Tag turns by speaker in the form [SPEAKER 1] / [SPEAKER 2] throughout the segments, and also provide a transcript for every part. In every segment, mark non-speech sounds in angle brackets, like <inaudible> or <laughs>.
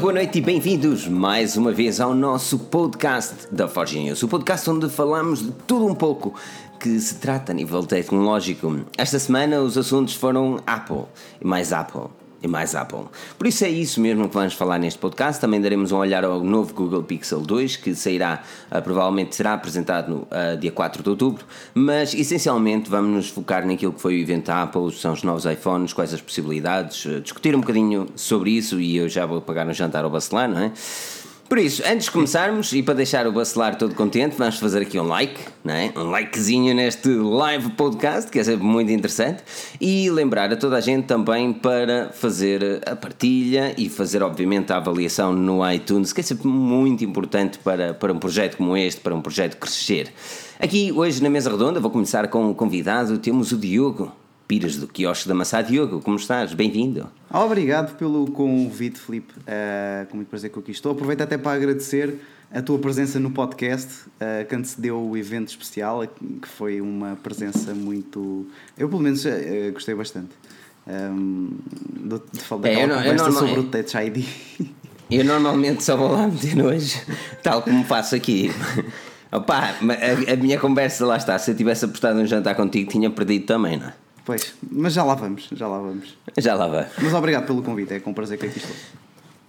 [SPEAKER 1] Boa noite e bem-vindos mais uma vez ao nosso podcast da Forge News, o podcast onde falamos de tudo um pouco que se trata a nível tecnológico. Esta semana os assuntos foram Apple e mais Apple e mais Apple. Por isso é isso mesmo que vamos falar neste podcast. Também daremos um olhar ao novo Google Pixel 2, que sairá, uh, provavelmente será apresentado no uh, dia 4 de outubro, mas essencialmente vamos nos focar naquilo que foi o evento da Apple, são os novos iPhones, quais as possibilidades, uh, discutir um bocadinho sobre isso e eu já vou pagar um jantar ao Bacelar, não é? Por isso, antes de começarmos e para deixar o bacelar todo contente, vamos fazer aqui um like, não é? um likezinho neste live podcast, que é sempre muito interessante, e lembrar a toda a gente também para fazer a partilha e fazer, obviamente, a avaliação no iTunes, que é sempre muito importante para, para um projeto como este, para um projeto crescer. Aqui, hoje, na mesa redonda, vou começar com o convidado, temos o Diogo. Pires do quiosque da Massá Diogo, como estás? Bem-vindo.
[SPEAKER 2] Obrigado pelo convite, Filipe. Uh, com muito prazer que eu aqui estou. Aproveito até para agradecer a tua presença no podcast, uh, que antecedeu o evento especial, que foi uma presença muito. Eu, pelo menos, uh, gostei bastante. Um, de, de falar é, daquela conversa normal, sobre o Touch ID. <laughs>
[SPEAKER 1] Eu normalmente só vou lá meter hoje, tal como faço aqui. Opa, a, a minha conversa lá está. Se eu tivesse apostado um jantar contigo, tinha perdido também, não é?
[SPEAKER 2] Pois, mas já lá vamos, já lá vamos.
[SPEAKER 1] Já lá vai.
[SPEAKER 2] Mas obrigado pelo convite, é com prazer que aqui estou.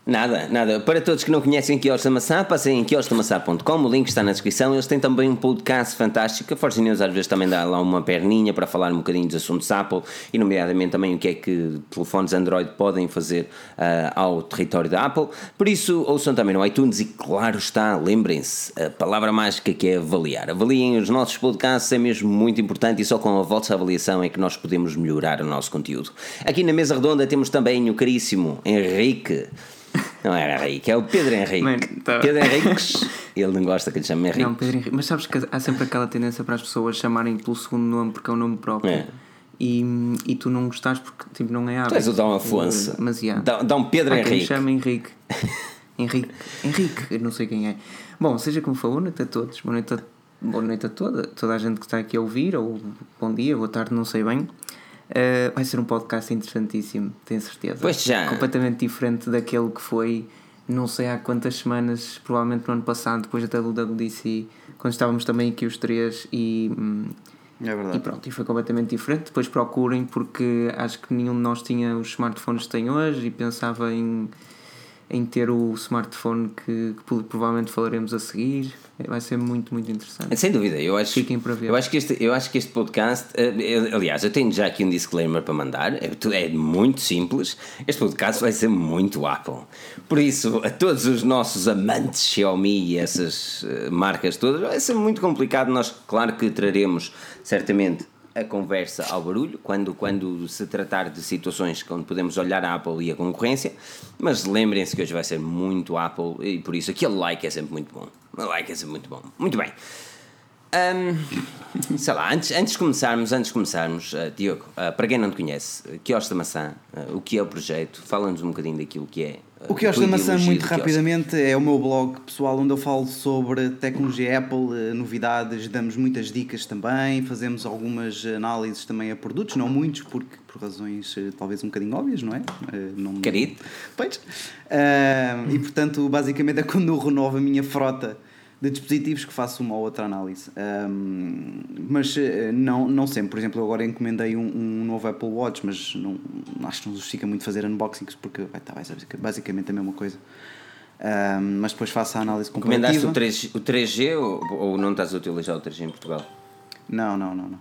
[SPEAKER 1] Nada, nada. Para todos que não conhecem Quiosque da Maçã, passem em quiosquedamaçã.com, o link está na descrição. Eles têm também um podcast fantástico. A Force News às vezes também dá lá uma perninha para falar um bocadinho dos assuntos Apple e, nomeadamente, também o que é que telefones Android podem fazer uh, ao território da Apple. Por isso, ouçam também no iTunes e, claro está, lembrem-se, a palavra mágica que é avaliar. Avaliem os nossos podcasts, é mesmo muito importante e só com a vossa avaliação é que nós podemos melhorar o nosso conteúdo. Aqui na mesa redonda temos também o caríssimo Henrique. Não era Henrique, é o Pedro Henrique. Tá. Pedro Henriques, ele não gosta que lhe chame Henrique.
[SPEAKER 3] Não, Pedro Henrique. Mas sabes que há sempre aquela tendência para as pessoas chamarem pelo segundo nome porque é um nome próprio. É. E, e tu não gostas porque tipo, não é hábito.
[SPEAKER 1] Tu és o Dom Afonso. Mas, yeah. Dá, dá um Pedro há Henrique.
[SPEAKER 3] Quem chama Henrique. Henrique. Henrique, eu não sei quem é. Bom, seja como for, boa noite a todos. Boa noite a, boa noite a toda, toda a gente que está aqui a ouvir, ou bom dia, boa tarde, não sei bem. Uh, vai ser um podcast interessantíssimo, tenho certeza.
[SPEAKER 1] Pois já.
[SPEAKER 3] Completamente diferente daquele que foi, não sei há quantas semanas, provavelmente no ano passado, depois até do WDC, quando estávamos também aqui os três e. Hum,
[SPEAKER 2] é verdade.
[SPEAKER 3] E pronto, e foi completamente diferente. Depois procurem, porque acho que nenhum de nós tinha os smartphones que tem hoje e pensava em em ter o smartphone que, que, provavelmente falaremos a seguir. Vai ser muito, muito interessante.
[SPEAKER 1] Sem dúvida, eu acho,
[SPEAKER 3] Fiquem para ver.
[SPEAKER 1] Eu acho, que este, eu acho que este podcast, eh, aliás, eu tenho já aqui um disclaimer para mandar, é, é muito simples. Este podcast vai ser muito Apple. Por isso, a todos os nossos amantes Xiaomi e essas eh, marcas todas, vai ser muito complicado. Nós, claro que traremos certamente a conversa ao barulho, quando, quando se tratar de situações onde podemos olhar a Apple e a concorrência, mas lembrem-se que hoje vai ser muito Apple e por isso aquele like é sempre muito bom. O like é sempre muito bom. Muito bem. Um, <laughs> sei lá, antes, antes de começarmos, antes de começarmos, uh, Diogo, uh, para quem não te conhece, Quiosque da Maçã, uh, o que é o projeto? Fala-nos um bocadinho daquilo que é
[SPEAKER 2] o Quiosque da Maçã, muito rapidamente, é o meu blog pessoal onde eu falo sobre tecnologia Apple, eh, novidades, damos muitas dicas também, fazemos algumas análises também a produtos, não muitos, porque por razões eh, talvez um bocadinho óbvias, não é?
[SPEAKER 1] Eh, não, Querido.
[SPEAKER 2] Pois. Uh, e portanto, basicamente é quando eu renovo a minha frota de dispositivos que faço uma ou outra análise. Um, mas eh, não, não sempre. Por exemplo, eu agora encomendei um, um novo Apple Watch, mas não, acho que não justifica muito fazer unboxings porque vai, tá, ser basicamente a mesma coisa. Um, mas depois faço a análise comparativa.
[SPEAKER 1] Encomendaste o, 3, o 3G ou, ou não estás a utilizar o 3G em Portugal?
[SPEAKER 2] Não, não, não. não.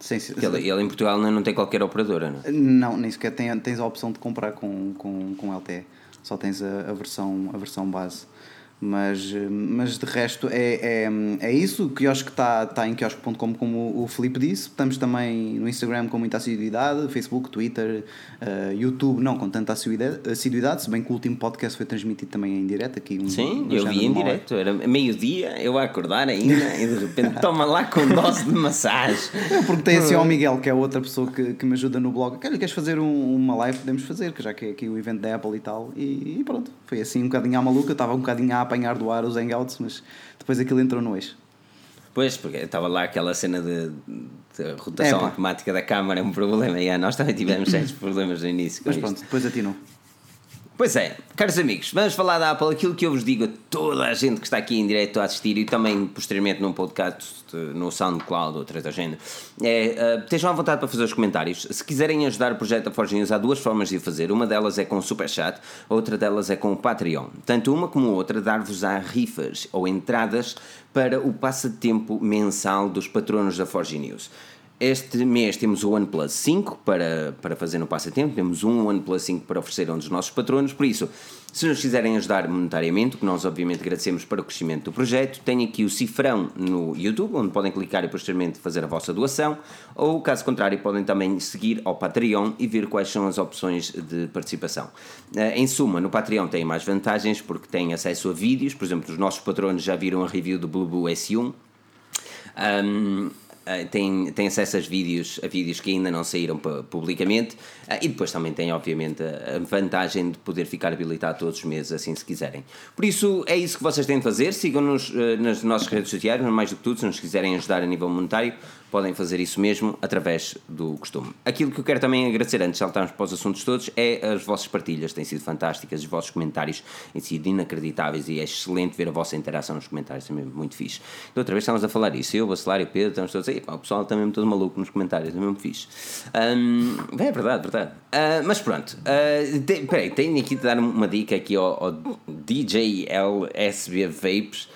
[SPEAKER 1] Sem, ele, ele em Portugal não, não tem qualquer operadora, não?
[SPEAKER 2] Não, nem sequer tem, tens a opção de comprar com, com, com LTE. Só tens a, a, versão, a versão base. Mas, mas de resto é, é, é isso. O quiosque está tá em quiosque.com, como o Felipe disse. Estamos também no Instagram com muita assiduidade, Facebook, Twitter, uh, YouTube, não com tanta assiduidade, se bem que o último podcast foi transmitido também em direto. Aqui um,
[SPEAKER 1] Sim, eu vi em direto. Era meio-dia, eu a acordar ainda e de repente toma lá com dose de massagem.
[SPEAKER 2] Eu perguntei assim ao Miguel, que é outra pessoa que, que me ajuda no blog: queres fazer um, uma live? Podemos fazer, que já que é aqui o evento da Apple e tal. E, e pronto, foi assim um bocadinho à maluca. Estava um bocadinho à apanhar do ar os hangouts, mas depois aquilo entrou no eixo.
[SPEAKER 1] Pois, porque estava lá aquela cena de, de rotação é, automática da câmara, é um problema. E nós também tivemos <laughs> certos problemas no início.
[SPEAKER 2] Mas pronto, isto. depois atinou.
[SPEAKER 1] Pois é, caros amigos, vamos falar da Apple, aquilo que eu vos digo a toda a gente que está aqui em direto a assistir e também posteriormente num podcast no SoundCloud ou outra agenda, é, uh, estejam à vontade para fazer os comentários. Se quiserem ajudar o projeto da Forge News, há duas formas de o fazer. Uma delas é com o Superchat, outra delas é com o Patreon. Tanto uma como outra dar-vos-á rifas ou entradas para o passatempo mensal dos patronos da Forge News. Este mês temos o OnePlus 5 para, para fazer no passatempo, temos um OnePlus 5 para oferecer a um dos nossos patronos, por isso, se nos quiserem ajudar monetariamente, que nós obviamente agradecemos para o crescimento do projeto, tem aqui o cifrão no YouTube, onde podem clicar e posteriormente fazer a vossa doação, ou caso contrário, podem também seguir ao Patreon e ver quais são as opções de participação. Eh, em suma, no Patreon tem mais vantagens porque tem acesso a vídeos, por exemplo, os nossos patronos já viram a review do Blue Boo S1. Um, tem, tem acesso a vídeos, a vídeos que ainda não saíram publicamente uh, e depois também tem, obviamente, a, vantagem de poder ficar habilitado todos os meses, assim se quiserem. Por isso, é isso que vocês têm de fazer. Sigam-nos uh, nas nossas redes sociais, mas mais do que tudo, se nos quiserem ajudar a nível monetário, podem fazer isso mesmo através do costume. Aquilo que eu quero também agradecer antes de saltarmos para os assuntos todos é as vossas partilhas, têm sido fantásticas, os vossos comentários têm sido inacreditáveis e é excelente ver a vossa interação nos comentários, também muito fixe. Outra vez estávamos a falar isso, eu, o Bacelar e o Pedro, estamos todos aí, o pessoal também todo maluco nos comentários, é mesmo fixe. Um, é verdade, verdade. Uh, mas pronto, uh, de, peraí, tenho aqui de dar uma dica aqui ao, ao DJ LSB Vapes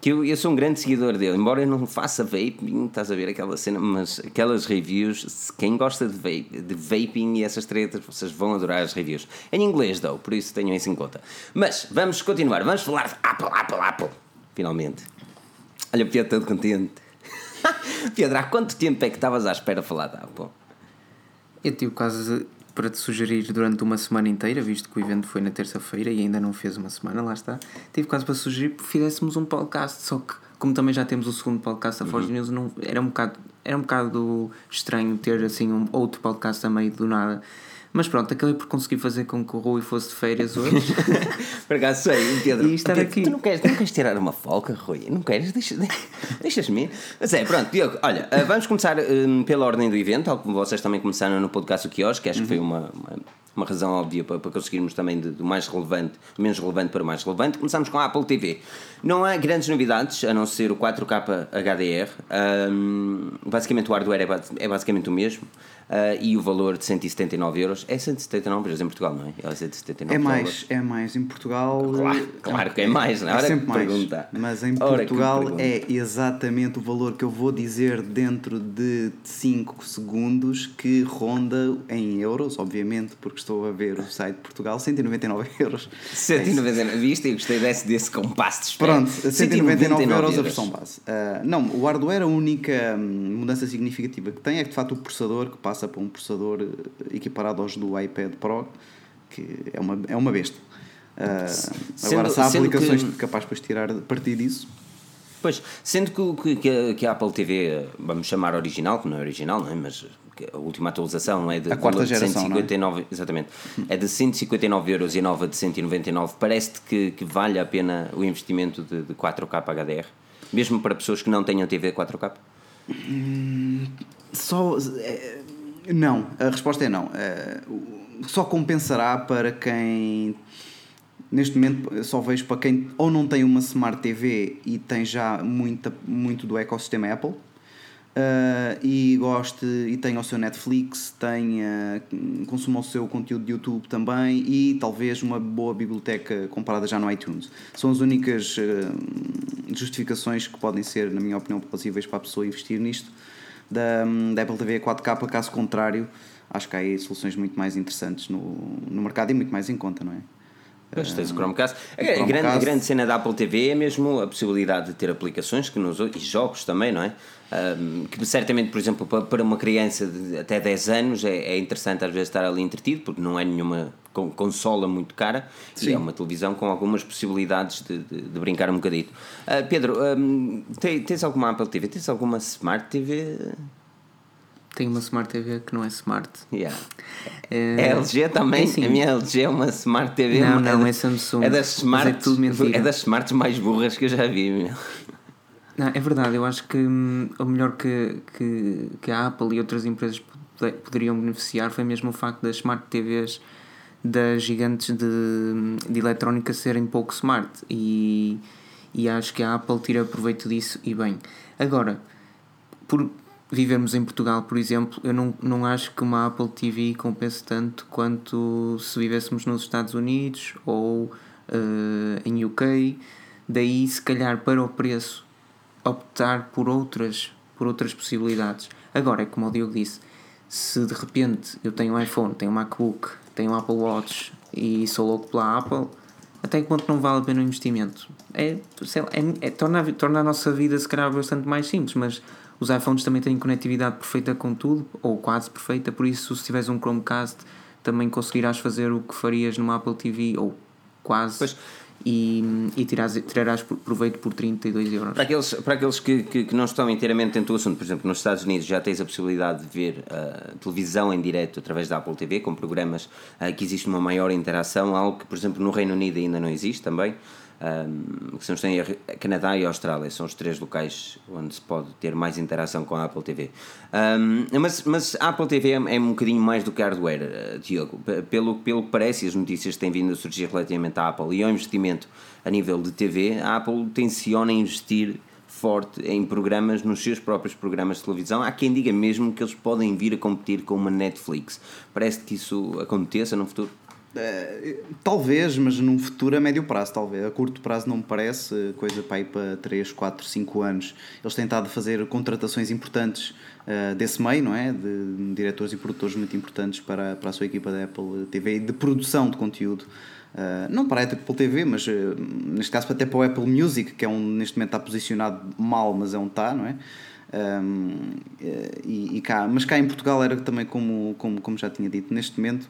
[SPEAKER 1] que eu, eu sou um grande seguidor dele, embora eu não faça vaping, estás a ver aquela cena, mas aquelas reviews, quem gosta de, vape, de vaping e essas tretas, vocês vão adorar as reviews. Em inglês, though, por isso tenham isso em conta. Mas vamos continuar, vamos falar de Apple, Apple, Apple. Finalmente. Olha, Pedro todo contente. <laughs> Pedro, há quanto tempo é que estavas à espera de falar da Apple?
[SPEAKER 3] Eu tive quase para te sugerir durante uma semana inteira, visto que o evento foi na terça-feira e ainda não fez uma semana, lá está. Tive quase para sugerir que fizéssemos um podcast, só que como também já temos o segundo podcast da Forge uhum. News, não, era, um bocado, era um bocado estranho ter assim um outro podcast a meio do nada. Mas pronto, acabei por conseguir fazer com que o Rui fosse de férias hoje. <laughs>
[SPEAKER 1] por acaso sei, <laughs> Pedro. E estar Pedro, aqui. Tu não queres, não queres tirar uma folga, Rui? Não queres? Deixa-me. Deixas Mas é, pronto, Diogo, olha, eh, vamos começar um, pela ordem do evento, tal como vocês também começaram no podcast o Quiosque, que acho uhum. que foi uma, uma, uma, razão óbvia para, para conseguirmos também do mais relevante, menos relevante para o mais relevante. Começamos com a Apple TV. Não há grandes novidades, a não ser o 4K HDR. Um, basicamente o hardware é, é basicamente o mesmo uh, e o valor de 179 euros. É 179 euros em Portugal, não é?
[SPEAKER 2] É 179 É mais, é mais. Em Portugal.
[SPEAKER 1] Claro, claro que é mais, não
[SPEAKER 2] é? é sempre mais. Pergunta. Mas em Portugal é exatamente o valor que eu vou dizer dentro de 5 segundos que ronda em euros, obviamente, porque estou a ver o site de Portugal, 199 <laughs> euros.
[SPEAKER 1] 199, é viste? Eu gostei desse, desse compasso de
[SPEAKER 2] espera. Pronto, 199 euros, euros a versão base. Uh, não, o hardware, a única hum, mudança significativa que tem é que de facto o processador que passa passa para um processador eh, equiparado aos do iPad Pro, que é uma, é uma besta. Uh, sendo, agora, se há aplicações que... capazes de tirar partir disso.
[SPEAKER 1] Pois, sendo que, que, que, a Apple TV, vamos chamar original, que não é original, não é? mas a última atualização é de,
[SPEAKER 2] a quarta
[SPEAKER 1] de
[SPEAKER 2] geração,
[SPEAKER 1] 159,
[SPEAKER 2] é?
[SPEAKER 1] exatamente, é de 159 euros e a nova de 199. Parece-te que, que vale a pena o investimento de, de 4K HDR, mesmo para pessoas que não tenham TV 4K?
[SPEAKER 2] Hum, só é, não, a resposta é não. Uh, só compensará para quem. Neste momento, só vejo para quem ou não tem uma Smart TV e tem já muita, muito do ecossistema Apple. Uh, e goste e tenha o seu Netflix, tenha, consuma o seu conteúdo de YouTube também e talvez uma boa biblioteca comparada já no iTunes. São as únicas uh, justificações que podem ser, na minha opinião, plausíveis para a pessoa investir nisto da, da Apple TV 4K, caso contrário, acho que há aí soluções muito mais interessantes no, no mercado e muito mais em conta, não é?
[SPEAKER 1] Pois tens o Chromecast. A, Chromecast. grande, a grande cena da Apple TV é mesmo a possibilidade de ter aplicações que nos, e jogos também, não é? Um, que certamente, por exemplo, para uma criança de até 10 anos é, é interessante às vezes estar ali entretido, porque não é nenhuma consola muito cara Sim. e é uma televisão com algumas possibilidades de, de, de brincar um bocadito. Uh, Pedro, um, tens alguma Apple TV? Tens alguma Smart TV?
[SPEAKER 3] Tenho uma Smart TV que não é Smart.
[SPEAKER 1] Yeah. É, é LG também? É assim. A minha LG é uma Smart TV.
[SPEAKER 3] Não, não, é, é Samsung.
[SPEAKER 1] É das, smart, é, tudo mentira. é das Smarts mais burras que eu já vi. Meu.
[SPEAKER 3] Não, é verdade, eu acho que hum, o melhor que, que, que a Apple e outras empresas poderiam beneficiar foi mesmo o facto das Smart TVs das gigantes de, de eletrónica serem pouco smart e, e acho que a Apple tira proveito disso e bem. Agora, por vivermos em Portugal, por exemplo, eu não, não acho que uma Apple TV compense tanto quanto se vivêssemos nos Estados Unidos ou uh, em UK. Daí, se calhar, para o preço, optar por outras, por outras possibilidades. Agora, é como o Diogo disse, se de repente eu tenho um iPhone, tenho um MacBook, tenho um Apple Watch e sou louco pela Apple, até que ponto não vale a pena o investimento? É, lá, é, é, torna, torna a nossa vida se calhar bastante mais simples, mas os iPhones também têm conectividade perfeita com tudo, ou quase perfeita, por isso se tiveres um Chromecast também conseguirás fazer o que farias numa Apple TV, ou quase. Pois e, e tirarás, tirarás proveito por 32 euros.
[SPEAKER 1] Para aqueles, para aqueles que, que, que, não estão inteiramente dentro do assunto, por exemplo, nos Estados Unidos já tens a possibilidade de ver uh, televisão em direto através da Apple TV, com programas uh, que existe uma maior interação, algo que, por exemplo, no Reino Unido ainda não existe também. Um, que se não tem Canadá e Austrália são os três locais onde se pode ter mais interação com a Apple TV. Um, mas, mas a Apple TV é, é, um bocadinho mais do que hardware, uh, Diogo. Pelo, pelo que parece, as notícias que têm vindo a surgir relativamente à Apple e ao investimento a nível de TV, a Apple tenciona investir forte em programas, nos seus próprios programas de televisão. Há quem diga mesmo que eles podem vir a competir com uma Netflix. Parece que isso aconteça no futuro?
[SPEAKER 2] Uh, talvez, mas num futuro a médio prazo, talvez. A curto prazo não me parece, coisa para ir para 3, 4, 5 anos. Eles têm estado a fazer contratações importantes uh, desse meio, não é? De, diretores e produtores muito importantes para, para a sua equipa da Apple TV e de produção de conteúdo. Uh, não para a Apple TV, mas neste caso até para o Apple Music, que é um, neste momento está posicionado mal, mas é um está, não é? Um, e, e, cá, mas cá em Portugal era também como, como, como já tinha dito, neste momento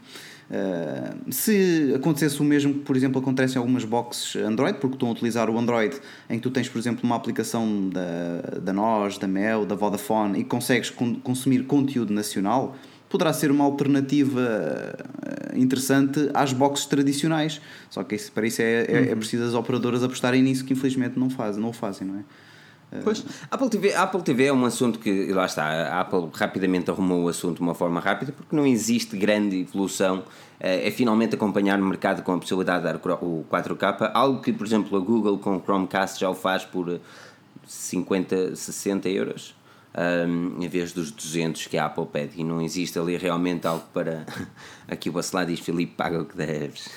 [SPEAKER 2] Uh, se acontecesse o mesmo que, por exemplo, acontece em algumas boxes Android, porque estão a utilizar o Android, em que tu tens, por exemplo, uma aplicação da, da NOS, da Mel, da Vodafone e consegues con consumir conteúdo nacional, poderá ser uma alternativa eh, interessante às boxes tradicionais. Só que isso, para isso é, é, é uhum. preciso as operadoras apostarem nisso, que infelizmente não fazem, não o fazem, não é?
[SPEAKER 1] Pois, Apple TV, Apple TV é um assunto que, lá está, a Apple rapidamente arrumou o assunto de uma forma rápida porque não existe grande evolução. Eh, é finalmente acompanhar o mercado com a possibilidade de dar o 4K, algo que, por exemplo, a Google com o Chromecast já o faz por 50, 60 euros. Um, em vez dos 200 que a Apple pede, e não existe ali realmente algo para. <laughs> Aqui o Bacelar diz: Filipe, paga o que deves.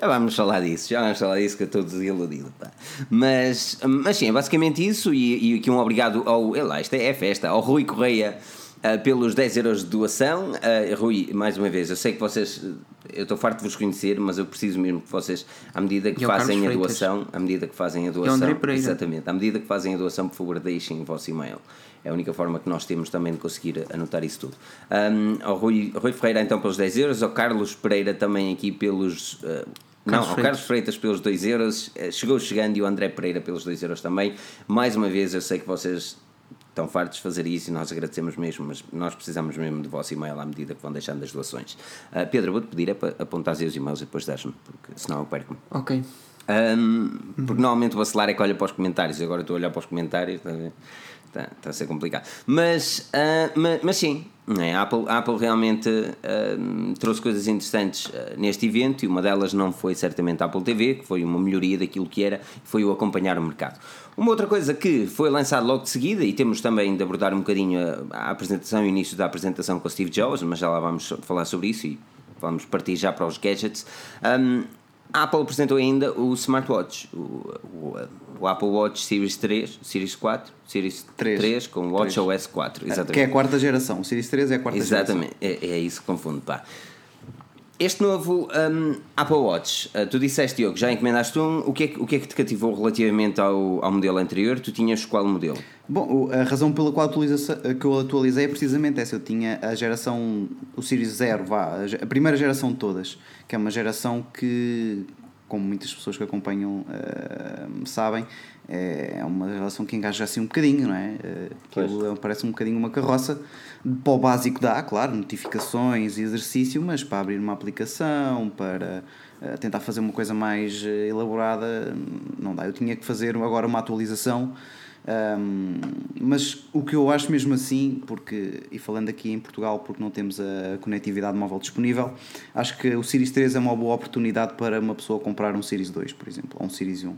[SPEAKER 1] Já vamos falar disso, já vamos falar disso que eu estou desiludido. Pá. Mas, mas sim, é basicamente isso. E, e aqui um obrigado ao. Lá, isto é, é festa, ao Rui Correia. Uh, pelos 10 euros de doação. Uh, Rui, mais uma vez, eu sei que vocês. Eu estou farto de vos conhecer, mas eu preciso mesmo que vocês, à medida que fazem a doação, à medida que fazem a doação, exatamente, à medida que fazem a doação, por favor, deixem o vosso e-mail. É a única forma que nós temos também de conseguir anotar isso tudo. Um, ao Rui, Rui Ferreira, então, pelos 10 euros, ao Carlos Pereira também aqui pelos. Uh, não, ao Carlos Freitas pelos 2 euros, uh, chegou chegando e o André Pereira pelos 2 euros também. Mais uma vez, eu sei que vocês estão fartos de fazer isso e nós agradecemos mesmo, mas nós precisamos mesmo do vosso e-mail à medida que vão deixando as doações. Uh, Pedro, vou-te pedir é para apontar os e-mails e depois dar-me, porque senão eu perco-me.
[SPEAKER 3] Ok.
[SPEAKER 1] Um, porque normalmente o vacilar é que olha para os comentários, agora estou a olhar para os comentários. Está a ver? está, está a ser complicado. Mas, uh, ah, mas, mas, sim, é? a, Apple, a Apple realmente uh, trouxe coisas interessantes uh, neste evento e uma delas não foi certamente a Apple TV, que foi uma melhoria daquilo que era, foi o acompanhar o mercado. Uma outra coisa que foi lançada logo de seguida, e temos também de abordar um bocadinho a, a apresentação, o início da apresentação com o Steve Jobs, mas já lá vamos falar sobre isso e vamos partir já para os gadgets. Um, a Apple apresentou ainda o smartwatch, o, o, o, Apple Watch Series 3, Series 4, Series 3, 3 com o Watch 3. OS 4,
[SPEAKER 2] exatamente. Que é a quarta geração, o Series 3 é a quarta
[SPEAKER 1] exatamente.
[SPEAKER 2] geração.
[SPEAKER 1] Exatamente, é, é isso que confundo, pá. Este novo um, Apple Watch, uh, tu disseste, Diogo, já encomendaste um, o que, é que, o que é que te cativou relativamente ao, ao modelo anterior? Tu tinhas qual modelo?
[SPEAKER 2] Bom, a razão pela qual que eu atualizei é precisamente essa. Eu tinha a geração, o Series 0, vá, a primeira geração de todas, que é uma geração que, como muitas pessoas que acompanham uh, sabem, é uma geração que engaja assim um bocadinho, não é? Uh, parece um bocadinho uma carroça para o básico dá, claro, notificações e exercício, mas para abrir uma aplicação, para uh, tentar fazer uma coisa mais uh, elaborada, não dá. Eu tinha que fazer agora uma atualização Um, mas o que eu acho mesmo assim, porque, e falando aqui em Portugal, porque não temos a conectividade móvel disponível, acho que o Series 3 é uma boa oportunidade para uma pessoa comprar um Series 2, por exemplo, ou um Series 1.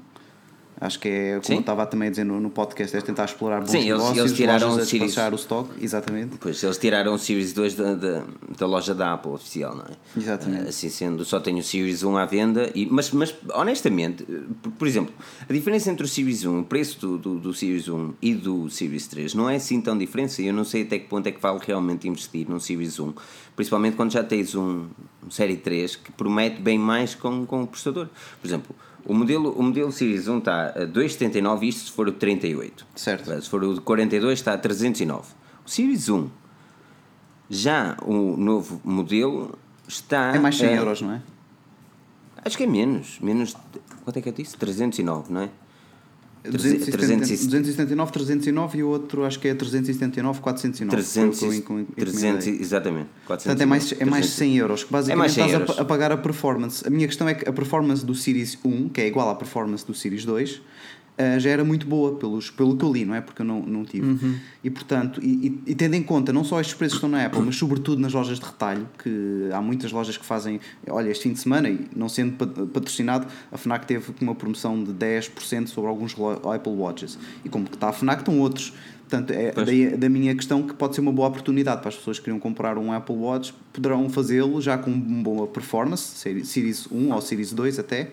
[SPEAKER 2] Acho que é, como
[SPEAKER 1] Sim.
[SPEAKER 2] eu estava também a dizer no, no podcast, é tentar explorar bons
[SPEAKER 1] Sim, eles-
[SPEAKER 2] negócios,
[SPEAKER 1] eles tiraram
[SPEAKER 2] a
[SPEAKER 1] Series-
[SPEAKER 2] o stock, exatamente.
[SPEAKER 1] Pois, eles tiraram o Series 2 da, da, da loja da Apple oficial, não é?
[SPEAKER 2] Exatamente.
[SPEAKER 1] Ah, Assim sendo, só tenho o Series 1 à venda, e, mas, mas honestamente, por, por exemplo, a diferença entre o Series 1, o preço do, do, do Series 1 e do Series 3 não é assim tão diferente, e eu não sei até que ponto é que vale realmente investir num Series 1, principalmente quando já tens um, um Série 3 que promete bem mais com, com o processador. Por exemplo, o modelo, o modelo Series 1 está a 2,79, isto se for o de 38.
[SPEAKER 2] Certo.
[SPEAKER 1] Se for o de 42 está a 309. O Series 1, já o novo modelo está.
[SPEAKER 2] É mais 100
[SPEAKER 1] a-
[SPEAKER 2] euros, não é?
[SPEAKER 1] Acho que é menos. Menos. Quanto é que eu disse? 309, não é?
[SPEAKER 2] 270,
[SPEAKER 1] 300
[SPEAKER 2] 279, 309 e o outro acho que é 379, 409.
[SPEAKER 1] 300,
[SPEAKER 2] Foi o que eu encom-
[SPEAKER 1] 300
[SPEAKER 2] encomendei.
[SPEAKER 1] exatamente. 409,
[SPEAKER 2] Portanto, é mais, é mais
[SPEAKER 1] 300.
[SPEAKER 2] 100 euros, que basicamente
[SPEAKER 1] mais 100
[SPEAKER 2] estás a
[SPEAKER 1] euros.
[SPEAKER 2] pa- a, pagar a performance. A minha questão é que a performance do Series 1, que é igual à performance do Series 2, eh, já era muito boa, pelos, pelo que eu li, não é? Porque eu não, não tive.
[SPEAKER 1] Uhum.
[SPEAKER 2] E portanto, e, e- tendo em conta não só estes preços que estão na Apple, mas sobretudo nas lojas de retalho, que há muitas lojas que fazem, olha, este fim de semana, e não sendo pat- patrocinado, a Fnac teve uma promoção de 10% sobre alguns Apple Watches. E como que está a Fnac, estão outros. Portanto, é daí da minha questão que pode ser uma boa oportunidade para as pessoas que queriam comprar um Apple Watch, poderão fazê-lo já com uma boa performance, Seri- Series 1 ou Series 2 até,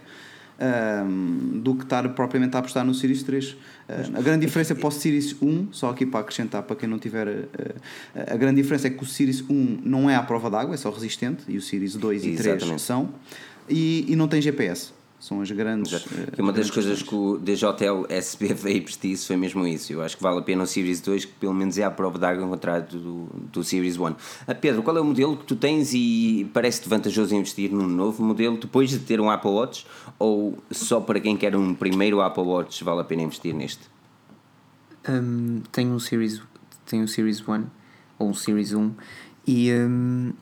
[SPEAKER 2] ahm, do que estar propriamente a apostar no Series 3. Ah, a grande diferença para o Series 1, só aqui para acrescentar para quem não tiver, ah, a grande diferença é que o Series 1 não é à prova d'água, é só resistente, e o Series 2 e 3
[SPEAKER 1] Exatamente.
[SPEAKER 2] são, e, e não tem GPS. São as grandes.
[SPEAKER 1] Exato. Que uma
[SPEAKER 2] as
[SPEAKER 1] das coisas
[SPEAKER 2] questões.
[SPEAKER 1] que o DJL SB Vapes disse foi mesmo isso. Eu acho que vale a pena o Series 2, que pelo menos é à prova d'água ao contrário do, do Series 1. Ah, Pedro, qual é o modelo que tu tens e parece-te vantajoso investir num novo modelo depois de ter um Apple Watch? Ou só para quem quer um primeiro Apple Watch vale a pena investir neste?
[SPEAKER 3] Hum, tenho um Series tenho um Series 1 ou um Series 1 e, hum,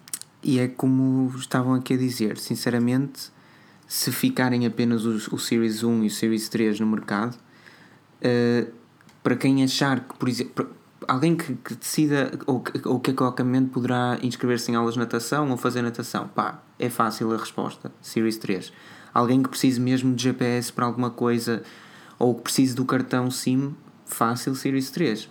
[SPEAKER 3] e é como estavam aqui a dizer, sinceramente, se ficarem apenas os, o Series 1 e o Series 3 no mercado, eh, para quem achar que, por exemplo, alguém que, que decida ou que, ou que momento poderá inscrever-se em aulas de natação ou fazer natação, pá, é fácil a resposta, Series 3. Alguém que precise mesmo de GPS para alguma coisa ou que precise do cartão SIM, fácil, Series 3.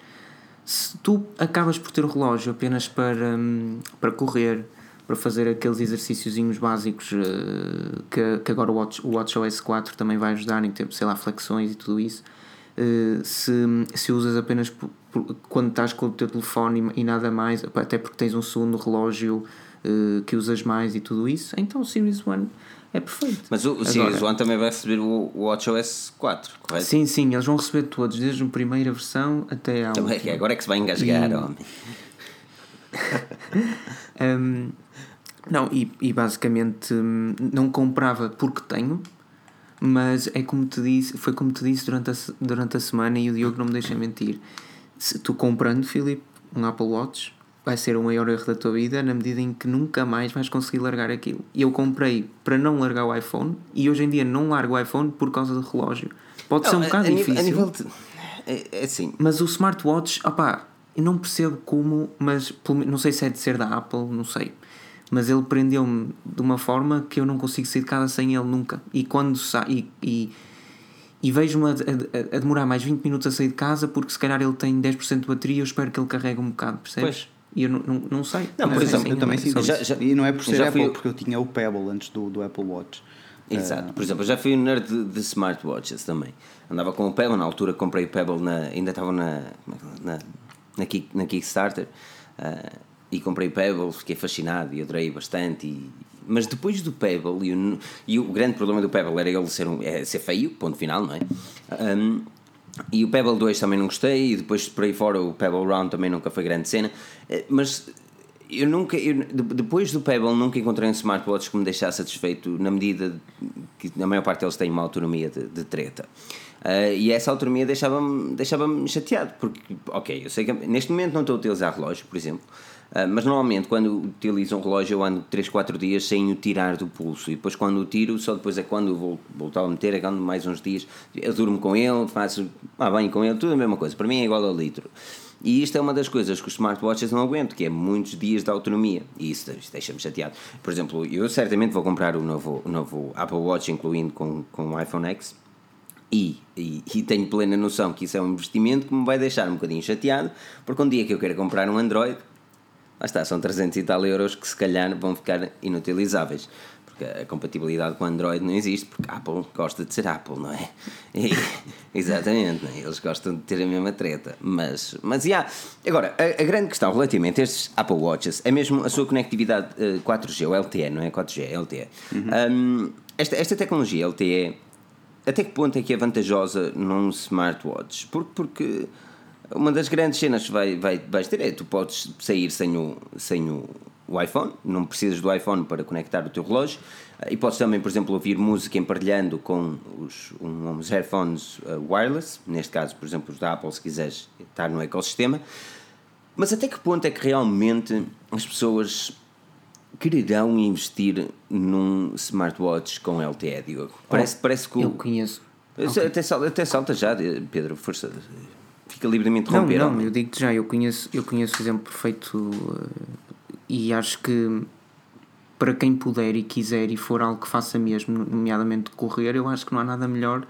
[SPEAKER 3] Se tu acabas por ter o relógio apenas para, hum, para correr, para fazer aqueles exercíciozinhos básicos eh, que, que agora o Watch, o WatchOS 4 também vai ajudar em termos, sei lá, flexões e tudo isso, eh, se, se usas apenas por- por- quando estás com o teu telefone e, e nada mais, até porque tens um segundo relógio eh, que usas mais e tudo isso, então o Series 1 é perfeito.
[SPEAKER 1] Mas o, o
[SPEAKER 3] Agora-
[SPEAKER 1] Series 1 também vai receber o, o WatchOS 4, correto?
[SPEAKER 3] Sim, sim, eles vão receber todos, desde a primeira versão até à
[SPEAKER 1] Também,
[SPEAKER 3] última.
[SPEAKER 1] agora é que se vai engasgar, homem. <laughs>
[SPEAKER 3] Hum, não, e, e basicamente hum, não comprava porque tenho, mas é como te disse, foi como te disse durante a, durante a semana e o Diogo não me deixa mentir. Se tu comprando, Filipe, um Apple Watch, vai ser o maior erro da tua vida na medida em que nunca mais vais conseguir largar aquilo. E eu comprei para não largar o iPhone e hoje em dia não largo o iPhone por causa do relógio. Pode ser um
[SPEAKER 1] Não, a-
[SPEAKER 3] bocado
[SPEAKER 1] a, nível-
[SPEAKER 3] difícil.
[SPEAKER 1] A nível de, é, é assim,
[SPEAKER 3] Mas o smartwatch, opá, eu não percebo como, mas não sei se é de ser da Apple, não sei. Mas ele prendeu-me de uma forma que eu não consigo sair de casa sem ele nunca. E quando sai. E, e, e vejo-me a, a- a demorar mais 20 minutos a sair de casa porque se calhar ele tem 10% de bateria e eu espero que ele carregue um bocado, percebes?
[SPEAKER 1] Pois.
[SPEAKER 3] E eu não, não, não sei.
[SPEAKER 1] Não, por
[SPEAKER 3] sei
[SPEAKER 1] exemplo,
[SPEAKER 3] se
[SPEAKER 2] eu também
[SPEAKER 3] é
[SPEAKER 2] sinto
[SPEAKER 3] só
[SPEAKER 1] já- já-
[SPEAKER 2] E não é por ser
[SPEAKER 1] já
[SPEAKER 2] Apple,
[SPEAKER 1] fui-
[SPEAKER 2] porque eu tinha o Pebble antes do, do Apple Watch.
[SPEAKER 1] Exato, por exemplo, eu já fui um nerd de, de smartwatches também. Andava com o Pebble, na altura comprei o Pebble, na, ainda estava na, na, na, Kick- na Kickstarter ah, e comprei Pebble, fiquei fascinado e adorei bastante. E, mas depois do Pebble, e o, e o grande problema do Pebble era ele ser, um, é, ser feio, ponto final, não é? Ahm, e o Pebble 2 também não gostei, e depois por aí fora o Pebble Round também nunca foi grande cena, Eh, mas eu nunca, eu, depois do Pebble, nunca encontrei um smartwatch que me deixasse satisfeito na medida que na maior parte deles têm uma autonomia de, de treta. Uh, e essa autonomia deixava-me deixava chateado, porque, ok, eu sei que neste momento não estou a utilizar relógio, por exemplo, uh, mas normalmente quando utilizo um relógio eu ando 3, 4 dias sem o tirar do pulso, e depois quando o tiro, só depois é quando vou voltar a meter, é quando mais uns dias, eu durmo com ele, faço ah, bem com ele, tudo a mesma coisa, para mim é igual ao litro. E isto é uma das coisas que os smartwatches não aguentam, que é muitos dias de autonomia. E isso, deixa-me chateado. Por exemplo, eu certamente vou comprar o novo, o novo Apple Watch, incluindo com, com o iPhone X. E, e, e, tenho plena noção que isso é um investimento que me vai deixar um bocadinho chateado, porque um dia que eu quero comprar um Android, lá está, são 300 e tal euros que se calhar vão ficar inutilizáveis porque a compatibilidade com Android não existe, porque a Apple gosta de ser Apple, não é? E, <laughs> exatamente, é? eles gostam de ter a mesma treta. Mas, mas yeah. agora, a, a, grande questão relativamente a estes Apple Watches é mesmo a sua conectividade uh, 4G, ou LTE, não é 4G, é LTE. Uhum. Um, esta, esta tecnologia LTE, até que ponto é que é vantajosa num smartwatch? Porque, porque uma das grandes cenas que vai, vai, vais ter é tu podes sair sem o, sem o o iPhone, não precisas do iPhone para conectar o teu relógio e podes também, por exemplo, ouvir música emparelhando com os, uns headphones uh, wireless, neste caso, por exemplo, os da Apple, se quiseres estar no ecossistema. Mas até que ponto é que realmente as pessoas quererão investir num smartwatch com LTE, Diogo? Parece, oh, parece que.
[SPEAKER 3] Eu conheço.
[SPEAKER 1] Até, salta, até salta já, Pedro, força. Fica livremente interromper.
[SPEAKER 3] Não, não, eu digo-te já, eu conheço, eu conheço o exemplo perfeito uh, e acho que para quem puder e quiser e for algo que faça mesmo, nomeadamente correr, eu acho que não há nada melhor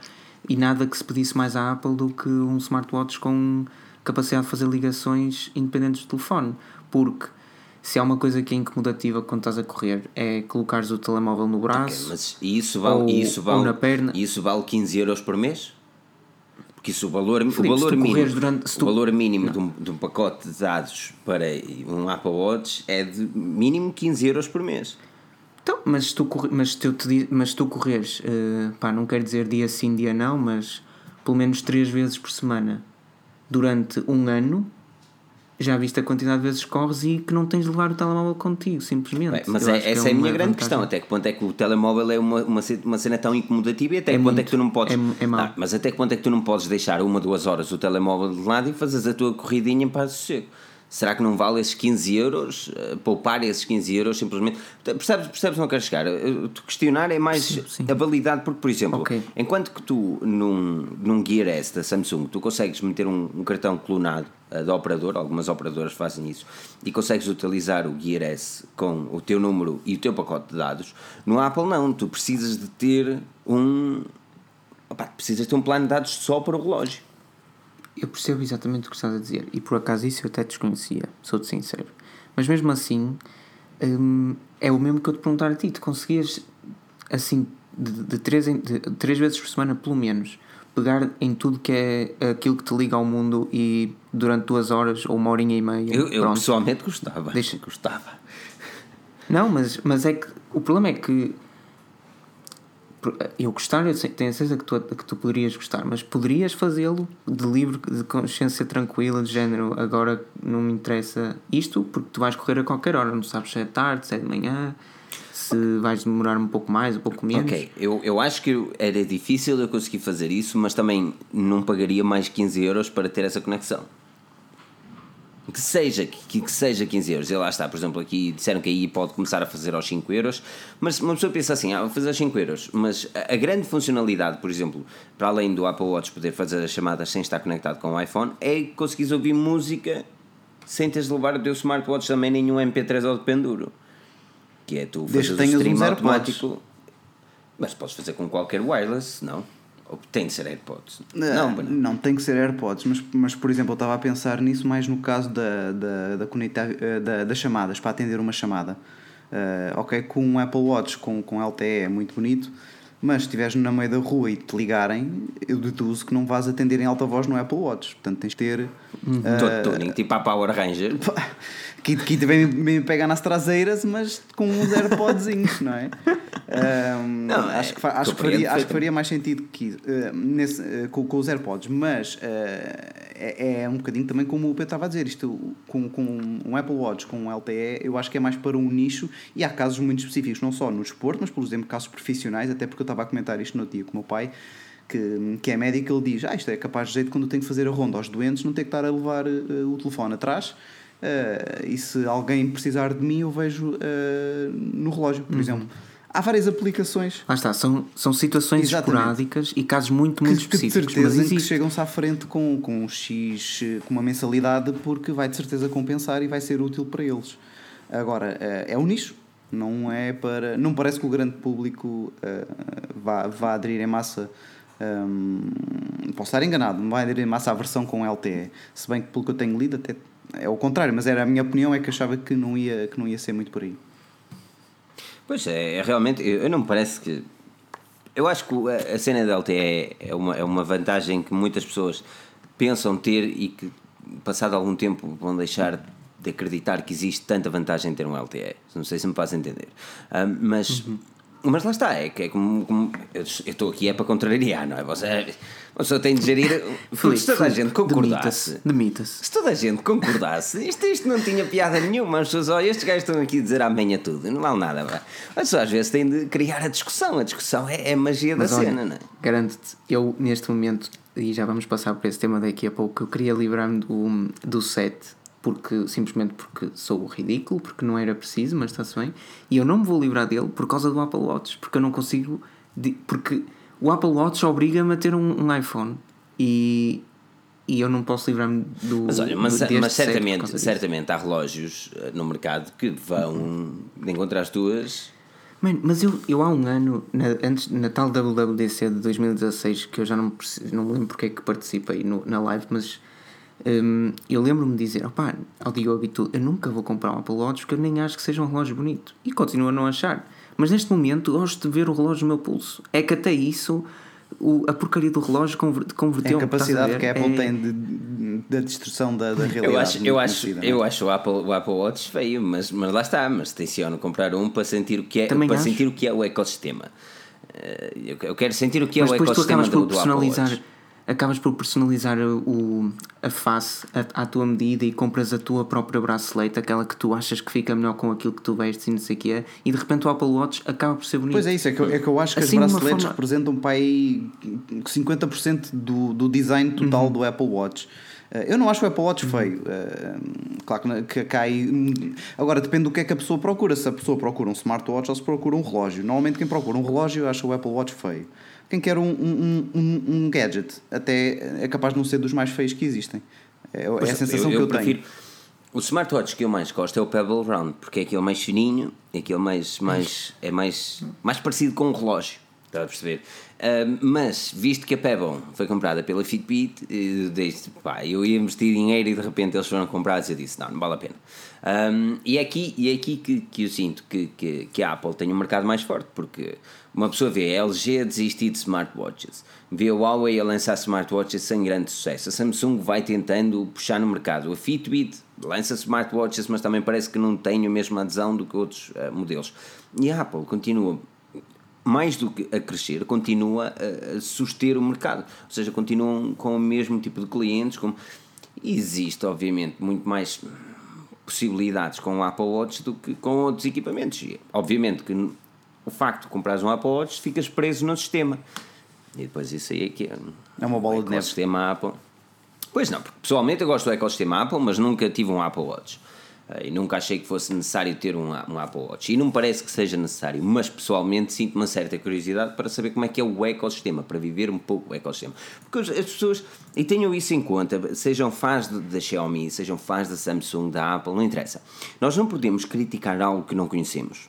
[SPEAKER 3] e nada que se pedisse mais à Apple do que um smartwatch com capacidade de fazer ligações independentes do telefone. Porque se há uma coisa que é incomodativa quando estás a correr é colocares o telemóvel no braço.
[SPEAKER 1] Okay, mas isso vale, ou, isso vale, ou na perna. Isso vale 15 euros por mês? Porque isso, o valor, Felipe, o valor mínimo, durante, tu... o valor mínimo de um, de um, pacote de dados para um Apple Watch é de mínimo 15 euros por mês.
[SPEAKER 3] Então, mas se tu, mas te, mas tu correres, uh, pá, não quero dizer dia sim, dia não, mas pelo menos 3 vezes por semana durante um ano, já viste a quantidade de vezes corres e que não tens de levar o telemóvel contigo, simplesmente.
[SPEAKER 1] Bem, mas é, essa é, é a minha grande vantagem. questão. Até que ponto é que o telemóvel é uma, uma, uma cena tão incomodativa e até é que ponto muito, é que tu não podes. É, é ah, mas até que ponto é que tu não podes deixar uma, duas horas o telemóvel de lado e fazes a tua corridinha em paz sossego? Será que não vale esses 15 euros? Uh, poupar esses 15 euros simplesmente. Percebes, percebes não quero chegar? Uh, tu questionar é mais sim, sim. a validade, porque, por exemplo, okay. enquanto que tu num, num Gear S da Samsung tu consegues meter um, um cartão clonado uh, da operadora, algumas operadoras fazem isso, e consegues utilizar o Gear S com o teu número e o teu pacote de dados, no Apple não, tu precisas de ter um. Opa, precisas ter um plano de dados só para o relógio.
[SPEAKER 3] Eu percebo exatamente o que estás a dizer e por acaso isso eu até desconhecia, sou-te sincero. Mas mesmo assim, hum, é o mesmo que eu te perguntar a ti: tu conseguias, assim, de, de, três, em, de três vezes por semana, pelo menos, pegar em tudo que é aquilo que te liga ao mundo e durante duas horas ou uma horinha e meia.
[SPEAKER 1] Eu, eu pessoalmente gostava. Deixa. Gostava.
[SPEAKER 3] Não, mas, mas é que o problema é que eu gostar, eu tenho a certeza que tu, que tu poderias gostar, mas poderias fazê-lo de livre, de consciência tranquila, de género, agora não me interessa isto, porque tu vais correr a qualquer hora, não sabes se é tarde, se é de manhã, se vais demorar um pouco mais, um pouco menos.
[SPEAKER 1] Ok, eu, eu acho que era difícil eu conseguir fazer isso, mas também não pagaria mais 15 euros para ter essa conexão que seja, que, que seja 15 euros. E lá está, por exemplo, aqui disseram que aí pode começar a fazer aos 5 euros, mas uma pessoa pensa assim, ah, vou fazer aos 5 euros, mas a, a, grande funcionalidade, por exemplo, para além do Apple Watch poder fazer as chamadas sem estar conectado com o iPhone, é conseguires ouvir música sem teres de levar o teu smartwatch também nenhum MP3 ou de penduro. Que é tu fazer o stream automático. Mas podes fazer com qualquer wireless, não? Tem de ser AirPods?
[SPEAKER 2] Não, não, não tem que ser AirPods, mas, mas por exemplo, eu estava a pensar nisso mais no caso da, da, da, eh, da, das chamadas, para atender uma chamada. Uh, ok, com um Apple Watch com, com LTE é muito bonito, mas se estiveres na meio da rua e te ligarem, eu deduzo que não vais atender em alta voz no Apple Watch. Portanto, tens de ter.
[SPEAKER 1] Uhum. Uh, Todo tuning, tipo a Power Ranger. <laughs>
[SPEAKER 2] Que, que também me pega nas traseiras, mas com uns AirPodzinhos, não é? Um,
[SPEAKER 1] Não,
[SPEAKER 2] acho,
[SPEAKER 1] é-
[SPEAKER 2] que, fa- acho, que faria, acho que faria mais sentido que, uh, nesse, uh, com, com os AirPods, mas é, é um bocadinho também como o Pedro estava a dizer. Isto com, com um Apple Watch, com um LTE, eu acho que é mais para um nicho e há casos muito específicos, não só no desporto, mas, por exemplo, casos profissionais. Até porque eu estava a comentar isto no dia com o meu pai, que, que é médico, ele diz: Ah, isto é capaz de jeito quando eu tenho que fazer a ronda aos doentes, não ter que estar a levar uh, o telefone atrás. Uh, e se alguém precisar de mim, eu vejo uh, no relógio, por exemplo. Há várias aplicações
[SPEAKER 3] Lá está, são, são situações
[SPEAKER 2] Exatamente.
[SPEAKER 3] esporádicas e casos muito,
[SPEAKER 2] que,
[SPEAKER 3] muito
[SPEAKER 2] que de
[SPEAKER 3] específicos.
[SPEAKER 2] certeza
[SPEAKER 3] mas
[SPEAKER 2] em que chegam-se à frente com, com um X, eh, com uma mensalidade, porque vai de certeza compensar e vai ser útil para eles. Agora, eh, é um nicho, não é para. Não parece que o grande público eh, vá, vá aderir em massa. hum, posso estar enganado, não vai aderir em massa à versão com LTE. Se bem que, pelo que eu tenho lido, até é o contrário, mas era a minha opinião, é que achava que não ia, que não ia ser muito por aí.
[SPEAKER 1] Pois é, é realmente, eu, eu não me parece que. Eu acho que a, cena da LTE é uma, é uma vantagem que muitas pessoas pensam ter e que, passado algum tempo, vão deixar de acreditar que existe tanta vantagem em ter um LTE. Não sei se me faz entender. Ah, mas, mas lá está, é que é como. como- eu estou aqui é para contrariar, não é? Você, você tem de gerir. <laughs> Porque se toda a gente concordasse.
[SPEAKER 3] Demita-se.
[SPEAKER 1] Se toda a gente concordasse, isto, isto não tinha piada nenhuma. As pessoas, olha, estes gajos estão aqui a dizer amanhã tudo, não vale nada. Vá. Mas só às vezes tem de criar a discussão. A discussão é, é a magia
[SPEAKER 3] Mas
[SPEAKER 1] da
[SPEAKER 3] olha,
[SPEAKER 1] cena, não é?
[SPEAKER 3] garanto-te, eu neste momento, e já vamos passar por esse tema daqui a pouco, eu queria livrar-me do, do set, porque, simplesmente porque sou ridículo, porque não era preciso, mas está-se bem, e eu não me vou livrar dele por causa do Apple Watch, porque eu não consigo, porque o Apple Watch obriga-me a ter um, um iPhone, e, e eu não posso livrar-me do
[SPEAKER 1] Mas olha, mas, mas certamente, certamente há relógios eh, no mercado que vão de encontrar as tuas.
[SPEAKER 3] Mano, mas eu, eu há um ano, na, antes, na tal WWDC de 2016, que eu já não, não me lembro porque é que participei no, na live, mas hum, eu lembro-me de dizer: opá, ao Diogo e tudo, eu nunca vou comprar um Apple Watch porque eu nem acho que seja um relógio bonito. E continuo a não achar. Mas neste momento gosto de ver o relógio no meu pulso. É que até isso, o- a porcaria do relógio conver-
[SPEAKER 2] É
[SPEAKER 3] converteu
[SPEAKER 2] a capacidade
[SPEAKER 3] estás
[SPEAKER 2] que a? Apple
[SPEAKER 3] É-
[SPEAKER 2] tem de, da destruição da, da realidade.
[SPEAKER 1] Eu acho, eu acho,
[SPEAKER 2] é?
[SPEAKER 1] eu acho o Apple, o Apple Watch feio, mas, mas lá está, mas tenciono comprar um para sentir o que é,
[SPEAKER 3] Também
[SPEAKER 1] para
[SPEAKER 3] acho.
[SPEAKER 1] sentir o que é o ecossistema. Eh, Eu quero sentir o que é
[SPEAKER 3] Mas
[SPEAKER 1] o
[SPEAKER 3] depois tu
[SPEAKER 1] ecossistema
[SPEAKER 3] acabas
[SPEAKER 1] do,
[SPEAKER 3] por
[SPEAKER 1] do Apple
[SPEAKER 3] personalizar
[SPEAKER 1] Watch.
[SPEAKER 3] Acabas por personalizar o, a face à, à tua medida e compras a tua própria bracelete, aquela que tu achas que fica melhor com aquilo que tu vestes e não sei o que é, e de repente o Apple Watch acaba por ser bonito.
[SPEAKER 2] Pois é isso, é que, eu- é que eu acho que
[SPEAKER 3] Assim,
[SPEAKER 2] as braceletes
[SPEAKER 3] forma-
[SPEAKER 2] representam para aí 50% do, do design total
[SPEAKER 3] Uhum.
[SPEAKER 2] do Apple Watch. Eh, Eu não acho o Apple Watch feio. eh, Claro que cai. Agora depende do que é que a pessoa procura. Se a pessoa procura um smartwatch ou se procura um relógio. Normalmente quem procura um relógio acha o Apple Watch feio. Quem quer um, um, um, um gadget até é capaz de não ser dos mais feios que existem. É, é a sensação
[SPEAKER 1] eu,
[SPEAKER 2] que eu
[SPEAKER 1] prefiro.
[SPEAKER 2] tenho.
[SPEAKER 1] O smartwatch que eu mais gosto é o Pebble Round, porque é aquele mais fininho, é aquele mais, mais, é mais, mais parecido com um relógio. Está a perceber? Ah, mas, visto que a Pebble foi comprada pela Fitbit, eu disse, pá, eu ia investir dinheiro e de repente eles foram comprados e eu disse, não, não vale a pena. Ah, e é aqui, e é aqui que, que eu sinto que, que, que a Apple tem um mercado mais forte, porque uma pessoa vê a LG a desistir de smartwatches, vê a Huawei a lançar smartwatches sem grande sucesso, a Samsung vai tentando puxar no mercado, a Fitbit lança smartwatches, mas também parece que não tem a mesma adesão do que outros ah, modelos. E a Apple continua mais do que a crescer, continua a, suster o mercado. Ou seja, continuam com o mesmo tipo de clientes. Com... Existe, obviamente, muito mais possibilidades com o Apple Watch do que com outros equipamentos. E, obviamente que o facto de comprares um Apple Watch ficas preso no sistema. E depois isso aí é que é.
[SPEAKER 2] É uma bola
[SPEAKER 1] o
[SPEAKER 2] de neve.
[SPEAKER 1] ecossistema Apple. Pois não, porque pessoalmente eu gosto do ecossistema Apple, mas nunca tive um Apple Watch. Eh, E nunca achei que fosse necessário ter um, um Apple Watch. E não me parece que seja necessário, mas pessoalmente sinto uma certa curiosidade para saber como é que é o ecossistema, para viver um pouco o ecossistema. Porque as as pessoas, e tenham isso em conta, sejam fãs da Xiaomi, sejam fãs da Samsung, da Apple, não interessa. Nós não podemos criticar algo que não conhecemos.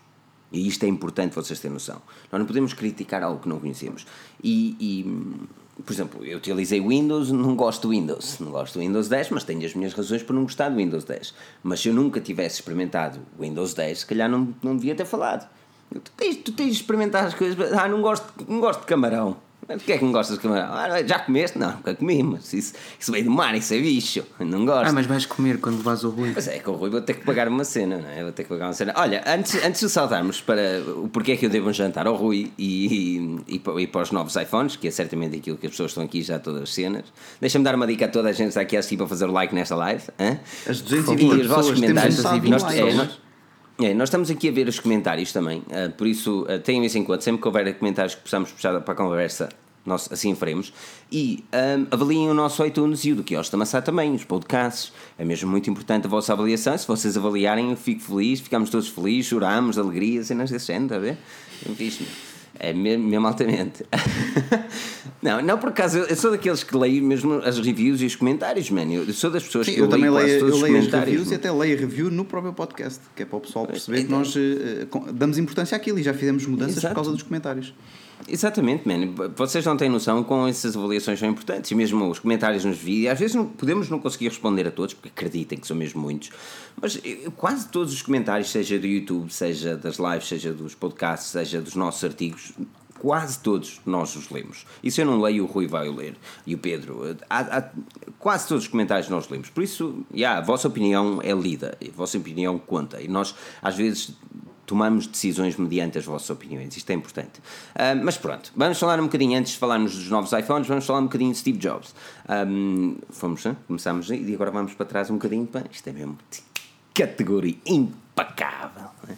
[SPEAKER 1] E isto é importante vocês terem noção. Nós não podemos criticar algo que não conhecemos. E, e, por exemplo, eu utilizei Windows, não gosto do Windows. Não gosto do Windows 10, mas tenho as minhas razões para não gostar do Windows 10. Mas se eu nunca tivesse experimentado o Windows 10, se calhar não, não devia ter falado. Tu tens, tu tens de experimentar as coisas. Ah, não gosto, não gosto de camarão. Mas que é que não gostas de camarão? Ah, já comeste? Não, nunca comi, mas isso, isso veio do mar, isso é bicho. Não gosto.
[SPEAKER 3] Ah, mas vais comer quando vais ao Rui.
[SPEAKER 1] Mas é que o Rui vou ter que pagar uma cena, não é? Vou ter que pagar uma cena. Olha, antes, antes de saltarmos para o porquê é que eu devo um jantar ao Rui e, e, e, para, e para os novos iPhones, que é certamente aquilo que as pessoas estão aqui já todas as cenas, deixa-me dar uma dica a toda a gente que está aqui a assistir para fazer o like nesta live.
[SPEAKER 2] As 220
[SPEAKER 1] E os vossos comentários. Nós, é, nós, é, nós estamos aqui a ver os comentários também, ah, por isso uh, tenham isso em conta. Sempre que houver comentários que possamos puxar para a conversa, nós assim faremos. E ahm, avaliem o nosso iTunes e o do Quiosque da Maçã também, os podcasts. É mesmo muito importante a vossa avaliação. Se vocês avaliarem, eu fico feliz, ficamos todos felizes, choramos de alegria, cenas desse género, está a ver? É meu. É mesmo, mesmo altamente. <laughs> não, não por acaso, eu sou daqueles que leio mesmo as reviews e os comentários, mano. Eu sou das pessoas
[SPEAKER 2] Sim,
[SPEAKER 1] que
[SPEAKER 2] eu, também leio, eu
[SPEAKER 1] os
[SPEAKER 2] leio as reviews e
[SPEAKER 1] mano.
[SPEAKER 2] até leio a review no próprio podcast, que é para o pessoal perceber que
[SPEAKER 1] então-
[SPEAKER 2] nós com- damos importância àquilo e já fizemos mudanças
[SPEAKER 1] Exato.
[SPEAKER 2] por causa dos comentários.
[SPEAKER 1] Exatamente, man. Vocês não têm noção com essas avaliações são importantes. E mesmo os comentários nos vídeos, às vezes não, podemos não conseguir responder a todos, porque acreditem que são mesmo muitos. Mas eh, quase todos os comentários, seja do YouTube, seja das lives, seja dos podcasts, seja dos nossos artigos, quase todos nós os lemos. E se eu não leio, o Rui vai o ler. E o Pedro. eh, há- há- quase todos os comentários nós lemos. Por isso, yeah, a vossa opinião é lida. A vossa opinião conta. E nós, às vezes, tomamos decisões mediante as vossas opiniões. Isto é importante. Ah, mas pronto, vamos falar um bocadinho, antes de falarmos dos novos iPhones, vamos falar um bocadinho de Steve Jobs. Ahm, fomos, hein? começámos e agora vamos para trás um bocadinho. Isto é mesmo categoria impecável. né?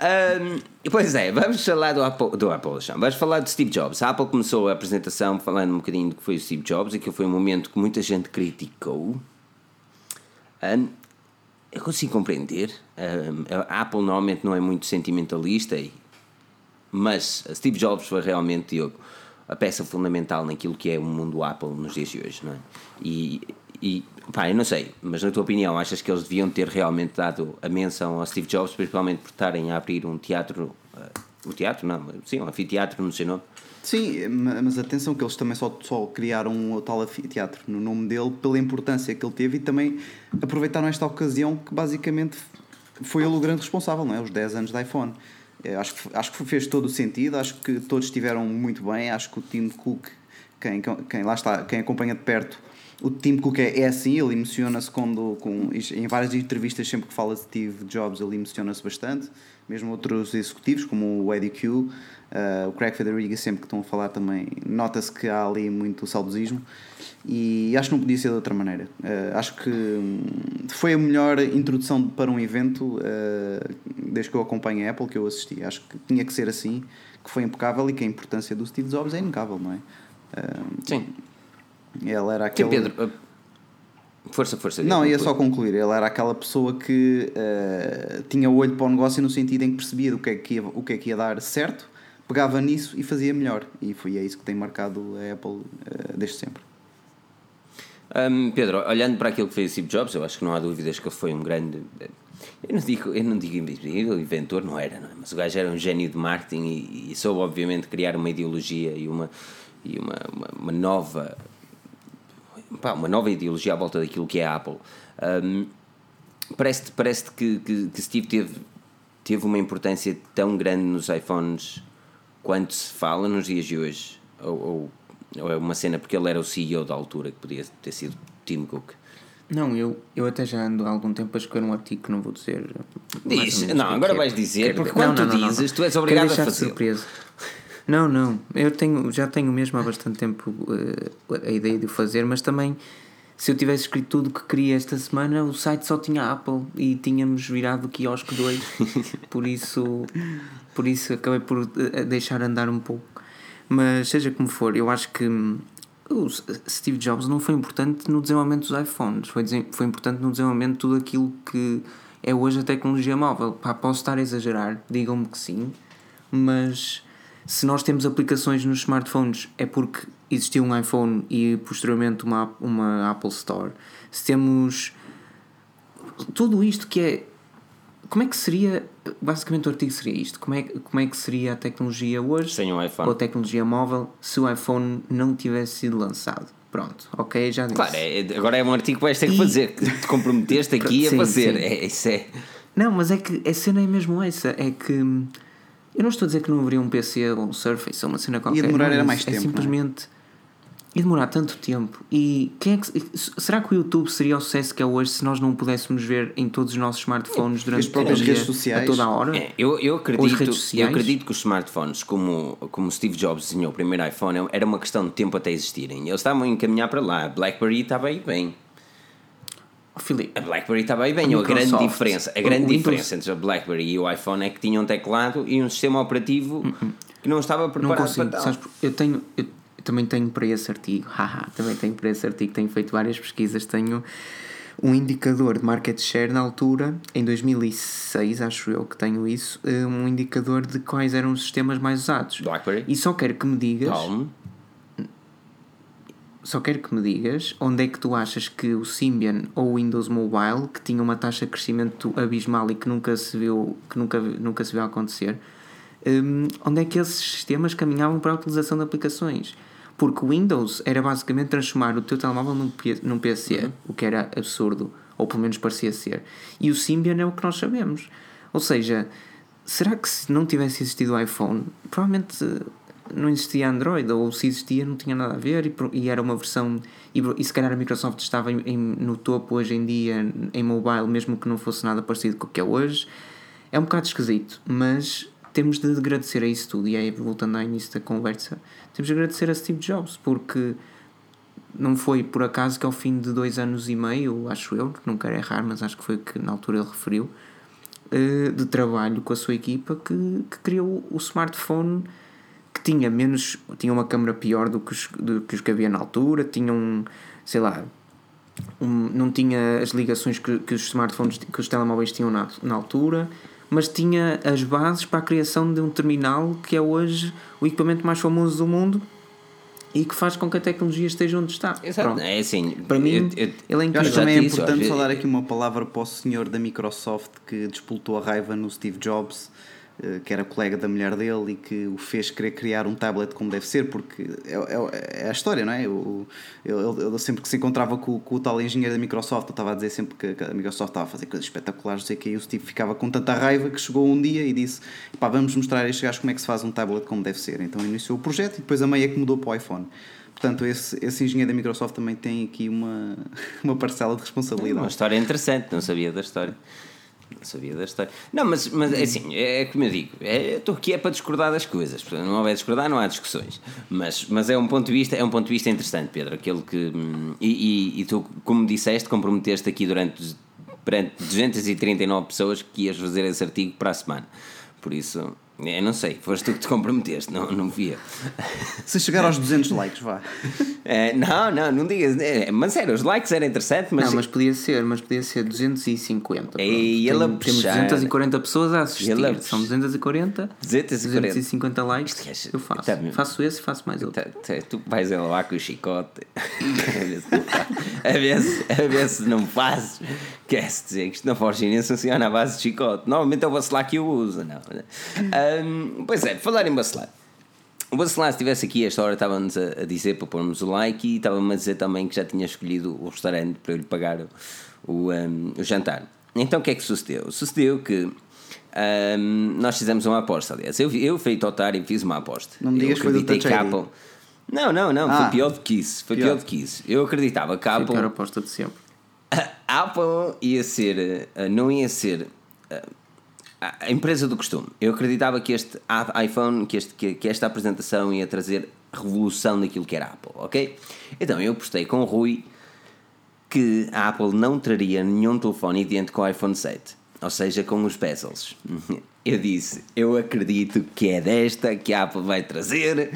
[SPEAKER 1] Ahm, pois é, vamos falar do Apple, do Apple já. vamos falar de Steve Jobs. A Apple começou a apresentação falando um bocadinho do que foi o Steve Jobs e que foi um momento que muita gente criticou. Ahm, eu consigo compreender. Ahm, a Apple normalmente não é muito sentimentalista, e, mas Steve Jobs foi realmente, a peça fundamental naquilo que é o mundo Apple nos dias de hoje, não é? E, e pá, eu não sei, mas na tua opinião, achas que eles deviam ter realmente dado a menção a Steve Jobs, principalmente por estarem a abrir um teatro, um teatro, não, sim, um anfiteatro no seu nome?
[SPEAKER 2] Sim, ma- mas atenção que eles também só, só criaram o tal anfiteatro no nome dele pela importância que ele teve e também aproveitaram esta ocasião que basicamente foi ele o grande responsável, não é? Os 10 anos da iPhone. Eh, Acho que, acho que fez todo o sentido, acho que todos estiveram muito bem, acho que o Tim Cook, quem, quem lá está, quem acompanha de perto, o Tim Cook é, é assim, ele emociona-se quando, com, em várias entrevistas, sempre que fala de Steve Jobs, ele emociona-se bastante, mesmo outros executivos, como o Eddie Q, uh, o Craig Federighi, sempre que estão a falar também, nota-se que há ali muito saudosismo, e acho que não podia ser de outra maneira. Uh, acho que hum, foi a melhor introdução para um evento uh, desde que eu acompanho a Apple, que eu assisti. Acho que tinha que ser assim, que foi impecável e que a importância do Steve Jobs é inegável, não é?
[SPEAKER 1] Sim.
[SPEAKER 2] Ele era
[SPEAKER 1] Que
[SPEAKER 2] aquele...
[SPEAKER 1] Pedro, ah, força, força.
[SPEAKER 2] Não, ia só concluir. Ele era aquela pessoa que eh, tinha o olho para o negócio no sentido em que percebia o que, é que ia, o que é que ia dar certo, pegava nisso e fazia melhor. E foi é isso que tem marcado a Apple eh, desde sempre.
[SPEAKER 1] Hum, Pedro, olhando para aquilo que fez Steve Jobs, eu acho que não há dúvidas que ele foi um grande. Eu não digo, eu não digo inventor, não era, não é? mas o gajo era um gênio de marketing e, e soube, obviamente, criar uma ideologia e uma, e uma, uma, uma nova. Pá, uma nova ideologia à volta daquilo que é a Apple. Hum, parece-te parece que, que, que Steve teve, teve uma importância tão grande nos iPhones quanto se fala nos dias de hoje? Ou, ou, ou é uma cena porque ele era o CEO da altura que podia ter sido Tim Cook?
[SPEAKER 3] Não, eu, eu até já ando há algum tempo a escrever um artigo que não vou dizer.
[SPEAKER 1] Diz, não, agora
[SPEAKER 3] é.
[SPEAKER 1] vais dizer, porque quando
[SPEAKER 3] não,
[SPEAKER 1] tu
[SPEAKER 3] não, não,
[SPEAKER 1] dizes,
[SPEAKER 3] não.
[SPEAKER 1] tu és obrigado a fazer.
[SPEAKER 3] surpresa. <laughs> Não, não, eu tenho, já tenho mesmo há bastante tempo eh, a ideia de o fazer, mas também se eu tivesse escrito tudo o que queria esta semana, o site só tinha Apple e tínhamos virado o quiosque 2, <laughs> por isso, por isso acabei por eh, deixar andar um pouco. Mas seja como for, eu acho que hum, o Steve Jobs não foi importante no desenvolvimento dos iPhones, foi, foi importante no desenvolvimento de tudo aquilo que é hoje a tecnologia móvel. Pá, posso estar a exagerar, digam-me que sim, mas se nós temos aplicações nos smartphones é porque existiu um iPhone e posteriormente uma, uma Apple Store. Se temos tudo isto que é. Como é que seria. Basicamente o artigo seria isto. Como é, como é que seria a tecnologia hoje?
[SPEAKER 1] Sem um iPhone.
[SPEAKER 3] Ou a tecnologia móvel se o iPhone não tivesse sido lançado? Pronto, ok, já disse.
[SPEAKER 1] Claro, é- agora é um artigo que vais ter que fazer, que te comprometeste aqui a <laughs>
[SPEAKER 3] Sim,
[SPEAKER 1] fazer.
[SPEAKER 3] sim.
[SPEAKER 1] É, isso é.
[SPEAKER 3] Não, mas é que a cena é mesmo essa: é que hum, Eu não estou a dizer que não haveria um PC ou um Surface ou uma cena qualquer.
[SPEAKER 2] demorar
[SPEAKER 3] não é
[SPEAKER 2] era mais
[SPEAKER 3] é
[SPEAKER 2] tempo, é?
[SPEAKER 3] simplesmente. Ia demorar tanto tempo. E quem é que, será que o YouTube seria o sucesso que é hoje se nós não o pudéssemos ver em todos os nossos smartphones durante
[SPEAKER 2] As próprias redes sociais.
[SPEAKER 3] a toda a hora?
[SPEAKER 1] É, eu, eu, acredito, eu acredito que os smartphones, como, como Steve Jobs desenhou o primeiro iPhone, era uma questão de tempo até existirem. Eles estavam a encaminhar para lá. A BlackBerry estava aí bem.
[SPEAKER 3] Oh, Filipe,
[SPEAKER 1] A BlackBerry estava aí bem.
[SPEAKER 3] A
[SPEAKER 1] A grande diferença, a grande
[SPEAKER 3] Windows-
[SPEAKER 1] diferença entre a BlackBerry e o iPhone é que tinham um teclado e um sistema operativo que não estava
[SPEAKER 3] não
[SPEAKER 1] preparado
[SPEAKER 3] consigo.
[SPEAKER 1] para tal.
[SPEAKER 3] Sabes, eu tenho. Eu, também tenho para esse artigo. <laughs> Haha, também tenho para esse artigo. Tenho feito várias pesquisas. Tenho um indicador de market share na altura, em 2006, acho eu que tenho isso. eh, Um indicador de quais eram os sistemas mais usados.
[SPEAKER 1] BlackBerry,
[SPEAKER 3] E só quero que me digas.
[SPEAKER 1] Palm,
[SPEAKER 3] Só quero que me digas onde é que tu achas que o Symbian ou o Windows Mobile, que tinha uma taxa de crescimento abismal e que nunca se viu, que nunca, nunca se viu acontecer, hum, onde é que esses sistemas caminhavam para a utilização de aplicações? Porque o Windows era basicamente transformar o teu telemóvel num, num PC, o que era absurdo, ou pelo menos parecia ser. E o Symbian é o que nós sabemos. Ou seja, será que se não tivesse existido o iPhone, provavelmente não existia Android, ou se existia não tinha nada a ver, e, e era uma versão. E, e se calhar a Microsoft estava em- em- no topo hoje em dia em mobile, mesmo que não fosse nada parecido com o que é hoje. É um bocado esquisito, mas temos de agradecer a isso tudo. E aí, voltando ao início da conversa, temos de agradecer a Steve Jobs, porque não foi por acaso que ao fim de dois anos e meio, acho eu, não quero errar, mas acho que foi o que na altura ele referiu, eh, de trabalho com a sua equipa que, que criou o smartphone tinha menos, tinha uma câmera pior do que os, do que os que havia na altura, tinha um, sei lá, um- não tinha as ligações que, que os smartphones, que os telemóveis tinham na, na altura, mas tinha as bases para a criação de um terminal que é hoje o equipamento mais famoso do mundo e que faz com que a tecnologia esteja onde está.
[SPEAKER 1] Exato.
[SPEAKER 3] Pronto.
[SPEAKER 1] É assim,
[SPEAKER 3] Para mim,
[SPEAKER 1] eu- eu-
[SPEAKER 3] ele é
[SPEAKER 2] Eu acho
[SPEAKER 3] incrível.
[SPEAKER 2] que também é importante
[SPEAKER 1] vezes-
[SPEAKER 2] dar aqui uma palavra para o senhor da Microsoft que despoltou a raiva no Steve Jobs, que era colega da mulher dele e que o fez querer criar um tablet como deve ser, porque é, é- é a história, não é? Ele, sempre que se encontrava com, com o tal engenheiro da Microsoft, ele estava a dizer sempre que a Microsoft estava a fazer coisas espetaculares, não sei que, e o Steve ficava com tanta raiva que chegou um dia e disse: pá, vamos mostrar a estes gajos como é que se faz um tablet como deve ser. Então iniciou o projeto e depois a meia que mudou para o iPhone. Portanto, esse, esse engenheiro da Microsoft também tem aqui uma, <laughs> uma parcela de
[SPEAKER 1] Uma
[SPEAKER 2] responsabilidade.
[SPEAKER 1] história interessante, não sabia da história. Não sabia da história. Não, mas, mas é assim, é como eu digo, é, estou aqui é para discordar das coisas. Portanto, não houver discordar, não há discussões. Mas, mas é um ponto de vista, é um ponto de vista interessante, Pedro. Aquele que. hum, E, e, e tu, como disseste, comprometeste aqui durante perante 239 pessoas que ias fazer esse artigo para a semana. Por isso, eu não sei, foste tu que te comprometeste, não, não via.
[SPEAKER 2] Se chegar aos 200 likes, vá. <laughs>
[SPEAKER 1] É, não, não, não digas. é, mas era, os likes era interessante, mas.
[SPEAKER 3] Não, mas podia ser, mas podia ser 250. pronto.
[SPEAKER 1] Ei, ele a
[SPEAKER 3] Tem- temos
[SPEAKER 1] puxar.
[SPEAKER 3] 240 pessoas a assistir.
[SPEAKER 1] Ele a
[SPEAKER 3] São 240,
[SPEAKER 1] 240.
[SPEAKER 3] 250 likes. Eu faço.
[SPEAKER 1] tá
[SPEAKER 3] faço esse e faço mais outro.
[SPEAKER 1] Tá- tá- Tu vais a lá com o chicote <laughs> a ver se não faz. a ver se, a ver se não fazes. Quer-se dizer que isto na Forginense funciona à base de chicote. Normalmente é o bacelar que eu uso. Não. Ahm, pois é, falar em bacelar. O bacelar, se estivesse aqui, esta hora estava-nos a, dizer para pormos o like e estava-me a dizer também que já tinha escolhido o restaurante para eu lhe pagar o, o, ahm, o jantar. Então o que é que sucedeu? Sucedeu que ahm, nós fizemos uma aposta, aliás. Eu, eu feito otário, fiz uma aposta.
[SPEAKER 2] Não me digas que foi do Touch.
[SPEAKER 1] Apple- Não, não, não,
[SPEAKER 2] Ah.
[SPEAKER 1] foi pior do que isso. Foi pior,
[SPEAKER 2] Pior.
[SPEAKER 1] do que isso. Eu acreditava que a
[SPEAKER 3] Foi a
[SPEAKER 1] Apple,
[SPEAKER 3] aposta de sempre.
[SPEAKER 1] A <coughs> Apple ia ser, eh, não ia ser eh, a empresa do costume. Eu acreditava que este iPhone, que, este, que, esta apresentação ia trazer revolução naquilo que era a Apple, ok? Então eu postei com o Rui que a Apple não traria nenhum telefone idêntico ao iPhone 7, ou seja, com os bezels. <laughs> Eu disse, eu acredito que é desta que a Apple vai trazer,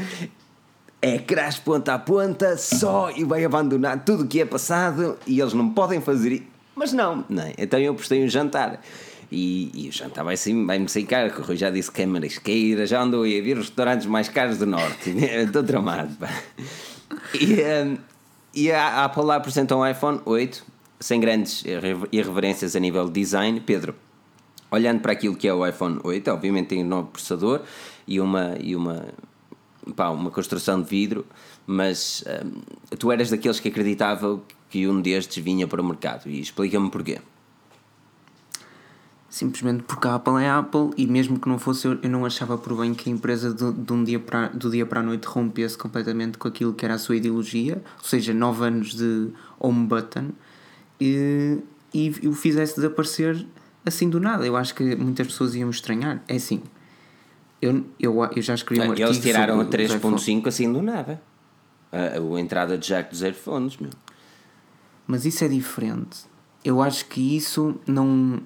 [SPEAKER 1] é crash ponta a ponta, só e vai abandonar tudo o que é passado e eles não podem fazer. Mas não, não é? então eu postei um jantar. E, e o jantar vai sim, vai-me sair caro, que o Rui já disse que é marisqueira, já andou a ver os restaurantes mais caros do Norte. Estou tramado. pá. E, hum, e a Apple lá apresentou um iPhone 8, sem grandes irre- irreverências a nível de design. Pedro, olhando para aquilo que é o iPhone 8, obviamente tem um novo processador e uma, e uma, pá, uma construção de vidro, mas hum, tu eras daqueles que acreditavam que um destes vinha para o mercado. E explica-me porquê.
[SPEAKER 3] Simplesmente porque a Apple é a Apple e mesmo que não fosse eu, eu não achava por bem que a empresa de, de um dia para, do dia para a noite rompesse completamente com aquilo que era a sua ideologia, ou seja, 9 anos de home button, e, e o fizesse desaparecer assim do nada. Eu acho que muitas pessoas iam estranhar. É assim, eu, eu, eu já escrevi um artigo
[SPEAKER 1] Eles tiraram a
[SPEAKER 3] sobre os iPhone-
[SPEAKER 1] 3.5 assim do nada. A, a entrada de jack dos headphones, meu.
[SPEAKER 3] Mas isso é diferente. Eu acho que isso não,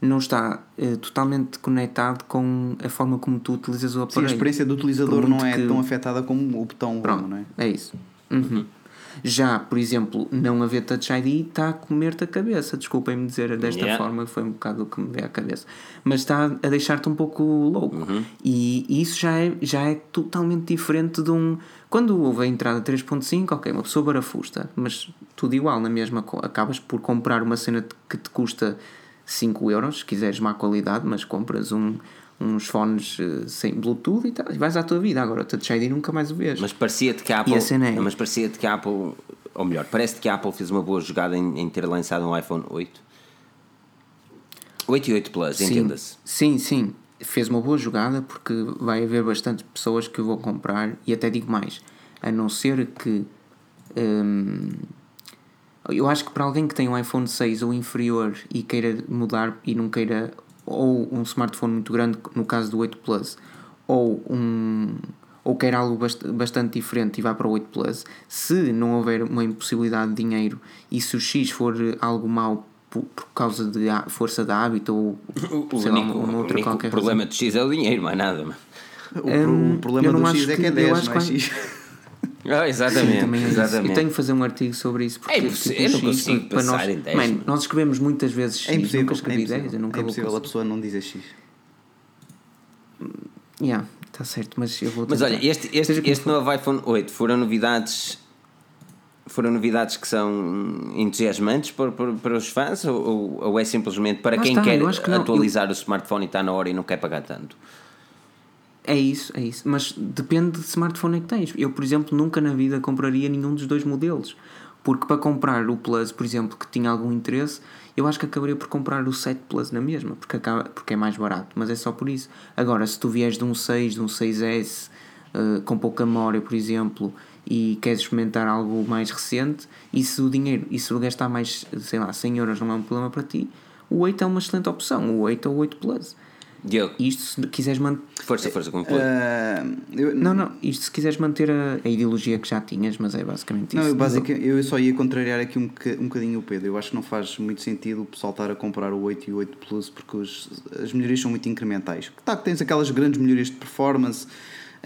[SPEAKER 3] não está eh, totalmente conectado com a forma como tu utilizas o
[SPEAKER 2] Sim, a
[SPEAKER 3] aparelho.
[SPEAKER 2] experiência do utilizador não é
[SPEAKER 3] que-
[SPEAKER 2] tão afetada como o botão
[SPEAKER 3] Pronto,
[SPEAKER 2] não é?
[SPEAKER 3] é isso. Uhum. Já, por exemplo, não haver Touch ID está a comer-te a cabeça. Desculpem-me dizer desta
[SPEAKER 1] Yeah.
[SPEAKER 3] forma, foi um bocado o que me veio à cabeça. Mas está a deixar-te um pouco louco. E isso já é, já é totalmente diferente de um. Quando houve a entrada 3.5, ok, uma pessoa barafusta, mas tudo igual na mesma. Acabas por comprar uma cena que te custa 5 euros, se quiseres má qualidade, mas compras um, uns fones eh, sem Bluetooth e tal, e vais à tua vida. Agora, o Touch ID nunca mais o vês.
[SPEAKER 1] Mas parecia-te que a Apple.
[SPEAKER 3] É-
[SPEAKER 1] mas parecia-te que a Apple. Ou melhor, parece-te que a Apple fez uma boa jogada em, em ter lançado um iPhone 8. 8 e 8 Plus, entenda-se.
[SPEAKER 3] sim, sim. Fez uma boa jogada porque vai haver bastantes pessoas que vão comprar e até digo mais, a não ser que hum, eu acho que para alguém que tem um iPhone 6 ou inferior e queira mudar e não queira ou um smartphone muito grande, no caso do 8 Plus, ou um ou quer algo bast- bastante diferente e vá para o 8 Plus, se não houver uma impossibilidade de dinheiro e se o X for algo mau por, por causa de força de hábito ou
[SPEAKER 1] O
[SPEAKER 3] sei lá,
[SPEAKER 1] único,
[SPEAKER 3] uma
[SPEAKER 1] o
[SPEAKER 3] outra qualquer
[SPEAKER 1] problema de X é o dinheiro, mais nada. mano.
[SPEAKER 2] O,
[SPEAKER 3] Hum,
[SPEAKER 2] o problema
[SPEAKER 3] eu não
[SPEAKER 2] do X é que é
[SPEAKER 3] que- eu
[SPEAKER 2] 10,
[SPEAKER 3] acho
[SPEAKER 2] não é X. <laughs>
[SPEAKER 1] Ah,
[SPEAKER 3] Sim,
[SPEAKER 1] exatamente.
[SPEAKER 3] também é
[SPEAKER 1] exatamente.
[SPEAKER 3] Eu tenho que fazer um artigo sobre isso porque
[SPEAKER 1] É impossível,
[SPEAKER 3] tipo,
[SPEAKER 1] eu não
[SPEAKER 3] X,
[SPEAKER 1] consigo
[SPEAKER 3] para
[SPEAKER 1] pensar
[SPEAKER 3] nós,
[SPEAKER 1] em 10,
[SPEAKER 3] Man,
[SPEAKER 1] mano.
[SPEAKER 3] nós escrevemos muitas vezes X,
[SPEAKER 2] É impossível,
[SPEAKER 3] nunca
[SPEAKER 2] é
[SPEAKER 3] escrevi 10,
[SPEAKER 2] impossível,
[SPEAKER 3] eu nunca
[SPEAKER 2] é
[SPEAKER 3] vou
[SPEAKER 2] impossível a pessoa não dizer X.
[SPEAKER 3] Yeah, está certo, mas eu vou
[SPEAKER 1] Mas olha, este, este, este
[SPEAKER 3] for.
[SPEAKER 1] novo iPhone 8 foram novidades. Foram novidades que são entusiasmantes para, para, para os fãs ou, ou- é simplesmente para quem
[SPEAKER 3] está,
[SPEAKER 1] quer
[SPEAKER 3] eu que
[SPEAKER 1] atualizar o smartphone e está na hora e não quer pagar tanto?
[SPEAKER 3] É isso, é isso. Mas depende de smartphone é que tens. Eu, por exemplo, nunca na vida compraria nenhum dos dois modelos. Porque para comprar o Plus, por exemplo, que tinha algum interesse, eu acho que acabaria por comprar o 7 Plus na mesma, porque, acaba, porque é mais barato. Mas é só por isso. Agora, se tu vieres de um 6, de um 6S, eh, com pouca memória, por exemplo, e queres experimentar algo mais recente, e se o dinheiro, e se gastar mais, sei lá, 100 euros não é um problema para ti, o 8 é uma excelente opção. O 8 ou o 8 Plus.
[SPEAKER 1] Diogo,
[SPEAKER 3] Isto se quiseres manter.
[SPEAKER 1] força, força, conclui.
[SPEAKER 2] Ah, eu,
[SPEAKER 3] Não, não, isto se quiseres manter a, a ideologia que já tinhas, mas é basicamente
[SPEAKER 2] Não,
[SPEAKER 3] isso.
[SPEAKER 2] eu, basic, eu só ia contrariar aqui um, um bocadinho o Pedro. Eu acho que não faz muito sentido o pessoal estar a comprar o 8 e o 8 Plus porque os- as melhorias são muito incrementais. Tá, que tens aquelas grandes melhorias de performance,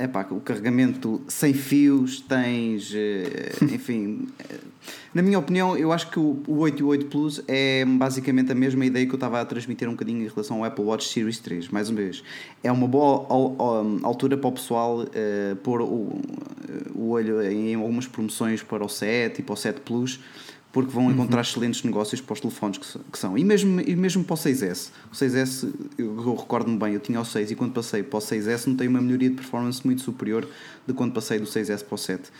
[SPEAKER 2] é pá, o carregamento sem fios, tens. eh, <laughs> enfim. eh, Na minha opinião, eu acho que o, o 8 e o 8 Plus é basicamente a mesma ideia que eu estava a transmitir um bocadinho em relação ao Apple Watch Series 3. Mais uma vez, é uma boa al- al- altura para o pessoal eh, pôr o, o olho em algumas promoções para o 7 e para o 7 Plus, porque vão encontrar excelentes negócios para os telefones que, que são. E mesmo, e mesmo para o 6S. O 6S, eu, eu recordo-me bem, eu tinha o 6 e quando passei para o 6S notei uma melhoria de performance muito superior de quando passei do 6S para o 7.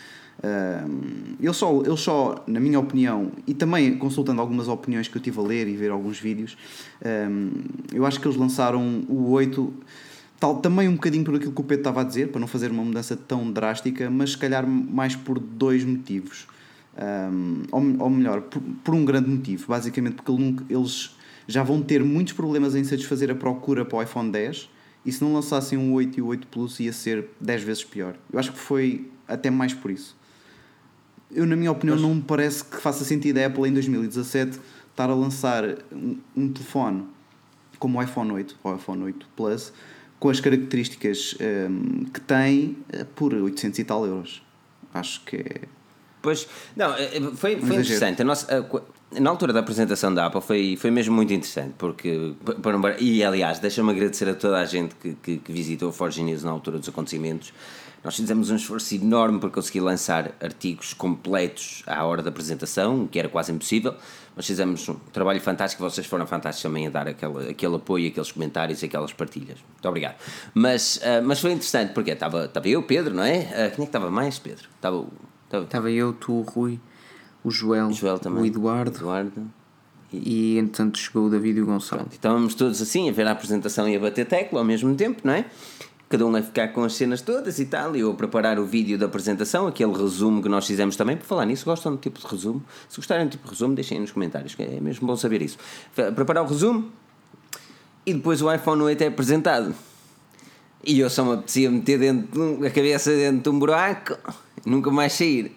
[SPEAKER 2] Um, eles, só, eles só, na minha opinião, e também consultando algumas opiniões que eu tive a ler e ver alguns vídeos, um, eu acho que eles lançaram o 8 tal, também um bocadinho por aquilo que o Pedro estava a dizer, para não fazer uma mudança tão drástica, mas se calhar mais por dois motivos. Um, ou, ou melhor, por, por um grande motivo, basicamente porque ele nunca- eles já vão ter muitos problemas em satisfazer a procura para o iPhone 10 e se não lançassem um 8 e o 8 Plus ia ser 10 vezes pior. Eu acho que foi até mais por isso. Eu, na minha opinião, não me parece que faça sentido a Apple em 2017 estar a lançar um, um telefone como o iPhone 8 ou o iPhone 8 Plus com as características um, que tem eh, por 800 e tal euros. Acho que é.
[SPEAKER 1] Pois, não, eh, eh, foi, foi
[SPEAKER 2] exagero.
[SPEAKER 1] interessante. A nossa, a na altura da apresentação da Apple foi, foi mesmo muito interessante, porque, e aliás, deixa-me agradecer a toda a gente que, que, que visitou a Forge News na altura dos acontecimentos. Nós fizemos um esforço enorme para conseguir lançar artigos completos à hora da apresentação, que era quase impossível, mas fizemos um trabalho fantástico, vocês foram fantásticos também a dar aquele, aquele apoio, aqueles comentários e aquelas partilhas. Muito obrigado. Mas, ah, mas foi interessante, porque estava, estava eu, Pedro, não é? Ah, quem é que estava mais, Pedro? Estava, o- estava
[SPEAKER 3] eu, tu, o Rui, o Joel,
[SPEAKER 1] o Joel
[SPEAKER 3] o Eduardo.
[SPEAKER 1] Eduardo.
[SPEAKER 3] E entretanto chegou o David e o Gonçalo.
[SPEAKER 1] Estávamos todos assim a ver a apresentação e a bater tecla ao mesmo tempo, não é? Cada um a ficar com as cenas todas e tal, e eu a preparar o vídeo da apresentação, aquele resumo que nós fizemos também. Por falar nisso, gostam do tipo de resumo? Se gostarem do tipo de resumo, deixem aí nos comentários, que é mesmo bom saber isso. Preparar o resumo e depois o iPhone 8 é apresentado. E eu só me apetecia meter dentro, a cabeça dentro de um buraco, nunca mais sair.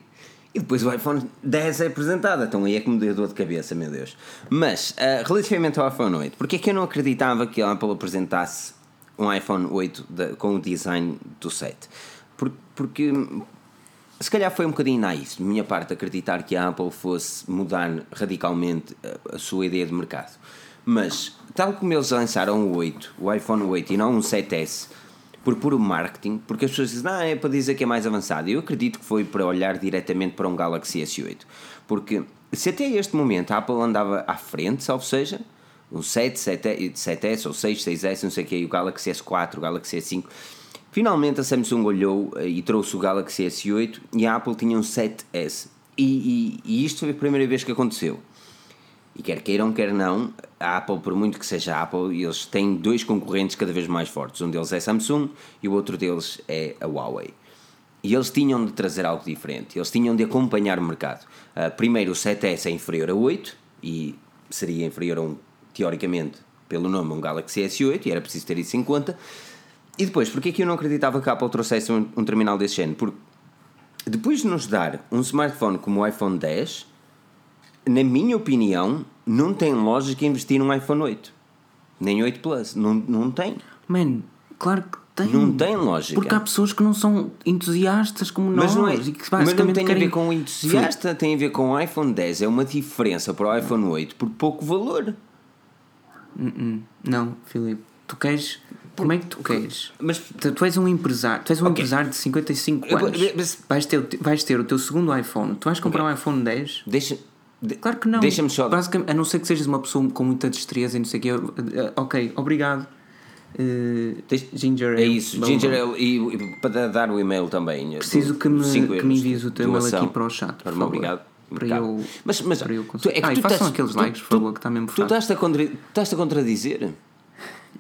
[SPEAKER 1] E depois o iPhone 10 é apresentado. Então aí é que me deu dor de cabeça, meu Deus. Mas, uh, relativamente ao iPhone 8, porque é que eu não acreditava que a Apple apresentasse um iPhone 8 de, com o design do 7? Porque, porque se calhar foi um bocadinho naif, de minha parte, acreditar que a Apple fosse mudar radicalmente a, a sua ideia de mercado. Mas, tal como eles lançaram o 8, o iPhone 8 e não um 7S por puro marketing, porque as pessoas dizem, ah, é para dizer que é mais avançado. Eu acredito que foi para olhar diretamente para um Galaxy S8, porque se até este momento a Apple andava à frente, salvo seja, o 7, 7, 7S ou 6, 6S, não sei o que, o Galaxy S4, o Galaxy S5, finalmente a Samsung olhou eh, e trouxe o Galaxy S8 e a Apple tinha um 7S. E, e, e isto foi a primeira vez que aconteceu. E quer queiram, quer não, a Apple, por muito que seja a Apple, eles têm dois concorrentes cada vez mais fortes. Um deles é Samsung e o outro deles é a Huawei. E eles tinham de trazer algo diferente, eles tinham de acompanhar o mercado. Uh, primeiro, o 7S é inferior a 8 e seria inferior a um, teoricamente, pelo nome, um Galaxy S8 e era preciso ter isso em conta. E depois, porque é que eu não acreditava que a Apple trouxesse um, um terminal desse género? Porque depois de nos dar um smartphone como o iPhone 10 na minha opinião, não tem lógica investir num iPhone 8. Nem 8 Plus. Não, não tem.
[SPEAKER 3] Man, claro que tem.
[SPEAKER 1] Não tem lógica.
[SPEAKER 3] Porque há pessoas que não são entusiastas como
[SPEAKER 1] mas
[SPEAKER 3] nós.
[SPEAKER 1] Não é,
[SPEAKER 3] e que
[SPEAKER 1] mas não tem
[SPEAKER 3] querem...
[SPEAKER 1] a ver com entusiasta, tem a ver com o iPhone 10. É uma diferença para o iPhone 8 por pouco valor.
[SPEAKER 3] Não, não Filipe. Tu queres. Como é que tu queres? Mas, tu, tu és um empresário, tu és um okay. empresário de 55 anos. Mas, vais, ter, vais ter o teu segundo iPhone. Tu vais comprar okay. um iPhone 10.
[SPEAKER 1] Deixa,
[SPEAKER 3] Claro que não. Deixa-me só. Basicamente, a não ser que sejas uma pessoa com muita destreza e não sei o quê. Ok, obrigado. Uh, ginger
[SPEAKER 1] Ale. É isso, bom, Ginger Ale e, e, para dar o e-mail também.
[SPEAKER 3] Preciso que me, que me envies o teu e-mail aqui para o chat. Por favor.
[SPEAKER 1] Obrigado.
[SPEAKER 3] Para eu,
[SPEAKER 1] mas, mas
[SPEAKER 3] para eu tu, é que ah, tu façam estás, aqueles likes, por favor, que está mesmo
[SPEAKER 1] Tu estás-te a, contra, estás a contradizer?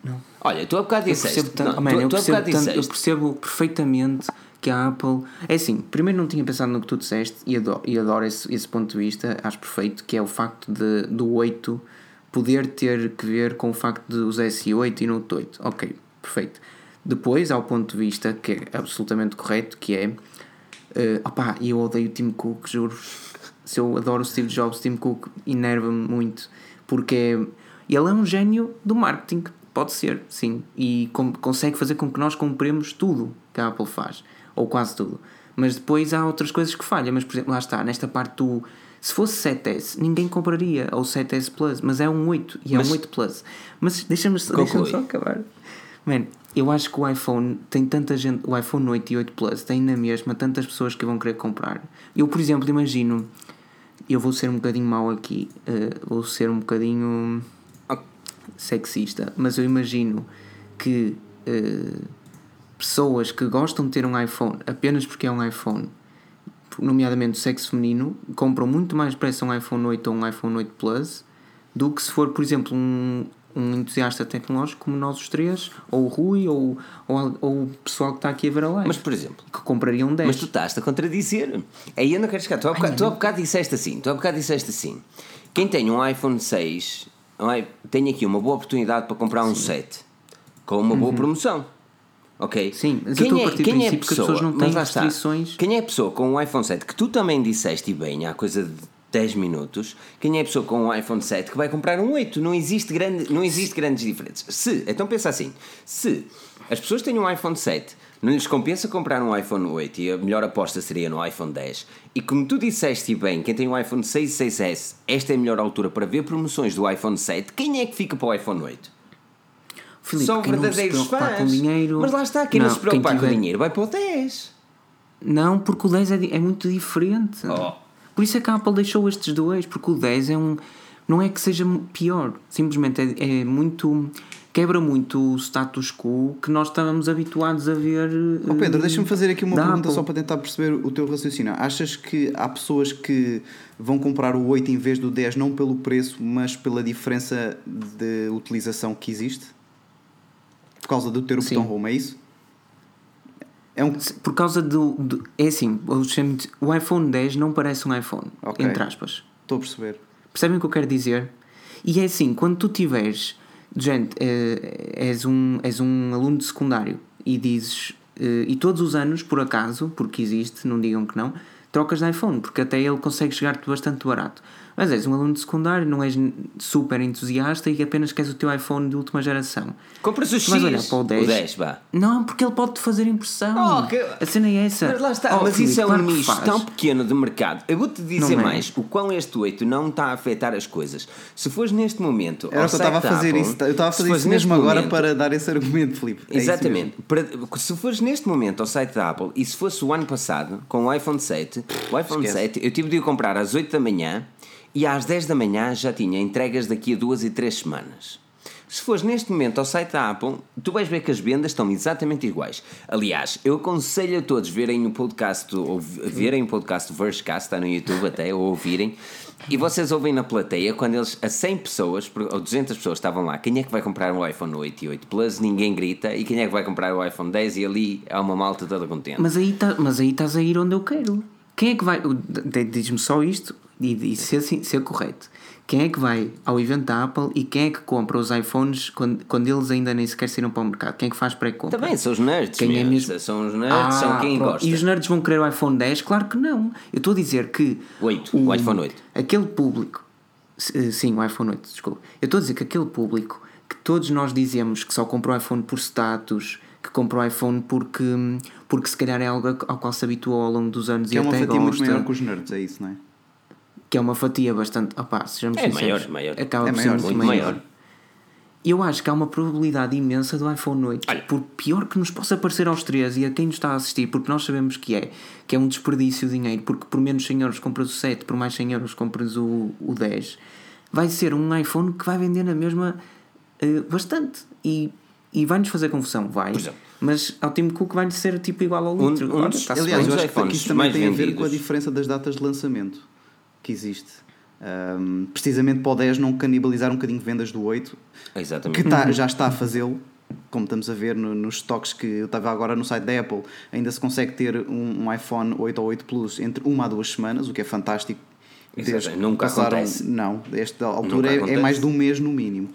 [SPEAKER 3] Não.
[SPEAKER 1] Olha, tu há bocado disseste.
[SPEAKER 3] Eu percebo, tanto, não, man, tu, eu, percebo tanto, eu percebo perfeitamente que a Apple. É assim, primeiro não tinha pensado no que tu disseste e adoro, e adoro esse, esse ponto de vista, acho perfeito, que é o facto de, do 8 poder ter que ver com o facto de usar S8 e Note 8. Ok, perfeito. Depois, há o ponto de vista que é absolutamente correto, que é. Uh, opá, eu odeio o Tim Cook, juro. Se eu adoro o Steve Jobs, Tim Cook enerva-me muito, porque ele é um gênio do marketing, pode ser, sim, e com, consegue fazer com que nós compremos tudo que a Apple faz ou quase tudo. Mas depois há outras coisas que falham. Mas, por exemplo, lá está, nesta parte do. Se fosse 7S, ninguém compraria, ou 7S Plus, mas é um 8 e é mas, um 8 Plus. Mas deixa-me deixa só acabar. Man, eu acho que o iPhone tem tanta gente, o iPhone 8 e 8 Plus tem na mesma tantas pessoas que vão querer comprar. Eu, por exemplo, imagino, eu vou ser um bocadinho mau aqui, uh, vou ser um bocadinho sexista, mas eu imagino que. Uh, pessoas que gostam de ter um iPhone apenas porque é um iPhone, nomeadamente o sexo feminino, compram muito mais depressa um iPhone 8 ou um iPhone 8 Plus do que se for, por exemplo, um, um entusiasta tecnológico como nós os três, ou o Rui, ou, ou, ou o pessoal que está aqui a ver a live.
[SPEAKER 1] Mas, por exemplo,
[SPEAKER 3] que compraria um 10.
[SPEAKER 1] Mas tu estás-te a contradizer. Aí eu não quero chegar. Tu há bocado, tu há bocado disseste assim: tu há bocado disseste assim. Quem tem um iPhone 6 tem aqui uma boa oportunidade para comprar um Sim. 7 com uma boa uhum. promoção. Ok?
[SPEAKER 3] Sim, mas quem eu estou a é- partir é, quem é pessoa, que as pessoas não têm restrições.
[SPEAKER 1] Quem é a pessoa com um iPhone 7 que tu também disseste e bem há coisa de 10 minutos, quem é a pessoa com um iPhone 7 que vai comprar um 8? Não existe, grande, não existe grandes diferenças. Se, então pensa assim, se as pessoas têm um iPhone 7, não lhes compensa comprar um iPhone 8 e a melhor aposta seria no iPhone 10. E como tu disseste e bem, quem tem um iPhone 6 e 6S, esta é a melhor altura para ver promoções do iPhone 7, quem é que fica para o iPhone 8?
[SPEAKER 3] Filipe, São verdadeiros fãs. Com dinheiro,
[SPEAKER 1] mas lá está, quem não, não se preocupar tiver... com dinheiro vai para o 10.
[SPEAKER 3] Não, porque o 10 é, é muito diferente. Oh. Por isso é que a Apple deixou estes dois, porque o 10 é um. Não é que seja pior, simplesmente é, é muito. quebra muito o status quo que nós estávamos habituados a ver.
[SPEAKER 2] Oh Pedro,
[SPEAKER 3] eh,
[SPEAKER 2] deixa-me fazer aqui uma pergunta
[SPEAKER 3] Apple.
[SPEAKER 2] só para tentar perceber o teu raciocínio. Achas que há pessoas que vão comprar o 8 em vez do 10 não pelo preço, mas pela diferença de utilização que existe? Por causa do ter o
[SPEAKER 3] Sim.
[SPEAKER 2] botão Home, é isso? É um...
[SPEAKER 3] Por causa do. do- é assim, eu chamo de- o iPhone 10 não parece um iPhone,
[SPEAKER 2] Ok.
[SPEAKER 3] entre aspas.
[SPEAKER 2] Estou a perceber.
[SPEAKER 3] Percebem o que eu quero dizer? E é assim, quando tu tiveres, gente, eh, és, um, és um aluno de secundário e dizes, eh, e todos os anos, por acaso, porque existe, não digam que não, trocas de iPhone, porque até ele consegue chegar-te bastante barato. Mas és um aluno de secundário, não és super entusiasta e apenas queres o teu iPhone de última geração.
[SPEAKER 1] Compras o
[SPEAKER 3] Tu vais olhar
[SPEAKER 1] X,
[SPEAKER 3] para o 10.
[SPEAKER 1] o 10, vá.
[SPEAKER 3] Não, porque ele pode-te fazer impressão.
[SPEAKER 1] Oh, que-
[SPEAKER 3] A cena é essa.
[SPEAKER 1] Mas lá está,
[SPEAKER 3] Oh,
[SPEAKER 1] mas
[SPEAKER 3] Filipe,
[SPEAKER 1] isso é um
[SPEAKER 3] claro
[SPEAKER 1] nicho tão pequeno de mercado. Eu vou-te dizer
[SPEAKER 3] Não é.
[SPEAKER 1] mais, o quão este 8 não está a afetar as coisas. Se fores neste momento.
[SPEAKER 2] Era o que eu estava a fazer
[SPEAKER 1] Apple,
[SPEAKER 2] isso. Eu estava a fazer isso mesmo agora
[SPEAKER 1] momento-
[SPEAKER 2] para dar esse argumento, Filipe. É
[SPEAKER 1] Exatamente. Para- se fores neste momento ao site da Apple e se fosse o ano passado, com o iPhone 7, o iPhone
[SPEAKER 2] Esquece.
[SPEAKER 1] 7 eu tive de o comprar às 8 da manhã e às 10 da manhã já tinha entregas daqui a duas e três semanas. Se fores neste momento ao site da Apple, tu vais ver que as vendas estão exatamente iguais. Aliás, eu aconselho a todos verem o podcast, ou verem o podcast do Vergecast, está no YouTube até, ou ouvirem, e vocês ouvem na plateia, quando eles, a 100 pessoas, ou 200 pessoas estavam lá, quem é que vai comprar um iPhone 8 e 8 Plus? Ninguém grita, e quem é que vai comprar o iPhone 10? E ali há uma malta toda contente.
[SPEAKER 3] Mas aí, tá, mas aí estás a ir onde eu quero. Quem é que vai. Diz-me só isto e, e se, assim, se é correto. Quem é que vai ao evento da Apple e quem é que compra os iPhones quando, quando eles ainda nem sequer saíram para o mercado? Quem é que faz pré-compra?
[SPEAKER 1] Também são os nerds,
[SPEAKER 3] Quem é mesmo?
[SPEAKER 1] São os nerds, são quem
[SPEAKER 3] Ah, pronto.
[SPEAKER 1] gosta.
[SPEAKER 3] E os nerds vão querer o iPhone 10? Claro que não. Eu estou a dizer que.
[SPEAKER 1] 8, o iPhone 8.
[SPEAKER 3] Aquele público. s- Sim, o iPhone 8, desculpa. Eu estou a dizer que aquele público que todos nós dizemos que só comprou o iPhone por status, que comprou o iPhone porque, porque se calhar é algo ao qual se habituou ao longo dos anos
[SPEAKER 2] Que
[SPEAKER 3] e
[SPEAKER 2] é uma
[SPEAKER 3] até
[SPEAKER 2] fatia muito maior que os nerds, é isso, não é?
[SPEAKER 3] Que é uma fatia bastante. Opá, sejamos
[SPEAKER 1] É
[SPEAKER 3] sinceros,
[SPEAKER 1] maior, maior.
[SPEAKER 3] Acaba
[SPEAKER 2] É
[SPEAKER 3] por ser
[SPEAKER 2] maior,
[SPEAKER 3] muito
[SPEAKER 1] muito
[SPEAKER 3] maior.
[SPEAKER 1] maior.
[SPEAKER 3] Eu acho que há uma probabilidade imensa do iPhone 8,
[SPEAKER 1] Olha.
[SPEAKER 3] por pior que nos possa parecer aos três e a quem nos está a assistir, porque nós sabemos que é, que é um desperdício de dinheiro, porque por menos 100 euros compras o 7, por mais 100 euros compras o, o 10, vai ser um iPhone que vai vender na mesma eh, bastante e, e vai-nos fazer confusão, vai. Mas ao Tim Cook vai-lhe ser tipo igual ao
[SPEAKER 1] Um-
[SPEAKER 3] litro.
[SPEAKER 1] um
[SPEAKER 3] está-se
[SPEAKER 2] Aliás, eu acho que isso também
[SPEAKER 1] mais
[SPEAKER 2] tem a ver
[SPEAKER 1] vendidos.
[SPEAKER 2] com a diferença das datas de lançamento que existe. Ahm, precisamente para o 10 não canibalizar um bocadinho vendas do 8,
[SPEAKER 1] Exatamente.
[SPEAKER 2] que tá- já está a fazê-lo, como estamos a ver no- nos estoques que eu estava agora no site da Apple, ainda se consegue ter um, um iPhone 8 ou 8 Plus entre uma a duas semanas, o que é fantástico. Que
[SPEAKER 1] nunca
[SPEAKER 2] passaram-
[SPEAKER 1] acontece.
[SPEAKER 2] Não, esta altura é, é mais de um mês no mínimo.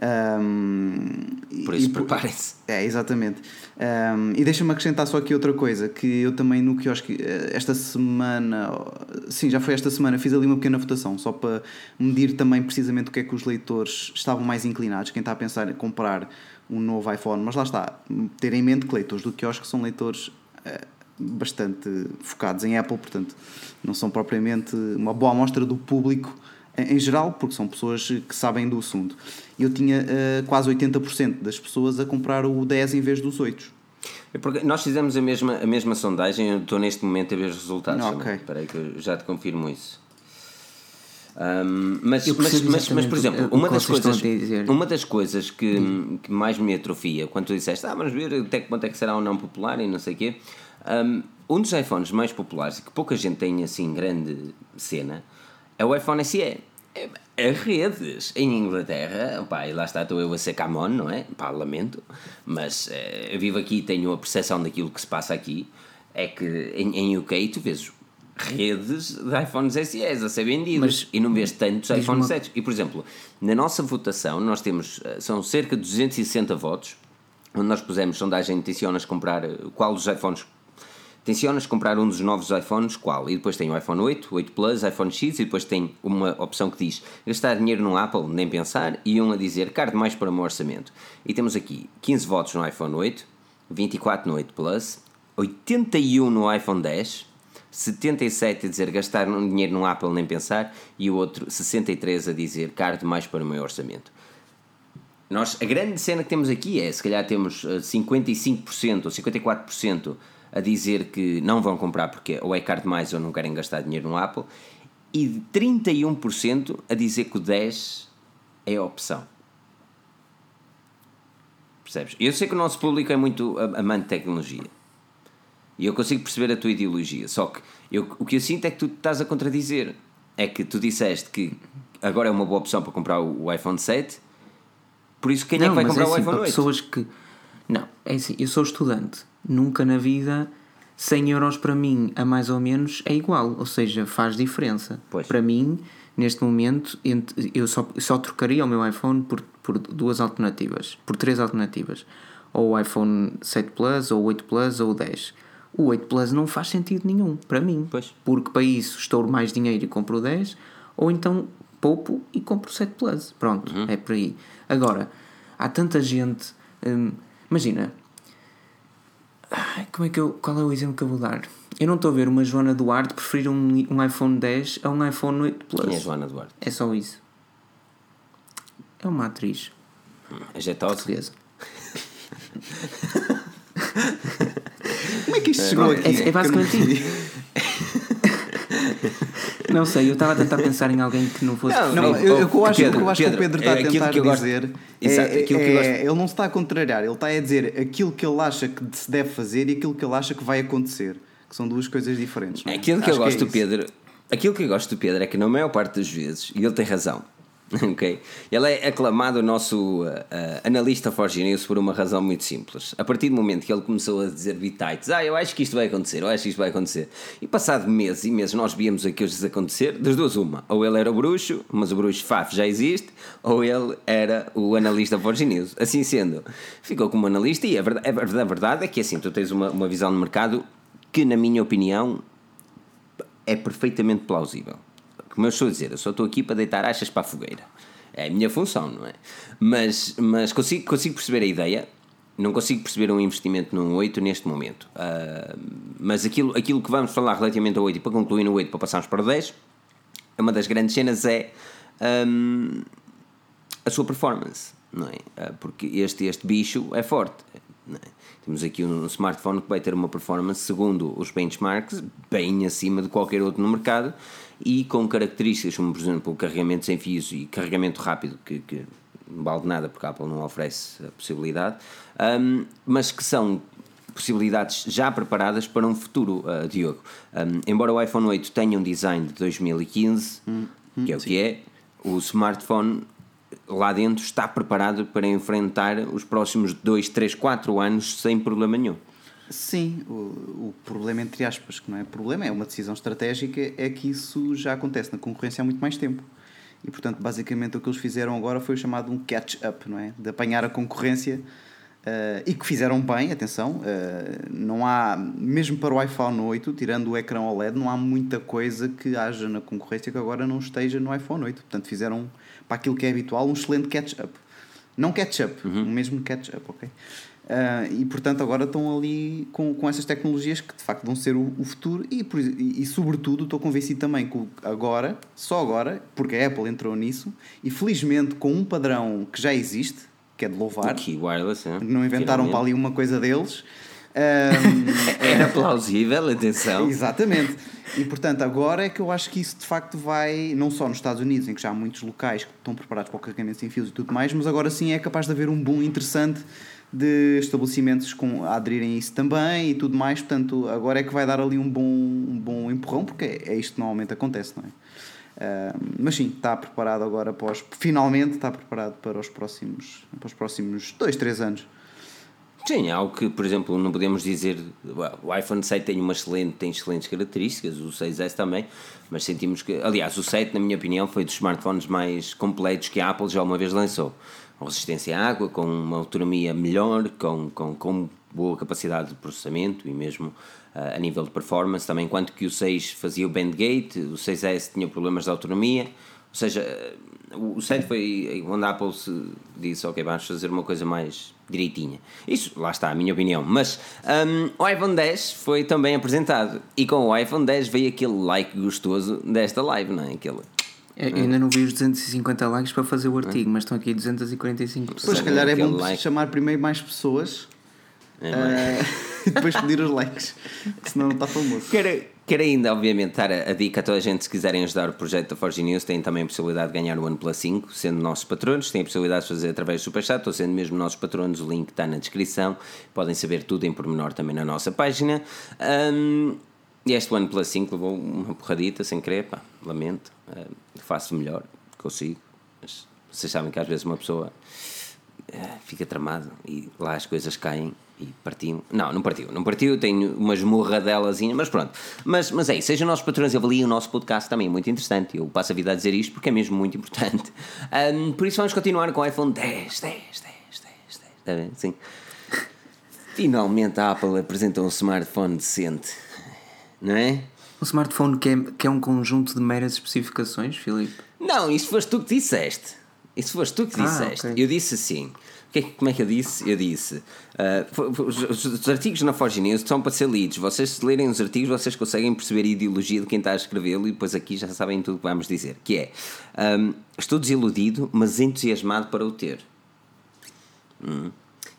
[SPEAKER 2] Ahm,
[SPEAKER 1] Por isso, preparem-se.
[SPEAKER 2] é, exatamente. Um, e deixa-me acrescentar só aqui outra coisa, que eu também no quiosque, eh, esta semana, sim, já foi esta semana, fiz ali uma pequena votação, só para medir também precisamente o que é que os leitores estavam mais inclinados, quem está a pensar em comprar um novo iPhone, mas lá está, ter em mente que leitores do quiosque são leitores eh, bastante focados em Apple, portanto, não são propriamente uma boa amostra do público em geral, porque são pessoas que sabem do assunto. Eu tinha eh, quase 80% das pessoas a comprar o 10 em vez dos 8.
[SPEAKER 1] É porque nós fizemos a mesma, a mesma sondagem, eu estou neste momento a ver os resultados. Também.
[SPEAKER 2] ok.
[SPEAKER 1] Espera aí que eu já te confirmo isso. Ahm, mas, mas, mas, mas, por exemplo, uma das, coisas, uma das coisas que, que mais me atrofia quando tu disseste, ah, vamos ver até que ponto é que será ou não popular e não sei o quê. ahm, um dos iPhones mais populares e que pouca gente tem assim grande cena é o iPhone SE. É redes em Inglaterra, pá, e lá está, estou eu a ser camon, não é? Pá, lamento, mas eh, eu vivo aqui e tenho a percepção daquilo que se passa aqui. É que em, em UK tu vês redes de iPhones SE a ser vendidos
[SPEAKER 3] Mas
[SPEAKER 1] e não vês tantos iPhones
[SPEAKER 3] uma-
[SPEAKER 1] 7. E por exemplo, na nossa votação, nós temos, eh, são cerca de 260 votos, onde nós pusemos sondagem tensionas comprar eh, qual dos iPhones tensionas comprar um dos novos iPhones, qual? E depois tem o iPhone 8, 8 Plus, iPhone X e depois tem uma opção que diz gastar dinheiro no Apple, nem pensar, e um a dizer caro demais para o meu orçamento. E temos aqui 15 votos no iPhone 8, 24 no 8 Plus, 81 no iPhone 10, 77 a dizer gastar dinheiro no Apple, nem pensar, e o outro 63 a dizer caro demais para o meu orçamento. Nós, a grande cena que temos aqui é, se calhar temos eh, 55% ou 54% a dizer que não vão comprar porque ou é caro demais ou não querem gastar dinheiro no Apple e 31% a dizer que o 10 é a opção. Percebes? Eu sei que o nosso público é muito amante de tecnologia. E eu consigo perceber a tua ideologia. Só que eu, o que eu sinto é que tu estás a contradizer. É que tu disseste que agora é uma boa opção para comprar o, o iPhone 7. Por isso, quem é que vai
[SPEAKER 3] mas
[SPEAKER 1] comprar
[SPEAKER 3] é
[SPEAKER 1] o
[SPEAKER 3] assim,
[SPEAKER 1] iPhone
[SPEAKER 3] para
[SPEAKER 1] 8?
[SPEAKER 3] pessoas que. Não, é assim, eu sou estudante. Nunca na vida 100 euros para mim a mais ou menos é igual. Ou seja, faz diferença.
[SPEAKER 1] Pois.
[SPEAKER 3] Para mim, neste momento, ent- eu só, só trocaria o meu iPhone por, por duas alternativas. Por três alternativas. Ou o iPhone 7 Plus, ou o 8 Plus, ou o 10. O 8 Plus não faz sentido nenhum para mim.
[SPEAKER 1] Pois.
[SPEAKER 3] Porque para isso estouro mais dinheiro e compro o 10, ou então poupo e compro o 7 Plus. Pronto, é por aí. Agora, há tanta gente. hum, imagina. Como é que eu, qual é o exemplo que eu vou dar? Eu não estou a ver uma Joana Duarte preferir um, um iPhone 10 a um iPhone 8 Plus.
[SPEAKER 1] Quem é Joana Duarte?
[SPEAKER 3] É só isso. É uma atriz
[SPEAKER 1] A Jetosa?
[SPEAKER 3] portuguesa.
[SPEAKER 2] Como é que isto chegou aqui?
[SPEAKER 3] É, é basicamente isso. Não sei, eu estava a tentar pensar em alguém que não fosse.
[SPEAKER 1] Não,
[SPEAKER 2] Não, eu, eu,
[SPEAKER 1] oh,
[SPEAKER 2] acho,
[SPEAKER 1] Pedro,
[SPEAKER 2] o que eu acho que o Pedro está
[SPEAKER 1] é
[SPEAKER 2] a tentar
[SPEAKER 1] que eu gosto-
[SPEAKER 2] dizer
[SPEAKER 1] Exato,
[SPEAKER 2] é,
[SPEAKER 1] aquilo que eu
[SPEAKER 2] é-
[SPEAKER 1] gosto-
[SPEAKER 2] ele não se está a contrariar, ele está a dizer aquilo que ele acha que se deve fazer e aquilo que ele acha que vai acontecer, que são duas coisas diferentes. não é?
[SPEAKER 1] Aquilo que eu
[SPEAKER 2] Acho
[SPEAKER 1] gosto
[SPEAKER 2] é
[SPEAKER 1] do Pedro, aquilo que eu gosto do Pedro é que na maior parte das vezes, e ele tem razão, <laughs> ok? Ele é aclamado o nosso uh, analista News por uma razão muito simples. A partir do momento que ele começou a dizer bitites, ah, eu acho que isto vai acontecer, eu acho que isto vai acontecer. E passado meses e meses nós víamos aquilo acontecer, das duas uma, ou ele era o bruxo, mas o bruxo Faf já existe, ou ele era o analista Forge News. Assim sendo, ficou como analista e a verdade- a verdade é que assim, tu tens uma, uma visão de mercado que, na minha opinião, é perfeitamente plausível. Como eu estou a dizer, eu só estou aqui para deitar achas para a fogueira. É a minha função, não é? Mas, mas consigo, consigo perceber a ideia, não consigo perceber um investimento num 8 neste momento. Ah, mas aquilo, aquilo que vamos falar relativamente ao 8 e para concluir no 8 para passarmos para o 10, uma das grandes cenas é hum, a sua performance, não é? Ah, Porque este, este bicho é forte. é? Temos aqui um smartphone que vai ter uma performance, segundo os benchmarks, bem acima de qualquer outro no mercado e com características como, por exemplo, o carregamento sem fios e carregamento rápido, que, que não vale nada porque a Apple não oferece a possibilidade, hum, mas que são possibilidades já preparadas para um futuro, uh, Diogo. Um, embora o iPhone 8 tenha um design de 2015, que é o que é, o smartphone lá dentro está preparado para enfrentar os próximos 2, 3, 4 anos sem problema nenhum.
[SPEAKER 2] Sim, o, o problema, entre aspas, que não é problema, é uma decisão estratégica, é que isso já acontece na concorrência há muito mais tempo. E, portanto, basicamente o que eles fizeram agora foi o chamado um catch-up, não é? De apanhar a concorrência eh, e que fizeram bem, atenção, eh, não há, mesmo para o iPhone 8, tirando o ecrã OLED, não há muita coisa que haja na concorrência que agora não esteja no iPhone 8. Portanto, fizeram, para aquilo que é habitual, um excelente catch-up. Não catch-up,
[SPEAKER 1] Uhum.
[SPEAKER 2] o mesmo catch-up, ok? Ah, e portanto agora estão ali com, com essas tecnologias que de facto vão ser o, o futuro e, por- e, e, sobretudo estou convencido também que agora, só agora, porque a Apple entrou nisso e felizmente com um padrão que já existe, que é de louvar,
[SPEAKER 1] Aqui, wireless, é?
[SPEAKER 2] não inventaram
[SPEAKER 1] Finalmente.
[SPEAKER 2] para ali uma coisa deles. <laughs> ah,
[SPEAKER 1] Era plausível, atenção. <laughs>
[SPEAKER 2] Exatamente. E portanto, agora é que eu acho que isso de facto vai, não só nos Estados Unidos, em que já há muitos locais que estão preparados para o carregamento sem fios e tudo mais, mas agora sim é capaz de haver um boom interessante de estabelecimentos com, a aderirem a isso também e tudo mais. Portanto, agora é que vai dar ali um bom, um bom empurrão, porque é, é isto que normalmente acontece, não é? Ah, mas sim, está preparado agora para os, finalmente está preparado para os próximos para os próximos 2, 3 anos.
[SPEAKER 1] Sim, algo que, por exemplo, não podemos dizer. O iPhone 7 tem, uma excelente, tem excelentes características, o 6S também, mas sentimos que. Aliás, o 7, na minha opinião, foi dos smartphones mais completos que a Apple já uma vez lançou. Resistência à água, com uma autonomia melhor, com, com, com boa capacidade de processamento e mesmo ah, a nível de performance também, enquanto que o 6 fazia o bandgate, o 6S tinha problemas de autonomia. Ou seja, eh, o 7 foi onde a Apple se disse: Ok, vamos fazer uma coisa mais direitinha. Isso, lá está, a minha opinião. Mas hum, o iPhone 10 foi também apresentado. E com o iPhone 10 veio aquele like gostoso desta live, não é? Aquele.
[SPEAKER 3] Eu eu ainda não vi os 250 likes para fazer o artigo, mas estão aqui 245
[SPEAKER 2] Pois,
[SPEAKER 3] pessoas.
[SPEAKER 2] se calhar é bom
[SPEAKER 1] like.
[SPEAKER 2] chamar primeiro mais pessoas
[SPEAKER 1] É,
[SPEAKER 2] ah, <laughs> e depois pedir os likes, senão não está famoso.
[SPEAKER 1] Quero, Quero ainda, obviamente, dar a, a, dica a toda a gente, se quiserem ajudar o projeto da Forge News, têm também a possibilidade de ganhar o OnePlus 5, sendo nossos patronos, têm a possibilidade de fazer através do Superchat, ou sendo mesmo nossos patronos, o link está na descrição, podem saber tudo em pormenor também na nossa página. Um, e este OnePlus 5 levou uma porradita sem querer, pá, lamento, uh, faço melhor, consigo, mas vocês sabem que às vezes uma pessoa uh, fica tramado e lá as coisas caem e partiu. Não, não partiu, não partiu, tenho umas morradelazinhas, mas pronto. Mas, mas é sejam nossos patrões, avaliem o nosso podcast também, é muito interessante. Eu passo a vida a dizer isto porque é mesmo muito importante. <laughs> Um, por isso vamos continuar com o iPhone 10, 10, 10, 10, 10. Sim. Finalmente a Apple apresenta um smartphone decente, não é?
[SPEAKER 3] Um smartphone que é, que é um conjunto de meras especificações, Filipe?
[SPEAKER 1] Não, isso foste tu que disseste. Isso foste tu que ah, disseste. Ah, okay. Eu disse assim que, como é que eu disse? Eu disse: uh, os, os, artigos na Forge News são para ser lidos. Vocês, se lerem os artigos, vocês conseguem perceber a ideologia de quem está a escrevê-lo e depois aqui já sabem tudo o que vamos dizer. Que é: um, estou desiludido, mas entusiasmado para o ter. Hum.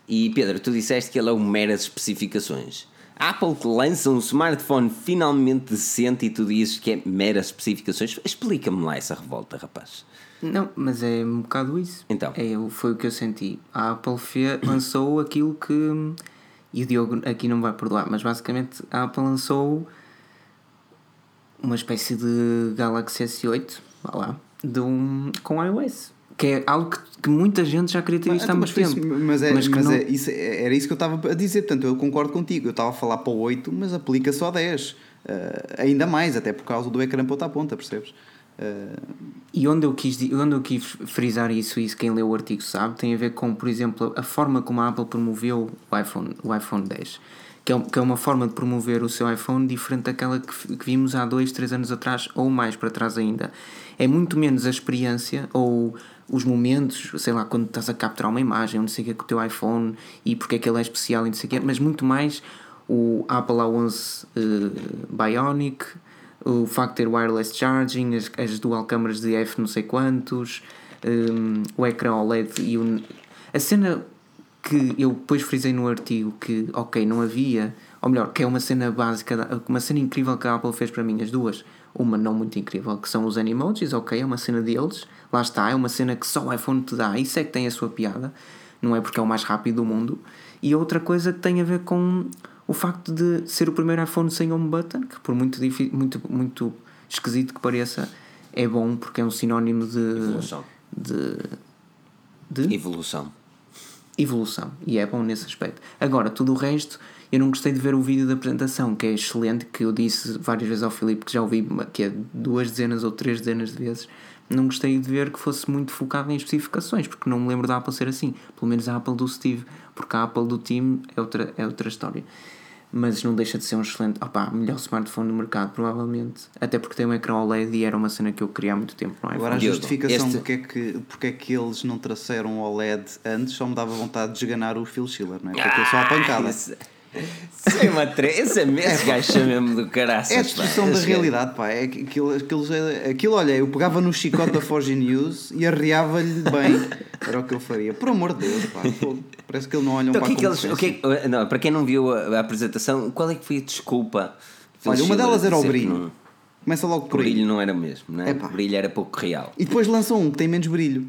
[SPEAKER 1] E Pedro, tu disseste que ele é um meras especificações. A Apple lança um smartphone finalmente decente e tu dizes que é meras especificações. Explica-me lá essa revolta, rapaz.
[SPEAKER 3] Não, mas é um bocado isso. Então. É, foi o que eu senti. A Apple lançou aquilo que. E o Diogo aqui não vai perdoar, mas basicamente a Apple lançou uma espécie de Galaxy S8, vá lá, de um, com iOS. Que é algo que, que muita gente já queria ter visto há muito tempo.
[SPEAKER 2] Isso, mas é, mas, mas não... é, isso, era isso que eu estava a dizer, portanto eu concordo contigo. Eu estava a falar para o 8, mas aplica só 10. Uh, ainda mais, até por causa do ecrã ponta a ponta, percebes?
[SPEAKER 3] Uh... E onde eu, quis, onde eu quis frisar isso, isso quem leu o artigo sabe, tem a ver com, por exemplo, a forma como a Apple promoveu o iPhone, o iPhone 10. Que é, que é uma forma de promover o seu iPhone diferente daquela que, que vimos há dois, três anos atrás ou mais para trás ainda. É muito menos a experiência ou os momentos, sei lá, quando estás a capturar uma imagem, não sei o que é com o teu iPhone e porque é que ele é especial e não sei o que, mas muito mais o Apple A11 uh, Bionic, o facto de ter wireless charging, as, as dual câmaras de F não sei quantos, um, o ecrã OLED e o, a cena que eu depois frisei no artigo que, ok, não havia, ou melhor, que é uma cena básica, uma cena incrível que a Apple fez para mim, as duas, uma não muito incrível, que são os Animojis, ok, é uma cena deles, lá está, é uma cena que só o iPhone te dá, isso é que tem a sua piada, não é porque é o mais rápido do mundo, e outra coisa que tem a ver com o facto de ser o primeiro iPhone sem home button, que por muito, muito, muito esquisito que pareça, é bom porque é um sinónimo de. Evolução. De,
[SPEAKER 1] de evolução.
[SPEAKER 3] Evolução. E é bom nesse aspecto. Agora, tudo o resto, eu não gostei de ver o vídeo da apresentação, que é excelente, que eu disse várias vezes ao Filipe, que já ouvi que é duas dezenas ou três dezenas de vezes. Não gostei de ver que fosse muito focado em especificações, porque não me lembro da Apple ser assim. Pelo menos a Apple do Steve, porque a Apple do Tim é outra, é outra história mas não deixa de ser um excelente, opá, melhor smartphone do mercado, provavelmente. Até porque tem um ecrã OLED e era uma cena que eu queria há muito tempo.
[SPEAKER 2] Não é? Agora, a justificação este... porque, é que, porque é que eles não traçaram OLED antes só me dava vontade de esganar o Phil Schiller, não é? Porque ah, só a pancada. Isso...
[SPEAKER 1] Sim, uma tre... Esse, é mesmo, esse gajo mesmo do caraças.
[SPEAKER 2] É a distorção da realidade, pá. É aquilo, aquilo, aquilo, olha, eu pegava no chicote da Forge News e arreava-lhe bem. Era o que eu faria. Por amor de Deus, pá. Parece que ele não olha então,
[SPEAKER 1] para que, que eles, o que é, não, Para quem não viu a, a, apresentação, qual é que foi a desculpa?
[SPEAKER 2] Olha, uma delas era o brilho. Começa logo
[SPEAKER 1] por o brilho não era mesmo, não é? O brilho era pouco real.
[SPEAKER 2] E depois lançam um que tem menos brilho.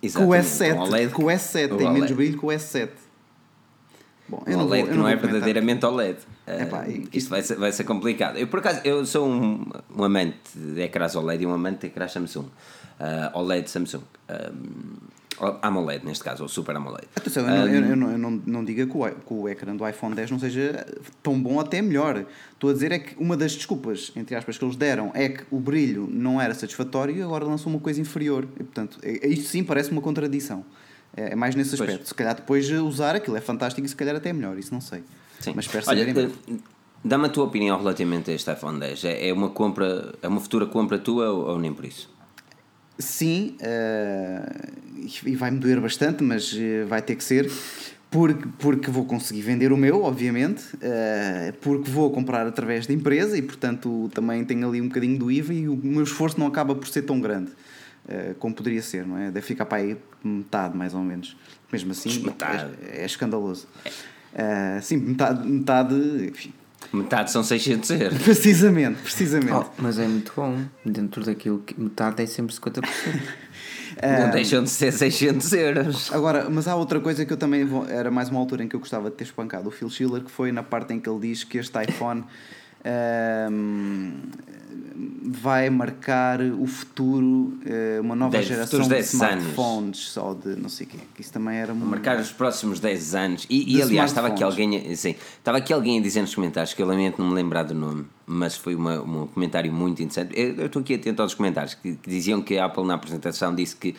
[SPEAKER 2] Exatamente, com o S7. Com o, OLED, com o S7. O tem menos brilho que o S7.
[SPEAKER 1] Bom, eu o OLED vou, que não, é verdadeiramente OLED. Epá, uh, isto vai ser, vai ser complicado. Eu, por acaso, eu sou um, um amante de ecrãs OLED e um amante de ecrãs Samsung. Uh, OLED Samsung. Um, AMOLED, neste caso, ou Super AMOLED.
[SPEAKER 2] Atenção, eu, não, eu, não, eu não, não diga que o, que o ecrã do iPhone 10 não seja tão bom até melhor. Estou a dizer é que uma das desculpas, entre aspas, que eles deram é que o brilho não era satisfatório e agora lançou uma coisa inferior. E, portanto, é, isto sim parece uma contradição. É, é mais nesse aspecto. Pois. Se calhar depois usar aquilo é fantástico e se calhar até é melhor, isso não sei. Sim. Mas espero
[SPEAKER 1] Olha, saber eh, Dá-me a tua opinião relativamente a este iPhone 10. É, é uma compra, é uma futura compra tua ou, ou nem por isso?
[SPEAKER 2] Sim, uh, e vai-me doer bastante, mas uh, vai ter que ser. Porque, porque vou conseguir vender o meu, obviamente, uh, porque vou comprar através da empresa e, portanto, também tenho ali um bocadinho do IVA e o meu esforço não acaba por ser tão grande. Eh, como poderia ser, não é? Deve ficar para aí metade, mais ou menos. Mesmo assim, é, é, escandaloso. É. Uh, sim, metade, metade enfim.
[SPEAKER 1] Metade são 600 euros. <laughs>
[SPEAKER 2] Precisamente, precisamente.
[SPEAKER 3] Oh, mas é muito bom. Dentro daquilo que metade é sempre 50%. <laughs>
[SPEAKER 1] Não deixam de ser 600 euros.
[SPEAKER 2] Agora, mas há outra coisa que eu também vou, era mais uma altura em que eu gostava de ter espancado o Phil Schiller, que foi na parte em que ele diz que este iPhone vai marcar o futuro, eh, uma nova geração de
[SPEAKER 1] 10 anos.
[SPEAKER 2] smartphones, só de não sei o quê. Que isso também era uma
[SPEAKER 1] Marcar os próximos 10 anos. E, e aliás, estava aqui
[SPEAKER 2] smartphones.
[SPEAKER 1] alguém. a- Sim, estava aqui alguém a dizer nos comentários que eu lamento não me lembrar do nome, mas foi uma, um comentário muito interessante. Eu estou aqui atento aos comentários que, que diziam que a Apple na apresentação disse que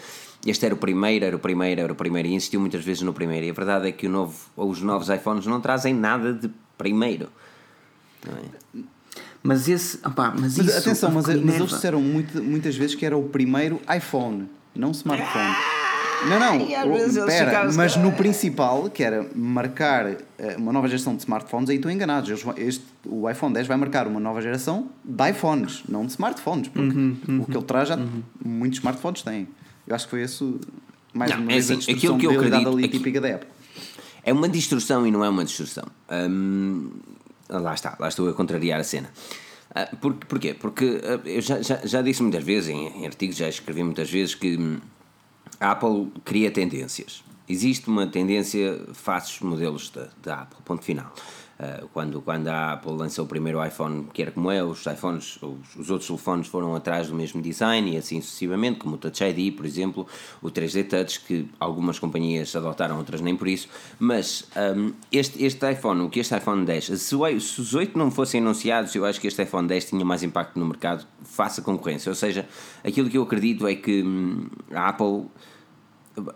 [SPEAKER 1] este era o primeiro, era o primeiro, era o primeiro e insistiu muitas vezes no primeiro. E a verdade é que o novo, os novos iPhones não trazem nada de primeiro. Não é?
[SPEAKER 3] Mas esse. Opá, mas
[SPEAKER 2] Mas
[SPEAKER 3] isso.
[SPEAKER 2] atenção, mas, mas eles disseram muito, muitas vezes que era o primeiro iPhone, não smartphone. Não, não,
[SPEAKER 1] Ai, eles
[SPEAKER 2] pera, mas no principal, que era marcar eh, uma nova geração de smartphones, aí estão enganados. Eles Este, o iPhone 10 vai marcar uma nova geração de iPhones, não de smartphones, porque
[SPEAKER 1] Uhum,
[SPEAKER 2] o que ele traz já muitos smartphones têm. Eu acho que foi isso, mais
[SPEAKER 1] Não,
[SPEAKER 2] uma
[SPEAKER 1] é
[SPEAKER 2] vez, a
[SPEAKER 1] assim,
[SPEAKER 2] destruição
[SPEAKER 1] aquilo que
[SPEAKER 2] de
[SPEAKER 1] eu
[SPEAKER 2] realidade
[SPEAKER 1] acredito-
[SPEAKER 2] ali
[SPEAKER 1] aqui-
[SPEAKER 2] típica da Apple.
[SPEAKER 1] É uma distorção e não é uma distorção. Hum, lá está, lá estou a contrariar a cena. Ah, por, porquê? Porque ah, eu já, já, já disse muitas vezes, em, em artigos, já escrevi muitas vezes, que hum, a Apple cria tendências. Existe uma tendência, face os modelos da, da Apple, ponto final. Ah, quando, quando a Apple lançou o primeiro iPhone, que era como é, os iPhones, os, os outros telefones foram atrás do mesmo design e assim sucessivamente, como o Touch ID, por exemplo, o 3D Touch, que algumas companhias adotaram, outras nem por isso. Mas hum, este, este iPhone, o que este iPhone 10, se, se os 8 não fossem anunciados, eu acho que este iPhone 10 tinha mais impacto no mercado à concorrência. Ou seja, aquilo que eu acredito é que hum, a Apple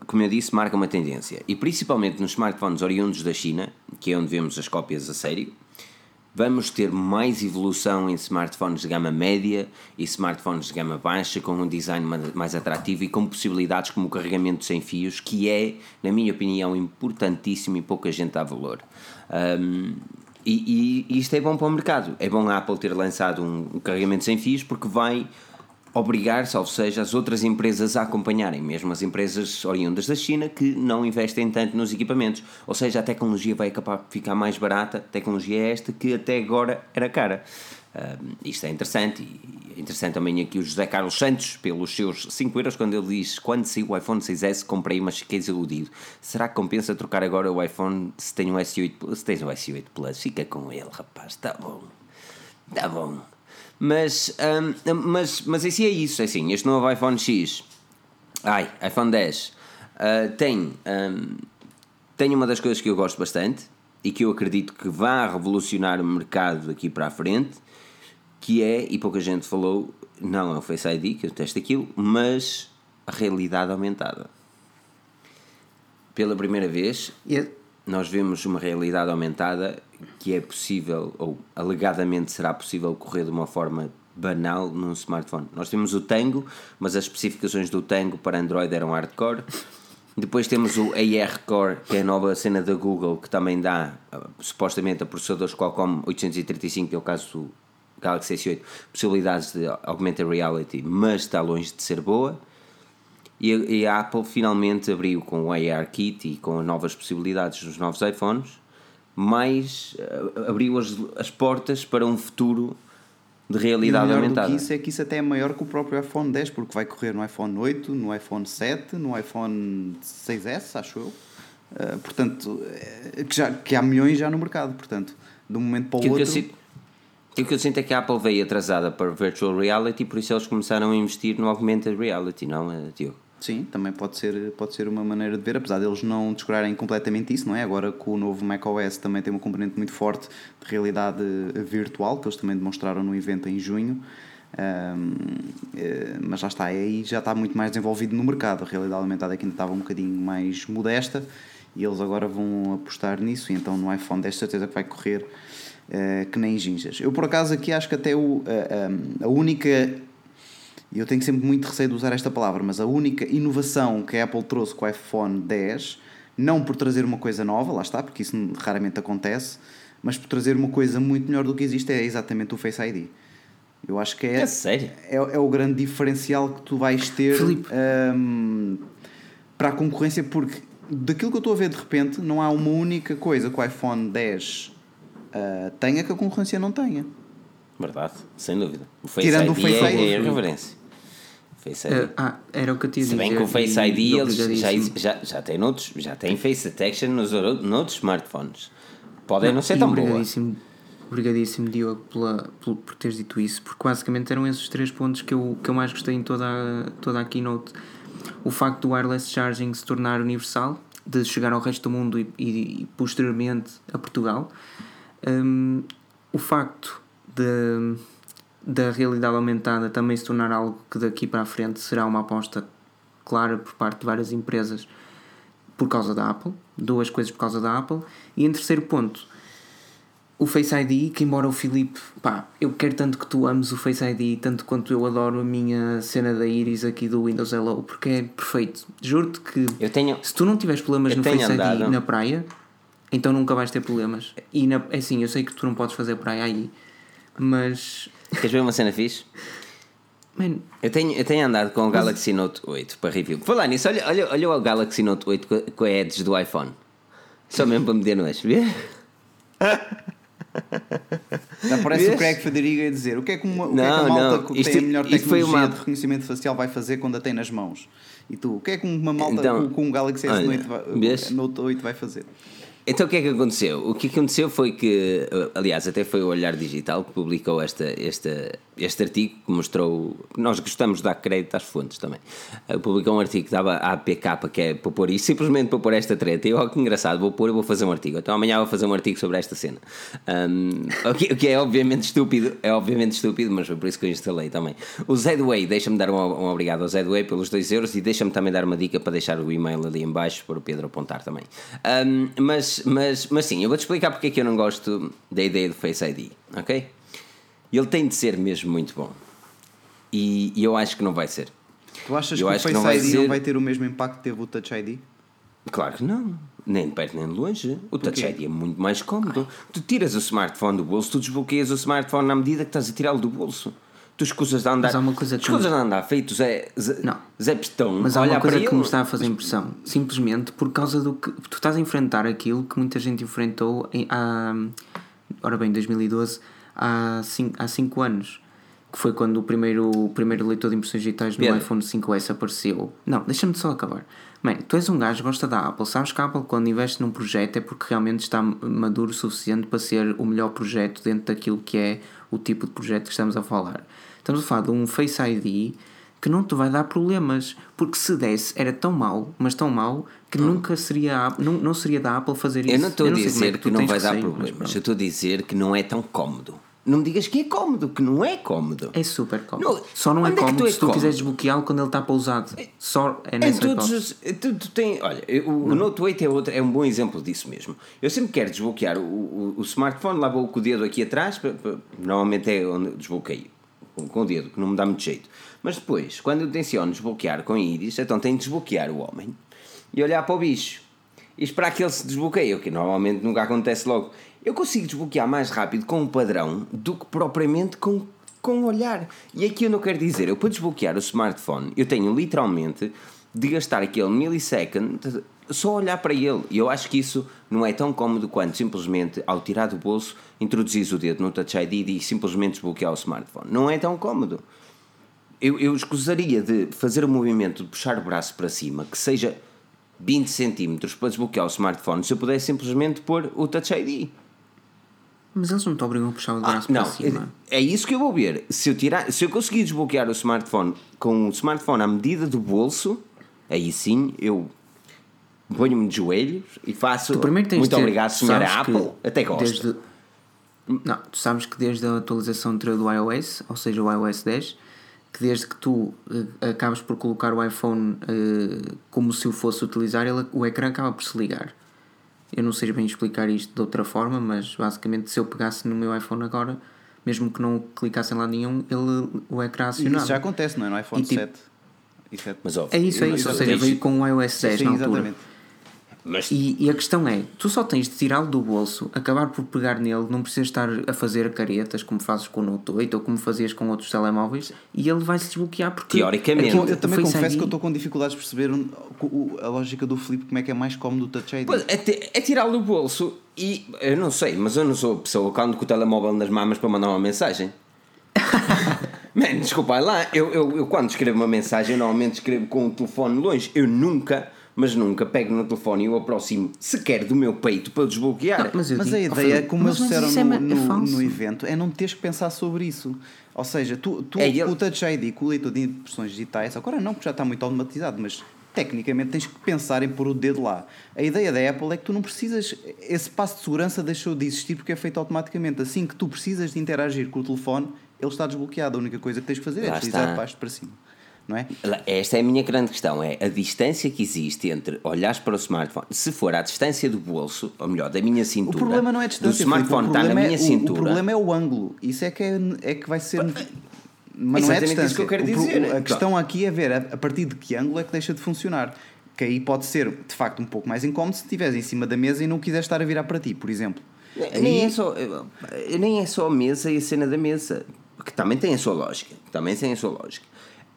[SPEAKER 1] como eu disse, marca uma tendência. E principalmente nos smartphones oriundos da China, que é onde vemos as cópias a sério, vamos ter mais evolução em smartphones de gama média e smartphones de gama baixa, com um design ma- mais atrativo e com possibilidades como o carregamento sem fios, que é, na minha opinião, importantíssimo e pouca gente dá valor. Um, e, e isto é bom para o mercado. É bom a Apple ter lançado um, um carregamento sem fios porque vai obrigar, salvo seja, as outras empresas a acompanharem, mesmo as empresas oriundas da China que não investem tanto nos equipamentos. Ou seja, a tecnologia vai acabar por ficar mais barata, tecnologia é esta que até agora era cara. Ah, isto é interessante e é interessante também aqui o José Carlos Santos, pelos seus 5 euros, quando ele diz quando saiu o iPhone 6S comprei, mas fiquei desiludido. Será que compensa trocar agora o iPhone se tem um S8 Plus? Se tens um S8 Plus, fica com ele, rapaz, está bom. Está bom. Mas, hum, mas, mas assim é isso, é assim, este novo iPhone X, ai, iPhone 10, ah, tem, hum, tem uma das coisas que eu gosto bastante e que eu acredito que vai revolucionar o mercado daqui para a frente, que é, e pouca gente falou, não é o Face ID, que eu testo aquilo, mas a realidade aumentada. Pela primeira vez,
[SPEAKER 3] é-
[SPEAKER 1] nós vemos uma realidade aumentada que é possível, ou alegadamente será possível, correr de uma forma banal num smartphone. Nós temos o Tango, mas as especificações do Tango para Android eram hardcore. Depois temos o AR Core, que é a nova cena da Google, que também dá, supostamente, a processadores Qualcomm 835, que é o caso do Galaxy S8, possibilidades de augmented reality, mas está longe de ser boa. E a, Apple finalmente abriu com o AR Kit e com as novas possibilidades dos novos iPhones, mais eh, abriu as, as portas para um futuro de
[SPEAKER 2] E
[SPEAKER 1] realidade
[SPEAKER 2] melhor
[SPEAKER 1] aumentada.
[SPEAKER 2] do que isso é que isso até é maior que o próprio iPhone 10, porque vai correr no iPhone 8, no iPhone 7, no iPhone 6S, acho eu. Uh, portanto, eh, que, já, que há milhões já no mercado, portanto, de um momento para o
[SPEAKER 1] Aquilo que, eu
[SPEAKER 2] outro.
[SPEAKER 1] sinto, que eu sinto é que a Apple veio atrasada para virtual reality, por isso eles começaram a investir no augmented reality, não, Diogo?
[SPEAKER 2] Sim, também pode ser, pode ser uma maneira de ver, apesar deles não descurarem completamente isso, não é? Agora com o novo macOS também tem uma componente muito forte de realidade virtual, que eles também demonstraram no evento em junho. Ahm, eh, mas já está, aí já está muito mais desenvolvido no mercado. A realidade aumentada aqui ainda estava um bocadinho mais modesta e eles agora vão apostar nisso. E então no iPhone 10 certeza que vai correr eh, que nem ginjas. Eu por acaso aqui acho que até o, a única e eu tenho sempre muito receio de usar esta palavra, mas a única inovação que a Apple trouxe com o iPhone 10, não por trazer uma coisa nova, lá está, porque isso raramente acontece, mas por trazer uma coisa muito melhor do que existe, é exatamente o Face ID. Eu acho que é,
[SPEAKER 1] É sério?
[SPEAKER 2] é, é o grande diferencial que tu vais ter hum, para a concorrência, porque daquilo que eu estou a ver de repente, não há uma única coisa que o iPhone 10 uh, tenha que a concorrência não tenha.
[SPEAKER 1] Verdade, sem dúvida. O Face
[SPEAKER 2] Tirando o
[SPEAKER 1] ID
[SPEAKER 2] Face
[SPEAKER 1] é,
[SPEAKER 2] ID.
[SPEAKER 1] é referência. Face ID.
[SPEAKER 3] Eh, ah, era o que eu tinha
[SPEAKER 1] Se bem que o Face ID eles já, já, já tem noutros, já tem Face Detection nos, outro- noutros smartphones. Podem não, ser tão boa.
[SPEAKER 3] Obrigadíssimo, obrigadíssimo Diogo, pela, por teres dito isso, porque basicamente eram esses três pontos que eu, que eu mais gostei em toda a, toda a keynote. O facto do wireless charging se tornar universal, de chegar ao resto do mundo e, e- e posteriormente a Portugal. Hum, o facto de, da realidade aumentada também se tornar algo que daqui para a frente será uma aposta clara por parte de várias empresas por causa da Apple, duas coisas por causa da Apple, e em terceiro ponto, o Face ID, que embora o Filipe, pá, eu quero tanto que tu ames o Face ID, tanto quanto eu adoro a minha cena da Iris aqui do Windows Hello, porque é perfeito. Juro-te que
[SPEAKER 1] tenho.
[SPEAKER 3] se tu não tiveres problemas no Face ID
[SPEAKER 1] andado.
[SPEAKER 3] na praia, então nunca vais ter problemas. E na, é assim, eu sei que tu não podes fazer praia aí, mas,
[SPEAKER 1] Queres ver uma cena fixe?
[SPEAKER 3] man,
[SPEAKER 1] Eu tenho, eu tenho andado com o Galaxy Note 8 para review. Falar nisso, olha, olha, olha o Galaxy Note 8 com, com a edges do iPhone. Só mesmo para meter no eixo. vê?
[SPEAKER 2] Parece
[SPEAKER 1] Vês?
[SPEAKER 2] o Craig Federiga a dizer o que é que, uma, o que, é que a malta
[SPEAKER 1] não,
[SPEAKER 2] que
[SPEAKER 1] isto-
[SPEAKER 2] tem a melhor tecnologia
[SPEAKER 1] uma-
[SPEAKER 2] de reconhecimento facial vai fazer quando a tem nas mãos? E tu, o que é que uma malta
[SPEAKER 1] Então,
[SPEAKER 2] com, com um Galaxy
[SPEAKER 1] olha,
[SPEAKER 2] S8 vai,
[SPEAKER 1] vês?
[SPEAKER 2] Note 8 vai fazer?
[SPEAKER 1] Então o que é que aconteceu? O que aconteceu foi que, eh, aliás, até foi o Olhar Digital que publicou esta, esta, este artigo que mostrou. Nós gostamos de dar crédito às fontes também. Eh, Publicou um artigo que dava a APK, que é para pôr isto, simplesmente para pôr esta treta. E oh, que engraçado, vou pôr e vou fazer um artigo. Então amanhã vou fazer um artigo sobre esta cena. Um, o, que, o que é obviamente estúpido, é obviamente estúpido, mas foi por isso que eu instalei também. O Zedway, deixa-me dar um, um obrigado ao Zedway pelos 2 euros e deixa-me também dar uma dica para deixar o e-mail ali em baixo para o Pedro apontar também. Um, mas, mas, mas sim, eu vou-te explicar porque é que eu não gosto da ideia do Face ID, ok? Ele tem de ser mesmo muito bom. E, e eu acho que não vai ser.
[SPEAKER 2] Tu achas
[SPEAKER 1] Eu
[SPEAKER 2] que o
[SPEAKER 1] acho que
[SPEAKER 2] Face
[SPEAKER 1] não vai
[SPEAKER 2] ID
[SPEAKER 1] ser-
[SPEAKER 2] não vai ter o mesmo impacto que teve o Touch ID?
[SPEAKER 1] Claro que não. Nem de perto nem de longe. O Touch? ID é muito mais cómodo. Tu tiras o smartphone do bolso, tu desbloqueias o smartphone na medida que estás a tirá-lo do bolso. Tu escusas de andar.
[SPEAKER 3] Mas há uma coisa que
[SPEAKER 1] escusas de andar feito Zé, Zé,
[SPEAKER 3] Não.
[SPEAKER 1] Zé Pistão.
[SPEAKER 3] Mas há
[SPEAKER 1] olhar
[SPEAKER 3] uma coisa que
[SPEAKER 1] ele.
[SPEAKER 3] me está a fazer impressão, simplesmente por causa do que tu estás a enfrentar aquilo que muita gente enfrentou em, há, ora bem, 2012, há 5 há cinco anos, que foi quando o primeiro, o primeiro leitor de impressões digitais no
[SPEAKER 1] Pedro.
[SPEAKER 3] iPhone 5S apareceu. Não, deixa-me só acabar. Mano, tu és um gajo que gosta da Apple, sabes que a Apple quando investe num projeto é porque realmente está maduro o suficiente para ser o melhor projeto dentro daquilo que é o tipo de projeto que estamos a falar. Estamos a falar de um Face ID que não te vai dar problemas, porque se desse era tão mau, mas tão mau, que nunca seria, a Apple- não, não seria da Apple fazer isso.
[SPEAKER 1] Eu não estou a
[SPEAKER 3] é
[SPEAKER 1] dizer
[SPEAKER 3] tu
[SPEAKER 1] que, não vai dar problemas. Eu estou a dizer que não é tão cómodo. Não me digas que é cómodo, que não é cómodo.
[SPEAKER 3] É super cómodo.
[SPEAKER 1] Não,
[SPEAKER 3] Só não é
[SPEAKER 1] é
[SPEAKER 3] cómodo
[SPEAKER 1] tu é
[SPEAKER 3] se tu
[SPEAKER 1] cómodo?
[SPEAKER 3] quiseres desbloqueá-lo quando ele está pausado. Só é
[SPEAKER 1] Em
[SPEAKER 3] nessa
[SPEAKER 1] todos os, tu, tu tem, olha, o, o Note 8 é, outro, é um bom exemplo disso mesmo. Eu sempre quero desbloquear o, o, o smartphone, lá vou com o dedo aqui atrás, normalmente é onde desbloqueio, com, com o dedo, que não me dá muito jeito. Mas depois, quando eu tenciono desbloquear com íris, então tenho de desbloquear o homem e olhar para o bicho e esperar que ele se desbloqueie, o que normalmente nunca acontece logo. Eu consigo desbloquear mais rápido com um padrão do que propriamente com, com olhar. E aqui eu não quero dizer, eu para desbloquear o smartphone, eu tenho literalmente de gastar aquele millisecond só olhar para ele. E eu acho que isso não é tão cómodo quanto simplesmente, ao tirar do bolso, introduzir o dedo no Touch ID e simplesmente desbloquear o smartphone. Não é tão cómodo. Eu, eu escusaria de fazer o movimento de puxar o braço para cima, que seja 20 centímetros para desbloquear o smartphone, se eu pudesse simplesmente pôr o Touch ID.
[SPEAKER 3] Mas eles não te obrigam a puxar o
[SPEAKER 1] Ah,
[SPEAKER 3] braço
[SPEAKER 1] não,
[SPEAKER 3] para cima.
[SPEAKER 1] é, é isso que eu vou ver. Se eu, tirar, se eu conseguir desbloquear o smartphone com o smartphone à medida do bolso, aí sim eu ponho-me de joelhos e faço.
[SPEAKER 3] Tu primeiro tens
[SPEAKER 1] Muito
[SPEAKER 3] ter-
[SPEAKER 1] obrigado, senhora Apple. Até gosto.
[SPEAKER 3] Desde, não, tu sabes que desde a atualização do iOS, ou seja, o iOS 10, que desde que tu eh, acabas por colocar o iPhone eh, como se o fosse utilizar, ele, o ecrã acaba por se ligar. Eu não sei bem explicar isto de outra forma, mas basicamente se eu pegasse no meu iPhone agora, mesmo que não clicasse em lado nenhum, ele, o ecrã acionava.
[SPEAKER 2] isso já acontece, não é? No iPhone
[SPEAKER 3] E tipo-
[SPEAKER 2] 7. E 7.
[SPEAKER 1] Mas, ó,
[SPEAKER 3] É isso, é isso. Ou seja, veio com o iOS 10
[SPEAKER 2] Sim,
[SPEAKER 3] na altura.
[SPEAKER 2] exatamente.
[SPEAKER 1] Mas-
[SPEAKER 3] E, e a questão é, tu só tens de tirá-lo do bolso, acabar por pegar nele, não precisas estar a fazer caretas como fazes com o Note 8 ou como fazias com outros telemóveis e ele vai se desbloquear porque
[SPEAKER 1] Teoricamente.
[SPEAKER 3] aquilo-
[SPEAKER 2] Eu também confesso
[SPEAKER 3] ID
[SPEAKER 2] que eu estou com dificuldades de perceber a lógica do Flip, como é que é mais cómodo o Touch ID.
[SPEAKER 1] Pois, é, é tirá-lo do bolso e eu não sei, mas eu não sou a pessoa que ando com o telemóvel nas mamas para mandar uma mensagem. <laughs> Man, desculpa lá, eu, eu, eu quando escrevo uma mensagem, eu normalmente escrevo com o telefone longe. Eu nunca, mas nunca pego no telefone e o aproximo sequer do meu peito para desbloquear.
[SPEAKER 3] Não, mas
[SPEAKER 2] Mas
[SPEAKER 3] digo-
[SPEAKER 2] a ideia,
[SPEAKER 3] Filipe,
[SPEAKER 2] como
[SPEAKER 3] mas-
[SPEAKER 2] eles disseram
[SPEAKER 3] é
[SPEAKER 2] no,
[SPEAKER 3] é
[SPEAKER 2] no, no evento, é não teres que pensar sobre isso. Ou seja, tu, tu
[SPEAKER 1] É, ele-
[SPEAKER 2] o Touch ID com o leitor de impressões digitais, agora não, porque já está muito automatizado, mas tecnicamente tens que pensar em pôr o dedo lá. A ideia da Apple é que tu não precisas, esse passo de segurança deixou de existir porque é feito automaticamente. Assim que tu precisas de interagir com o telefone, ele está desbloqueado. A única coisa que tens de fazer é deslizar
[SPEAKER 1] está.
[SPEAKER 2] de baixo para cima. Não é?
[SPEAKER 1] Esta é a minha grande questão: é a distância que existe entre olhares para o smartphone, se for à distância do bolso, ou melhor, da minha
[SPEAKER 2] O
[SPEAKER 1] cintura,
[SPEAKER 2] problema não é a
[SPEAKER 1] do
[SPEAKER 2] distância,
[SPEAKER 1] smartphone
[SPEAKER 2] Filipe, o
[SPEAKER 1] está na
[SPEAKER 2] problema
[SPEAKER 1] minha
[SPEAKER 2] é, o-
[SPEAKER 1] cintura.
[SPEAKER 2] O, problema é o ângulo. Isso é que, é, é que vai ser. Mas não é a distância.
[SPEAKER 1] isso que eu quero
[SPEAKER 2] O
[SPEAKER 1] dizer.
[SPEAKER 2] A questão aqui é ver a, a partir de que ângulo é que deixa de funcionar. Que aí pode ser, de facto, um pouco mais incómodo se estiveres em cima da mesa e não quiseres estar a virar para ti, por exemplo.
[SPEAKER 1] Nem
[SPEAKER 2] Aí-
[SPEAKER 1] é, só, nem é só a mesa e a cena da mesa, que também tem a sua lógica. Também tem a sua lógica.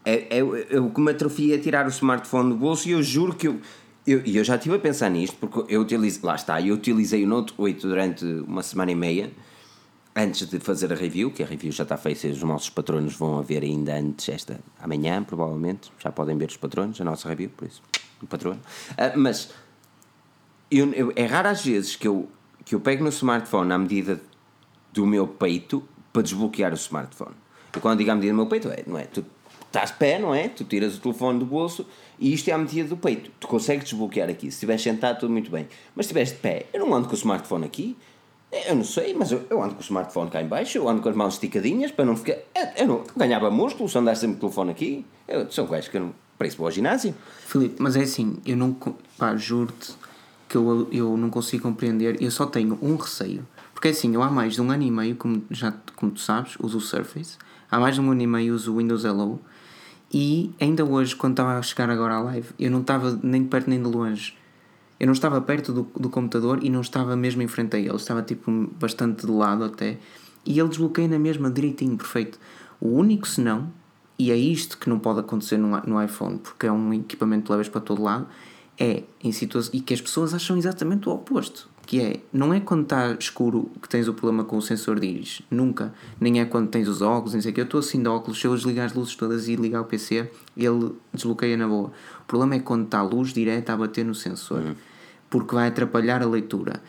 [SPEAKER 1] É, é, é o que me atrofia é tirar o smartphone do bolso e eu juro que eu. Eu, e eu já estive a pensar nisto, porque eu utilizo, lá está, eu utilizei o Note 8 durante uma semana e meia antes de fazer a review, que a review já está feita os nossos patronos vão a ver ainda antes, esta amanhã, provavelmente. Já podem ver os patronos, a nossa review, por isso, o patrono. Ah, mas eu, eu- é raro às vezes que eu, que eu pego no smartphone à medida do meu peito para desbloquear o smartphone. E quando digo à medida do meu peito, é, não é? Tu estás pé, não é? Tu tiras o telefone do bolso e isto é à medida do peito. Tu consegues desbloquear aqui. Se estiveres sentado, tudo muito bem. Mas se estiveres de pé, eu não ando com o smartphone aqui. Eu não sei, mas eu, eu ando com o smartphone cá em baixo, eu ando com as mãos esticadinhas para não ficar. Eu, eu não ganhava músculo se andasse sempre o telefone aqui. Eu sou um gajo que eu não. Para isso vou ao ginásio.
[SPEAKER 3] Filipe, mas é assim, eu não. Pá, juro-te que eu, eu não consigo compreender. Eu só tenho um receio. Porque é assim, eu há mais de um ano e meio, como, já, como tu sabes, uso o Surface. Há mais de um ano e meio uso o Windows Hello. E ainda hoje, quando estava a chegar agora à live, eu não estava nem de perto nem de longe. Eu não estava perto do, do computador e não estava mesmo em frente a ele. Estava tipo bastante de lado até. E ele desbloqueia na mesma, direitinho, perfeito. O único senão, e é isto que não pode acontecer no, no iPhone, porque é um equipamento que levas para todo lado, é em situações. E que as pessoas acham exatamente o oposto. Que é, não é quando está escuro que tens o problema com o sensor de íris. Nunca. Nem é quando tens os óculos, nem sei o que. Eu estou assim de óculos, se eu desligar as luzes todas e ligar o PC, ele desbloqueia na boa. O problema é quando está a luz direta a bater no sensor. Porque vai atrapalhar a leitura.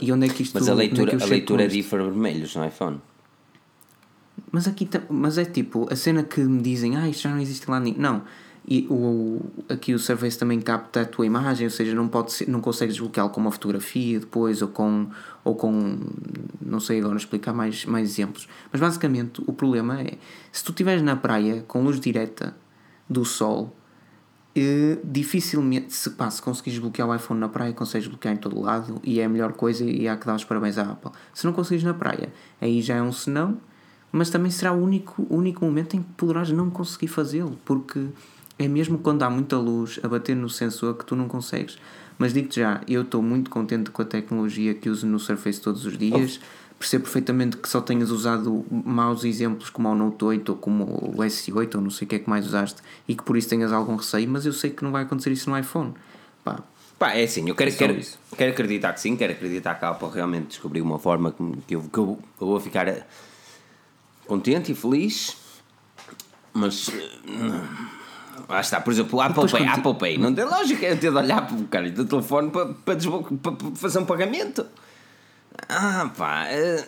[SPEAKER 3] E onde é que isto
[SPEAKER 1] Mas a
[SPEAKER 3] é
[SPEAKER 1] leitura,
[SPEAKER 3] eu
[SPEAKER 1] a leitura
[SPEAKER 3] com isto?
[SPEAKER 1] differ vermelhos no iPhone.
[SPEAKER 3] Mas aqui mas é tipo, a cena que me dizem, ah, isto já não existe lá nem. Não. E o, aqui o Surface também capta a tua imagem, ou seja, não, pode ser, não consegues desbloqueá-lo com uma fotografia depois ou com, ou com. Não sei agora explicar mais, mais exemplos. Mas basicamente o problema é se tu estiveres na praia com luz direta do sol, eh, dificilmente, se, pá, se conseguires bloquear o iPhone na praia, consegues bloquear em todo lado e é a melhor coisa e há que dar os parabéns à Apple. Se não conseguires na praia, aí já é um senão, mas também será o único, único momento em que poderás não conseguir fazê-lo, porque é mesmo quando há muita luz a bater no sensor que tu não consegues. Mas digo-te já, eu estou muito contente com a tecnologia que uso no Surface todos os dias. Percebo perfeitamente que só tenhas usado maus exemplos como o Note 8 ou como o S8 ou não sei o que é que mais usaste e que por isso tenhas algum receio, mas eu sei que não vai acontecer isso no iPhone. Pá,
[SPEAKER 1] Pá, é assim, eu quero,
[SPEAKER 3] É
[SPEAKER 1] quero,
[SPEAKER 3] isso.
[SPEAKER 1] quero acreditar que sim, quero acreditar que a Apple realmente descobriu uma forma que, que eu, que eu, eu vou ficar eh, contente e feliz, mas eh, lá está, por exemplo, o Apple Pay,
[SPEAKER 3] conti-
[SPEAKER 1] Apple Pay, não tem lógica eu ter de olhar para o cara do telefone para, para, desbloque- para- fazer um pagamento. Ah, pá. eh,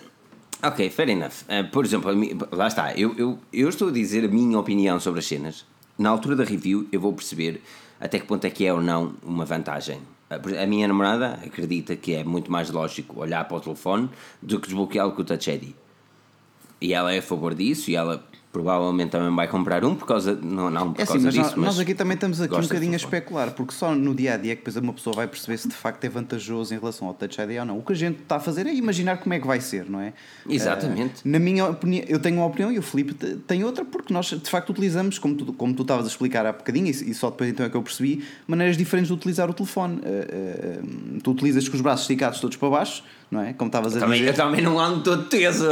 [SPEAKER 1] ok, fair enough. Eh, por exemplo, lá está. Eu, eu, eu estou a dizer a minha opinião sobre as cenas. Na altura da review, eu vou perceber até que ponto é que é ou não uma vantagem. Eh, A minha namorada acredita que é muito mais lógico olhar para o telefone do que desbloqueá-lo com o Touch ID. E ela é a favor disso e ela provavelmente também vai comprar um por causa. Não, não por
[SPEAKER 2] É assim,
[SPEAKER 1] causa
[SPEAKER 2] mas
[SPEAKER 1] disso,
[SPEAKER 2] nós,
[SPEAKER 1] mas
[SPEAKER 2] nós aqui também estamos aqui um bocadinho a especular, porque só no dia a dia é que depois uma pessoa vai perceber se de facto é vantajoso em relação ao Touch ID ou não. O que a gente está a fazer é imaginar como é que vai ser, não é?
[SPEAKER 1] Exatamente.
[SPEAKER 2] Ah, na minha opinião, eu tenho uma opinião e o Filipe te- tem outra, porque nós de facto utilizamos, como tu, como tu estavas a explicar há bocadinho, e, só depois então é que eu percebi, maneiras diferentes de utilizar o telefone. Ah, ah, tu utilizas com os braços esticados todos para baixo, não é? Como estavas a
[SPEAKER 1] Também, eu
[SPEAKER 2] dizer.
[SPEAKER 1] também não ando todo teso.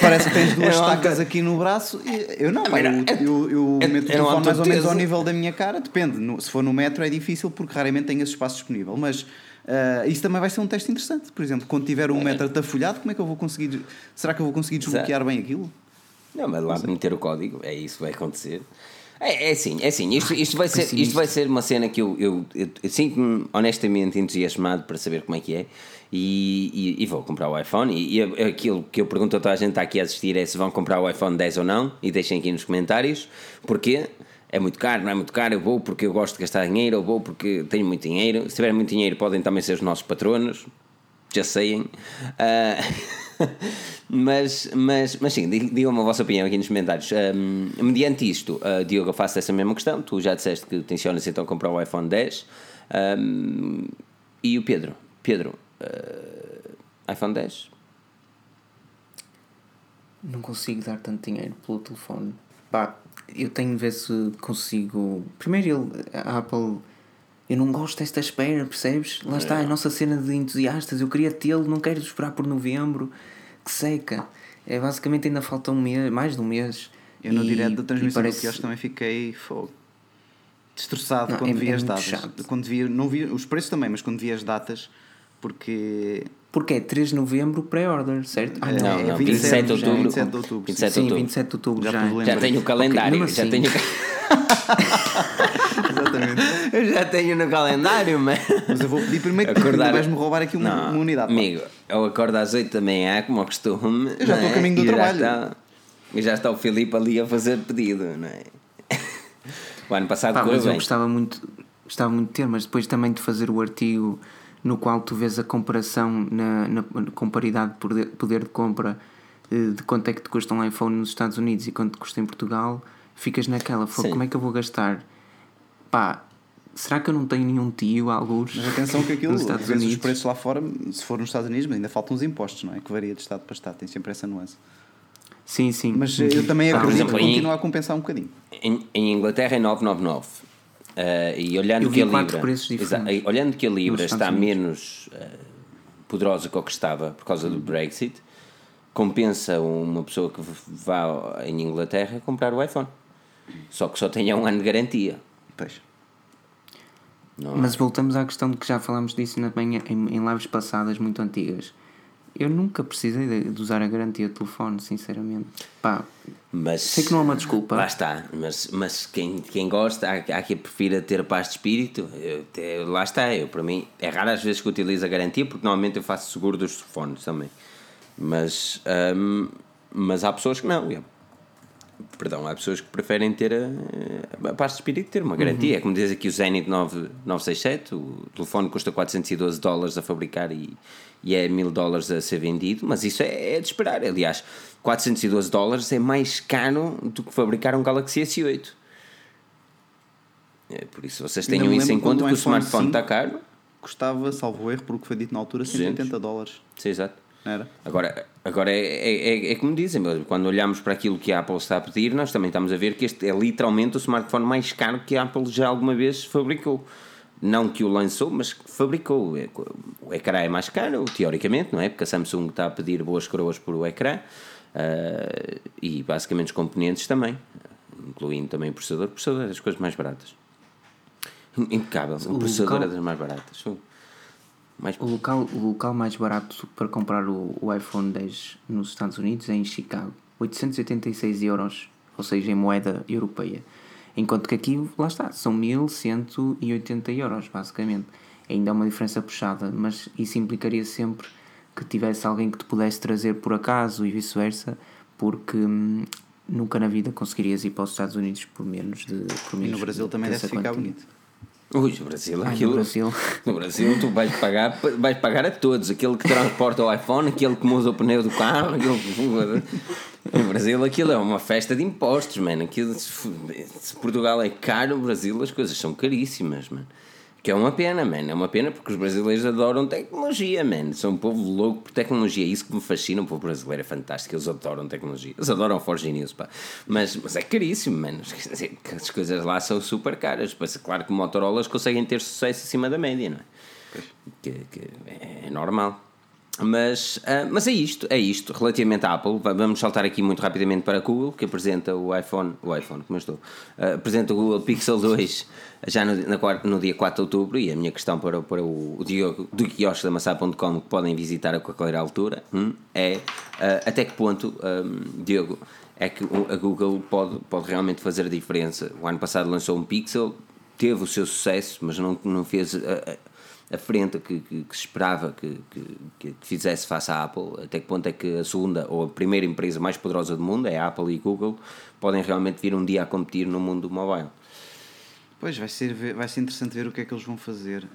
[SPEAKER 2] Parece que tens <laughs> duas
[SPEAKER 1] Eu
[SPEAKER 2] estacas aqui no braço. Eu não,
[SPEAKER 1] Também
[SPEAKER 2] eu, eu, eu
[SPEAKER 1] Eu-
[SPEAKER 2] meto o
[SPEAKER 1] eu
[SPEAKER 2] telefone mais ou menos ao nível da minha cara, depende. Se for no metro é difícil porque raramente tenho esse espaço disponível. Mas ah, isso também vai ser um teste interessante. Por exemplo, quando tiver um metro atafolhado, como é que eu vou conseguir. Será que eu vou conseguir desbloquear bem aquilo?
[SPEAKER 1] Não, mas lá meter o código, é isso que vai acontecer. É, é assim, é assim, isto, isto, vai ser, isto vai ser uma cena que eu, eu, eu, eu sinto-me honestamente entusiasmado para saber como é que é e, e, e vou comprar o iPhone e, e aquilo que eu pergunto a toda a gente que está aqui a assistir é se vão comprar o iPhone 10 ou não e deixem aqui nos comentários porque é muito caro, não é muito caro, eu vou porque eu gosto de gastar dinheiro, eu vou porque tenho muito dinheiro, se tiver muito dinheiro podem também ser os nossos patronos, já saem. Ah, <laughs> mas, mas, mas sim, di- digam-me a vossa opinião aqui nos comentários. Ahm, mediante isto, ah, Diogo, eu faço essa mesma questão. Tu já disseste que tensionas então comprar o iPhone 10. Ahm, e o Pedro? Pedro, ah, iPhone 10?
[SPEAKER 3] Não consigo dar tanto dinheiro pelo telefone. Pá, eu tenho de ver se consigo. Primeiro, ele, a Apple. Eu não gosto desta espera, percebes? Lá está, a nossa cena de entusiastas. Eu queria tê-lo, não quero esperar por novembro. Que seca. É, basicamente ainda falta um mês, mais de um mês.
[SPEAKER 2] Eu no
[SPEAKER 3] E-
[SPEAKER 2] direto da transmissão
[SPEAKER 3] parece-
[SPEAKER 2] do quiosque também fiquei fogo. Destroçado
[SPEAKER 3] Não,
[SPEAKER 2] quando
[SPEAKER 3] é-
[SPEAKER 2] vi
[SPEAKER 3] é
[SPEAKER 2] as datas.
[SPEAKER 3] chato.
[SPEAKER 2] Quando vi, não vi os preços também, mas quando vi as datas, porque
[SPEAKER 3] Porque é 3 de novembro pré-order, certo? Ah,
[SPEAKER 2] É,
[SPEAKER 1] Não,
[SPEAKER 2] é
[SPEAKER 1] não,
[SPEAKER 2] 27
[SPEAKER 1] 27 de
[SPEAKER 2] já,
[SPEAKER 1] outubro.
[SPEAKER 2] 27 de outubro,
[SPEAKER 1] 27 de
[SPEAKER 3] Sim,
[SPEAKER 1] outubro.
[SPEAKER 3] 27 de outubro
[SPEAKER 2] Já
[SPEAKER 3] já. é.
[SPEAKER 1] Já tenho o calendário,
[SPEAKER 3] mesmo
[SPEAKER 1] já
[SPEAKER 3] assim.
[SPEAKER 1] tenho. <laughs>
[SPEAKER 2] Exatamente.
[SPEAKER 1] eu já tenho no calendário, mas.
[SPEAKER 2] Mas eu vou pedir primeiro que
[SPEAKER 1] Acordar-
[SPEAKER 2] tu vais-me roubar aqui uma,
[SPEAKER 1] Não,
[SPEAKER 2] uma unidade. pá.
[SPEAKER 1] Amigo, eu acordo às 8 da manhã, como ao costume.
[SPEAKER 2] Eu já estou a
[SPEAKER 1] é?
[SPEAKER 2] caminho do
[SPEAKER 1] E já
[SPEAKER 2] trabalho.
[SPEAKER 1] está- E já está o Filipe ali a fazer pedido, não é? <laughs> O ano passado
[SPEAKER 3] Pá, mas eu gostava muito, gostava muito de ter, mas depois também de fazer o artigo no qual tu vês a comparação na, na, com paridade de poder, de compra eh, de quanto é que te custa um iPhone nos Estados Unidos e quanto te custa em Portugal, ficas naquela, "Fogo,
[SPEAKER 1] Sim.
[SPEAKER 3] como é que eu vou gastar? Pá, será que eu não tenho nenhum tio, alguns?
[SPEAKER 2] Mas atenção que aquilo,
[SPEAKER 3] nos
[SPEAKER 2] às
[SPEAKER 3] Estados
[SPEAKER 2] vezes os
[SPEAKER 3] Unidos?
[SPEAKER 2] preços lá fora, se for nos Estados Unidos, mas ainda faltam os impostos, não é? Que varia de estado para estado, tem sempre essa nuance.
[SPEAKER 3] Sim, sim.
[SPEAKER 2] Mas eh, eu também acredito
[SPEAKER 1] exemplo,
[SPEAKER 2] que
[SPEAKER 1] em-
[SPEAKER 2] continua a compensar um bocadinho.
[SPEAKER 1] Em, em Inglaterra é 999. Eh, e olhando que a Libra. Exa- olhando que a Libra está
[SPEAKER 3] Unidos.
[SPEAKER 1] menos eh, poderosa que o que estava por causa do Brexit, compensa uma pessoa que vá em Inglaterra comprar o iPhone. Só que só tenha um ano de garantia.
[SPEAKER 2] Pois.
[SPEAKER 1] Não é?
[SPEAKER 3] Mas voltamos à questão de que já falámos disso na manhã, em, em lives passadas muito antigas. Eu nunca precisei de, de usar a garantia do telefone, sinceramente. Pá,
[SPEAKER 1] Mas,
[SPEAKER 3] sei que não é uma desculpa.
[SPEAKER 1] Lá está, mas, mas quem, quem gosta, há, há quem prefira ter paz de espírito. Eu, te- lá está, eu para mim, é raro às vezes que utilizo a garantia, porque normalmente eu faço seguro dos telefones também. Mas, hum, mas há pessoas que não. Eu- perdão, há pessoas que preferem ter a, a paz de espírito, ter uma garantia. É como diz aqui o Zenit 9, 967, o telefone custa 412 dólares a fabricar e, e é 1000 dólares a ser vendido, mas isso é, é de esperar. Aliás, 412 dólares é mais caro do que fabricar um Galaxy S8. É, por isso vocês tenham isso em conta que o smartphone
[SPEAKER 2] 5
[SPEAKER 1] está caro.
[SPEAKER 2] Custava, salvo erro, porque foi dito na altura, 180 dólares.
[SPEAKER 1] Sim, exato.
[SPEAKER 2] Era?
[SPEAKER 1] Agora, agora é, é, é, é como dizem, quando olhamos para aquilo que a Apple está a pedir, nós também estamos a ver que este é literalmente o smartphone mais caro que a Apple já alguma vez fabricou. Não que o lançou, mas que fabricou. É, O ecrã é mais caro, teoricamente, não é? Porque a Samsung está a pedir boas coroas por o ecrã ah, e basicamente os componentes também, incluindo também o processador. O processador é das coisas mais baratas. Impecável. O,
[SPEAKER 3] O
[SPEAKER 1] processador
[SPEAKER 3] local-
[SPEAKER 1] é das mais baratas. Mais
[SPEAKER 3] O local, o local mais barato para comprar o, o iPhone 10 nos Estados Unidos é em Chicago. 886 euros, ou seja, em moeda europeia. Enquanto que aqui, lá está, são 1180 euros, basicamente. Ainda é uma diferença puxada, mas isso implicaria sempre que tivesse alguém que te pudesse trazer por acaso e vice-versa, porque hum, nunca na vida conseguirias ir para os Estados Unidos por menos de. Por
[SPEAKER 2] E
[SPEAKER 3] menos
[SPEAKER 2] no Brasil
[SPEAKER 3] de-
[SPEAKER 2] também deve ficar
[SPEAKER 3] quantia.
[SPEAKER 2] bonito.
[SPEAKER 1] Ui, o Brasil,
[SPEAKER 3] Ai, no
[SPEAKER 1] aquilo,
[SPEAKER 3] Brasil. <laughs>
[SPEAKER 1] no Brasil tu vais pagar, vais pagar a todos, aquele que transporta o iPhone, aquele que muda o pneu do carro, aquele que Em Brasil aquilo é uma festa de impostos, mano. Aquilo, se Portugal é caro, no Brasil as coisas são caríssimas, mano. Que é uma pena, mano. É uma pena porque os brasileiros adoram tecnologia, mano. São um povo louco por tecnologia. É isso que me fascina. O povo brasileiro é fantástico. Eles adoram tecnologia. Eles adoram Forge News, pá. Mas, mas é caríssimo, mano. As coisas lá são super caras. Mas, claro que Motorolas conseguem ter sucesso acima da média, não é? Que, que é normal. Mas, uh, mas é isto, é isto. Relativamente à Apple, vamos saltar aqui muito rapidamente para a Google, que apresenta o iPhone, o iPhone, como eu estou, uh, apresenta o Google Pixel 2 já no, na, no dia 4 de outubro. E a minha questão para, para o, o Diogo do quiosque da maçã.com, que podem visitar a qualquer altura, hum, é uh, até que ponto, um, Diogo, é que a Google pode, pode realmente fazer a diferença. O ano passado lançou um Pixel, teve o seu sucesso, mas não, não fez a frente que, que, que se esperava que, que, fizesse face à Apple, até que ponto é que a segunda ou a primeira empresa mais poderosa do mundo, é a Apple e Google, podem realmente vir um dia a competir no mundo do mobile.
[SPEAKER 2] Pois, vai ser, vai ser interessante ver o que é que eles vão fazer.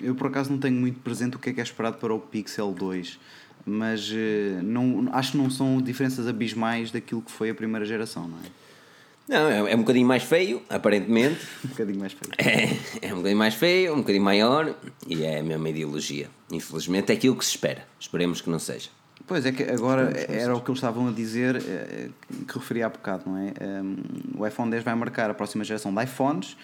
[SPEAKER 2] eu, por acaso, não tenho muito presente o que é que é esperado para o Pixel 2, mas eh, não, acho que não são diferenças abismais daquilo que foi a primeira geração, não é?
[SPEAKER 1] Não, é, é um bocadinho mais feio, aparentemente. <laughs>
[SPEAKER 2] um bocadinho mais feio.
[SPEAKER 1] É, é um bocadinho mais feio, um bocadinho maior e é a mesma ideologia. Infelizmente é aquilo que se espera. Esperemos que não seja.
[SPEAKER 2] Pois é que agora era o que eles estavam a dizer, eh, que referi há bocado, não é? o iPhone 10 vai marcar a próxima geração de iPhones,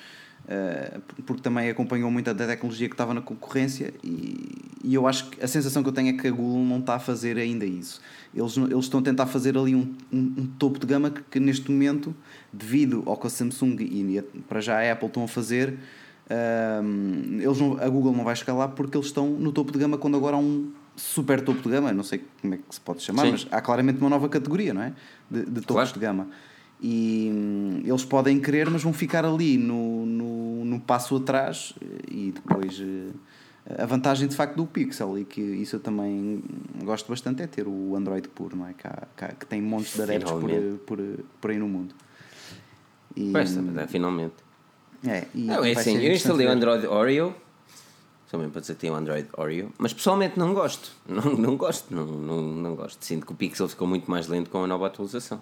[SPEAKER 2] porque também acompanhou muito da tecnologia que estava na concorrência e, e eu acho que a sensação que eu tenho é que a Google não está a fazer ainda isso. Eles, eles estão a tentar fazer ali um, um, um topo de gama que, que, neste momento, devido ao que a Samsung e para já a Apple estão a fazer, um, eles não, a Google não vai lá porque eles estão no topo de gama quando agora há um super topo de gama, não sei como é que se pode chamar, Sim. mas há claramente uma nova categoria, não é? De, de topos claro. de gama. E hum, eles podem querer, mas vão ficar ali no, no, no passo atrás e depois eh, a vantagem de facto do Pixel e que isso eu também gosto bastante é ter o Android puro, não é? Que, há, que, há, que tem montes de adeptos por, por, por aí no mundo.
[SPEAKER 1] E, Basta, mas é, finalmente.
[SPEAKER 2] É,
[SPEAKER 1] não, é assim, eu instalei o Android Oreo, mesmo para dizer que tem o Android Oreo, mas pessoalmente não gosto. <laughs> Não, não gosto, não, não, não gosto. Sinto que o Pixel ficou muito mais lento com a nova atualização.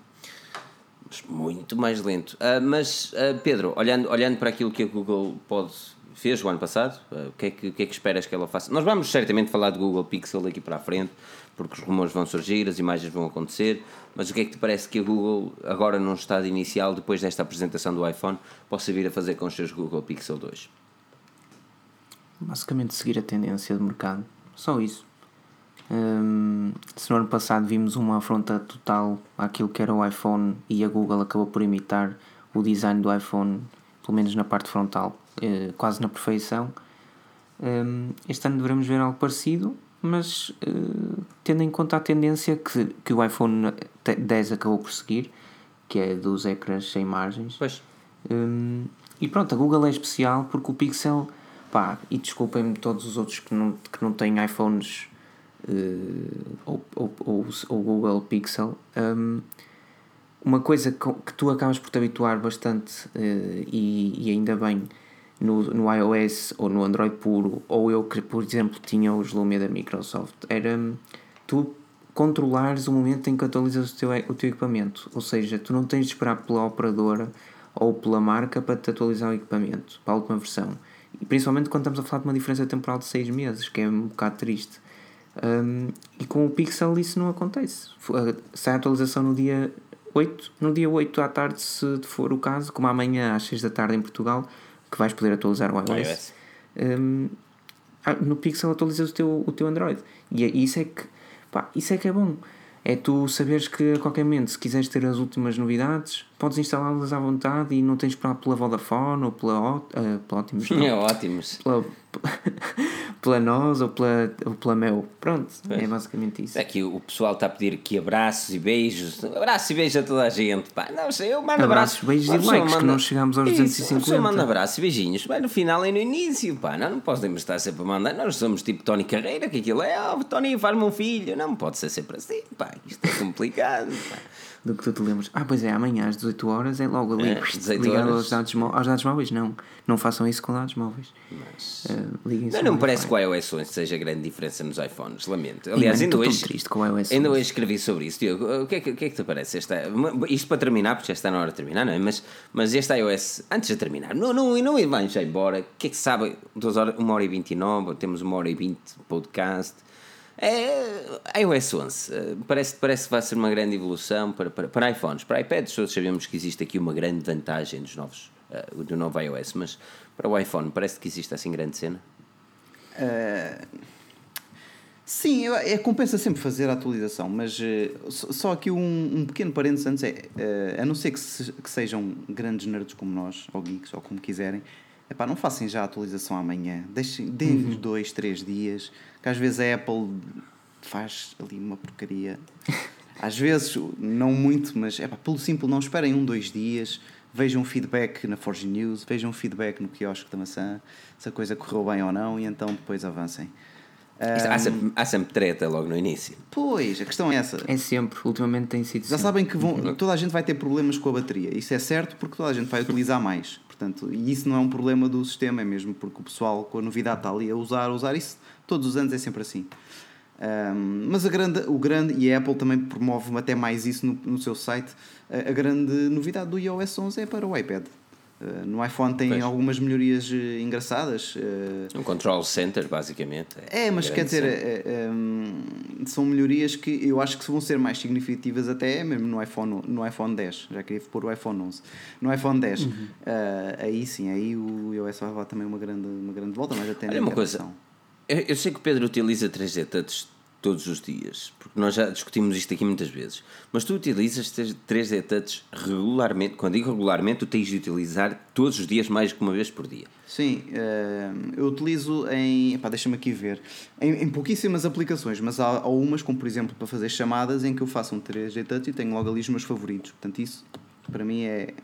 [SPEAKER 1] Muito mais lento. Uh, mas, uh, Pedro, olhando, olhando para aquilo que a Google pode fez o ano passado. Uh, o, que é que, o que é que esperas que ela faça? Nós vamos certamente falar de Google Pixel daqui para a frente, porque os rumores vão surgir, as imagens vão acontecer. Mas o que é que te parece que a Google, agora num estado inicial, depois desta apresentação do iPhone, possa vir a fazer com os seus Google Pixel 2?
[SPEAKER 3] Basicamente seguir a tendência do mercado. Só isso. Um, se no ano passado vimos uma afronta total àquilo que era o iPhone e a Google acabou por imitar o design do iPhone, pelo menos na parte frontal, eh, quase na perfeição. Um, este ano devemos ver algo parecido, mas uh, tendo em conta a tendência que, que o iPhone 10 acabou por seguir, que é dos ecrãs sem margens.
[SPEAKER 1] Pois.
[SPEAKER 3] Um, e pronto, a Google é especial porque o Pixel, pá, e desculpem-me todos os outros que não, que não têm iPhones uh, ou, ou, ou, ou, Google Pixel, um, uma coisa que tu acabas por te habituar bastante uh, e, e ainda bem no, no iOS ou no Android puro, ou eu que, por exemplo, tinha os Lumia da Microsoft, era hum, tu controlares o momento em que atualizas o teu, o teu equipamento. Ou seja, tu não tens de esperar pela operadora ou pela marca para te atualizar o equipamento, para a última versão. E principalmente quando estamos a falar de uma diferença temporal de 6 meses, que é um bocado triste. Um, e com o Pixel isso não acontece. Sai a atualização no dia 8, no dia 8 à tarde, se for o caso, como amanhã às 6 da tarde em Portugal, que vais poder atualizar o iOS. Um, ah, no Pixel atualizas o teu, o teu Android. E é, isso é que pá, isso é que é bom. É tu saberes que a qualquer momento, se quiseres ter as últimas novidades, podes instalá-las à vontade e não tens de esperar pela Vodafone ou pela, uh, pela Optimus.
[SPEAKER 1] Não. É ótimos.
[SPEAKER 3] Pela, <laughs> pela nós ou pela, ou pela Mel. Pronto, pois. é basicamente isso.
[SPEAKER 1] Aqui o pessoal está a pedir aqui abraços e beijos. Abraços e beijos a toda a gente. Pá. Não sei, eu mando
[SPEAKER 3] abraços. abraços beijos e likes, manda... que não chegamos aos isso, 250.
[SPEAKER 1] Eu mando abraços e beijinhos. Mas no final e no início, pá. Não, não podemos estar sempre a mandar. Nós somos tipo Tony Carreira, que aquilo é, oh, Tony, faz-me um filho. Não pode ser sempre assim, pá. Isto é complicado, pá.
[SPEAKER 3] Do que tu te lembras. Ah, pois é, amanhã às 18 horas é logo ali
[SPEAKER 1] É, <laughs> 18
[SPEAKER 3] ligado aos dados, aos dados móveis. Não, não façam isso com dados móveis.
[SPEAKER 1] Mas...
[SPEAKER 3] Uh,
[SPEAKER 1] Não, não me parece que o iOS 11 seja grande diferença nos iPhones, lamento. Aliás,
[SPEAKER 3] mano,
[SPEAKER 1] ainda hoje,
[SPEAKER 3] triste com o iOS
[SPEAKER 1] ainda
[SPEAKER 3] 11.
[SPEAKER 1] hoje escrevi sobre isso. Diogo, o que é que, que, é que te parece? Esta, isto para terminar, porque já está na hora de terminar, não é? Mas, mas este iOS, antes de terminar, não, não, não vai já embora. O que é que sabe? Duas horas, uma hora e 29, temos uma hora e 20 de podcast. É, iOS 11 eh, parece, parece que vai ser uma grande evolução para, para, para iPhones. Para iPads, todos sabemos que existe aqui uma grande vantagem dos novos, eh, do novo iOS, mas para o iPhone parece que existe assim grande cena.
[SPEAKER 2] Sim, eu- é, compensa sempre fazer a atualização, mas eh, só aqui um, um pequeno parênteses antes é, a não ser que, se- que sejam grandes nerds como nós, ou geeks, ou como quiserem, epá, não façam já a atualização amanhã, deixem, deem-lhes dois, três dias, que às vezes a Apple faz ali uma porcaria, <laughs> às vezes, não muito, mas epá, pelo simples não, esperem um, dois dias, vejam feedback na Forge News, vejam feedback no quiosque da maçã, se a coisa correu bem ou não, e então depois avancem.
[SPEAKER 1] Isto- há, sempre, há sempre treta logo no início.
[SPEAKER 2] Pois, a questão é essa.
[SPEAKER 3] É sempre, ultimamente tem sido
[SPEAKER 2] Já
[SPEAKER 3] sempre.
[SPEAKER 2] sabem que vão, toda a gente vai ter problemas com a bateria. Isso é certo porque toda a gente vai utilizar mais. Portanto, e isso não é um problema do sistema, é mesmo porque o pessoal com a novidade está ali a usar, a usar isso. Todos os anos é sempre assim. Ahm, mas a grande, o grande, e a Apple também promove até mais isso no, no seu site, a, a grande novidade do iOS 11 é para o iPad. Ah, no iPhone tem
[SPEAKER 1] Pois.
[SPEAKER 2] algumas melhorias eh, engraçadas. eh,
[SPEAKER 1] Um control center, basicamente.
[SPEAKER 2] é, mas quer dizer, é, é, são melhorias que eu acho que vão ser mais significativas até mesmo no iPhone, no iPhone 10. Já queria pôr o iPhone 11. No iPhone 10,
[SPEAKER 1] Uhum.
[SPEAKER 2] ah, aí sim, aí o iOS vai levar também uma grande, uma grande volta, mas até
[SPEAKER 1] Olha uma coisa. Eu, eu sei que o Pedro utiliza 3D Touch todos os dias, porque nós já discutimos isto aqui muitas vezes. Mas tu utilizas 3D Touch regularmente. Quando digo regularmente, tu tens de utilizar todos os dias mais que uma vez por dia.
[SPEAKER 2] Sim, ah, eu utilizo em. Deixa-me aqui ver. Em, em pouquíssimas aplicações, mas há, há umas, como por exemplo para fazer chamadas, em que eu faço um 3D Touch e tenho logo ali os meus favoritos. Portanto, isso para mim é.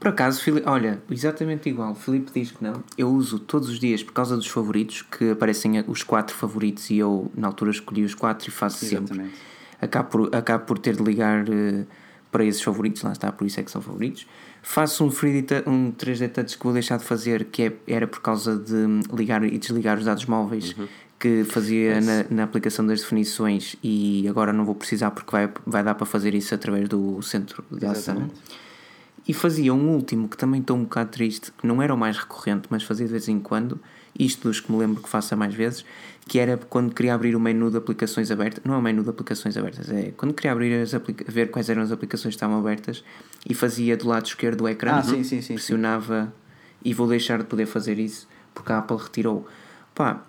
[SPEAKER 3] Por acaso, Fili- olha, exatamente igual. O Filipe diz que não. Eu uso todos os dias por causa dos favoritos, que aparecem os quatro favoritos e eu na altura escolhi os quatro e faço sempre.
[SPEAKER 2] Exatamente.
[SPEAKER 3] Acabo por, acabo por ter de ligar eh, para esses favoritos, lá está, por isso é que são favoritos. Faço um, 3D, tou- um 3D Touch que vou deixar de fazer, que é, era por causa de ligar e desligar os dados móveis que fazia na, na aplicação das definições e agora não vou precisar porque vai, vai dar para fazer isso através do centro de ação. E fazia um último que também estou um bocado triste, que não era o mais recorrente, mas fazia de vez em quando, isto dos que me lembro que faça mais vezes, que era quando queria abrir o menu de aplicações abertas, não é o menu de aplicações abertas, é quando queria abrir as ver quais eram as aplicações que estavam abertas e fazia do lado esquerdo do ecrã,
[SPEAKER 2] Ah, sim, sim, sim,
[SPEAKER 3] pressionava e vou deixar de poder fazer isso porque a Apple retirou. Pá,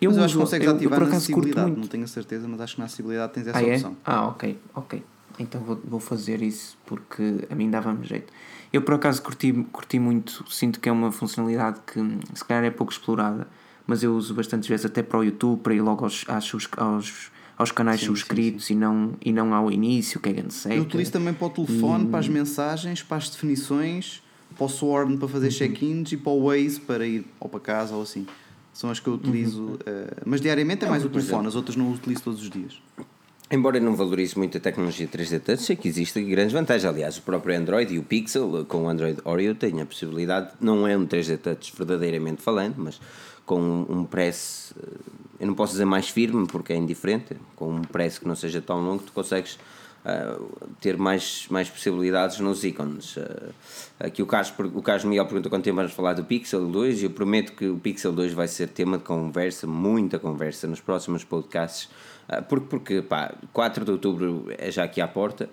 [SPEAKER 3] eu
[SPEAKER 2] mas eu acho que
[SPEAKER 3] uso-
[SPEAKER 2] consegues
[SPEAKER 3] eu- eu
[SPEAKER 2] ativar
[SPEAKER 3] por
[SPEAKER 2] na
[SPEAKER 3] acaso
[SPEAKER 2] acessibilidade. Não tenho a certeza, mas acho que na acessibilidade tens essa
[SPEAKER 3] Ah, é?
[SPEAKER 2] opção.
[SPEAKER 3] Ah, ok, ok. Então vou, vou fazer isso porque a mim dava-me jeito. Eu por acaso curti, curti muito, sinto que é uma funcionalidade que se calhar é pouco explorada, mas eu uso bastantes vezes até para o YouTube, para ir logo aos, sus- aos, aos canais
[SPEAKER 2] Sim, sim,
[SPEAKER 3] subscritos E, não, e não ao início, que é grande seca.
[SPEAKER 2] Eu utilizo também para o telefone, para as mensagens, para as definições, para o Swarm para
[SPEAKER 3] Uhum.
[SPEAKER 2] fazer check-ins e para o Waze para ir ou para casa ou assim. São as que eu utilizo.
[SPEAKER 3] Uhum.
[SPEAKER 2] eh, mas diariamente é mais o telefone, as outras não utilizo todos os dias.
[SPEAKER 1] Embora eu não valorize muito a tecnologia 3D Touch, sei que existem grandes vantagens. Aliás, o próprio Android e o Pixel, com o Android Oreo, têm a possibilidade, não é um 3D Touch verdadeiramente falando, mas com um press, eh, eu não posso dizer mais firme porque é indiferente, com um press que não seja tão longo, tu consegues ah, ter mais, mais possibilidades nos ícones. Ah, aqui o Carlos, o Carlos Miguel pergunta quanto tempo vamos falar do Pixel 2 e eu prometo que o Pixel 2 vai ser tema de conversa, muita conversa nos próximos podcasts, porque, porque pá, 4 de outubro é já aqui à porta.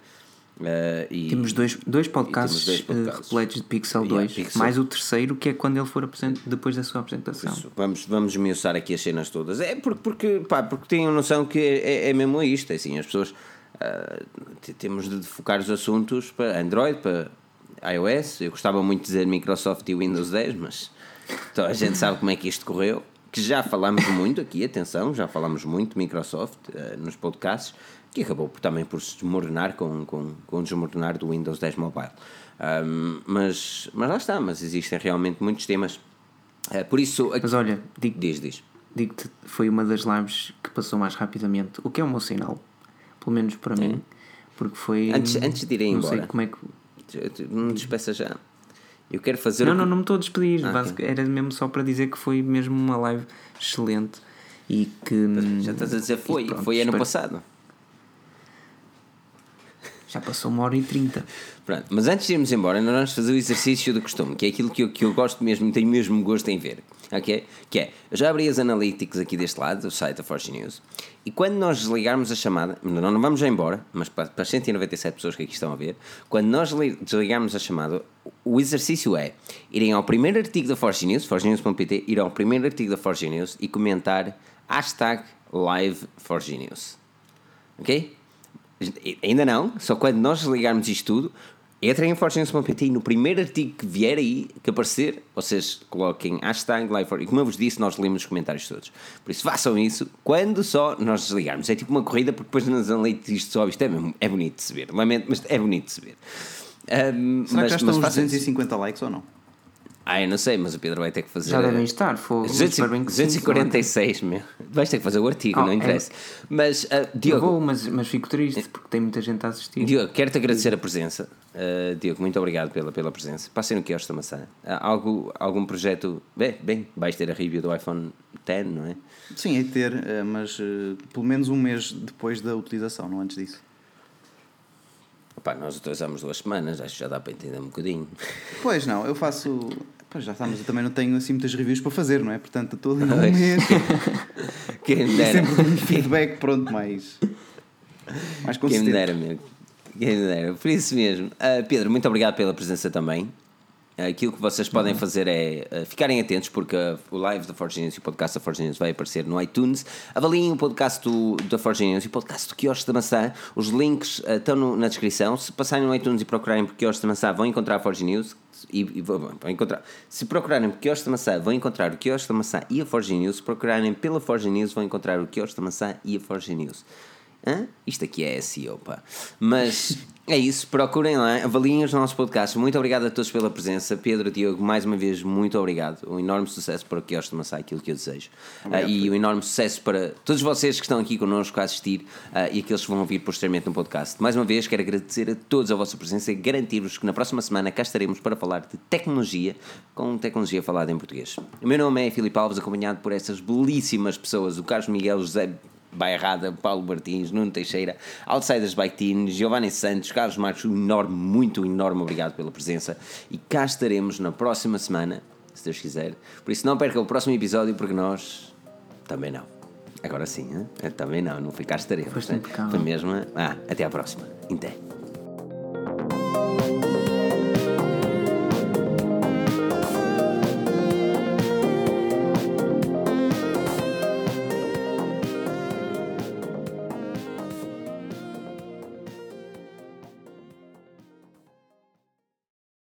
[SPEAKER 1] ah, e,
[SPEAKER 3] Temos dois, dois podcasts,
[SPEAKER 1] dois
[SPEAKER 3] eh,
[SPEAKER 1] podcasts.
[SPEAKER 3] repletos de Pixel
[SPEAKER 1] Yeah,
[SPEAKER 3] 2,
[SPEAKER 1] Pixel.
[SPEAKER 3] mais o terceiro, que é quando ele for apresent... depois da sua apresentação.
[SPEAKER 1] Isso, Vamos, vamos esmiuçar aqui as cenas todas. É porque, porque, pá, porque tenham noção que é, é mesmo isto. é Assim, as pessoas ah, t- temos de focar os assuntos para Android, para iOS. Eu gostava muito de dizer Microsoft e Windows 10, mas então a gente sabe como é que isto correu. Que já falámos muito aqui, atenção, já falámos muito Microsoft ah, nos podcasts, que acabou por, também por se desmoronar com, com, com o desmoronar do Windows 10 Mobile. Ahm, mas, mas lá está, mas existem realmente muitos temas. Ah, por isso, aqui,
[SPEAKER 3] Mas olha, digo,
[SPEAKER 1] Diz, diz.
[SPEAKER 3] digo-te, foi uma das lives que passou mais rapidamente, o que é um mau sinal, pelo menos para mim, Porque foi.
[SPEAKER 1] Antes, antes de irem
[SPEAKER 3] não sei
[SPEAKER 1] embora,
[SPEAKER 3] como é que.
[SPEAKER 1] não despeça já. Eu quero fazer
[SPEAKER 3] Não,
[SPEAKER 1] o
[SPEAKER 3] não, não me estou a despedir.
[SPEAKER 1] Ah,
[SPEAKER 3] Basic- Era mesmo só para dizer que foi mesmo uma live excelente e que.
[SPEAKER 1] Já estás a dizer foi, foi ano
[SPEAKER 3] espero-
[SPEAKER 1] passado.
[SPEAKER 3] Já passou uma hora e trinta.
[SPEAKER 1] Pronto, mas antes de irmos embora, nós vamos fazer o exercício do costume, que é aquilo que eu, que eu gosto mesmo, tenho mesmo gosto em ver. Ok? Que é, já abri as analytics aqui deste lado, do site da Forge News, e quando nós desligarmos a chamada, não, não vamos já embora, mas para, para as 197 pessoas que aqui estão a ver, quando nós li- desligarmos a chamada, o exercício é irem ao primeiro artigo da Forge News, forgenews.pt, ir ao primeiro artigo da Forge News e comentar hashtag live Forge News. Ok? Ainda não, só quando nós desligarmos isto tudo, entrem em forgenews.pt e no primeiro artigo que vier aí, que aparecer, vocês coloquem hashtag live E como eu vos disse, nós lemos os comentários todos. Por isso façam isso quando só nós desligarmos. É tipo uma corrida, porque depois nas analytics isto sobe. Isto é, mesmo- é bonito de se ver. Lamento, mas é bonito de se ver. Ahm,
[SPEAKER 2] Será
[SPEAKER 1] mas,
[SPEAKER 2] que já
[SPEAKER 1] mas
[SPEAKER 2] estão os
[SPEAKER 1] façam isso.
[SPEAKER 2] 250 likes ou não?
[SPEAKER 1] Ah, eu não sei, mas o Pedro vai ter que fazer.
[SPEAKER 3] Já devem estar. Foi,
[SPEAKER 1] 200
[SPEAKER 3] espero bem que sim,
[SPEAKER 1] 246, meu. Vais ter que fazer o artigo,
[SPEAKER 3] Ah,
[SPEAKER 1] não
[SPEAKER 3] é.
[SPEAKER 1] interessa. Mas, ah,
[SPEAKER 3] Eu
[SPEAKER 1] Diogo,
[SPEAKER 3] vou, mas, mas fico triste porque tem muita gente a assistir.
[SPEAKER 1] Diogo, quero-te agradecer a presença. Uh, Diogo, muito obrigado pela, pela presença. Passem no quiosque da maçã. Há algo, algum projeto. Bem, bem, vais ter a review do iPhone X, não é?
[SPEAKER 2] Sim, hei de ter, eh, mas eh, pelo menos um mês depois da utilização, não antes disso.
[SPEAKER 1] Opa, nós utilizamos duas semanas, acho que já dá para entender um bocadinho.
[SPEAKER 2] Pois não, eu faço. Pois já está, mas eu também não tenho assim muitas reviews para fazer, não é? Portanto, estou ali um mês. <laughs>
[SPEAKER 1] Quem me dera.
[SPEAKER 2] sempre um feedback, pronto, mais. Mais
[SPEAKER 1] Quem me
[SPEAKER 2] consistente.
[SPEAKER 1] dera, amigo. Quem me dera. Por isso mesmo. Uh, Pedro, muito obrigado pela presença também. Aquilo que vocês podem fazer é uh, ficarem atentos, porque o live da Forge News e o podcast da Forge News vai aparecer no iTunes. Avaliem o podcast do, da Forge News e o podcast do Quiosque da Maçã. Os links uh, estão no- na descrição. Se passarem no iTunes e procurarem por Quiosque da Maçã, vão encontrar a Forge News. E, e vão, vão encontrar. Se procurarem por Quiosque da Maçã, vão encontrar o Quiosque da Maçã e a Forge News. Se procurarem pela Forge News, vão encontrar o Quiosque da Maçã e a Forge News. Hã? Isto aqui é SEO, pá. Mas <laughs> é isso, procurem lá, avaliem os nossos podcasts. Muito obrigado a todos pela presença. Pedro, Diogo, mais uma vez, muito obrigado. Um enorme sucesso para o Quiosque de Maçã, aquilo que eu desejo. Ah, e um enorme sucesso para todos vocês que estão aqui connosco a assistir ah, e aqueles que vão ouvir posteriormente no podcast. Mais uma vez, quero agradecer a todos a vossa presença e garantir-vos que na próxima semana cá estaremos para falar de tecnologia, com tecnologia falada em português. O meu nome é Filipe Alves, acompanhado por essas belíssimas pessoas, o Carlos Miguel, José Bairrada, Paulo Martins, Nuno Teixeira, Outsiders Team, Giovanni Santos, Carlos Marcos, um enorme, muito enorme obrigado pela presença e cá estaremos na próxima semana, se Deus quiser. Por isso não percam o próximo episódio porque nós também não. Agora sim, hein? também não, não foi cá estaremos.
[SPEAKER 3] Foste
[SPEAKER 1] né? Foi mesmo. Ah, até à próxima. Até.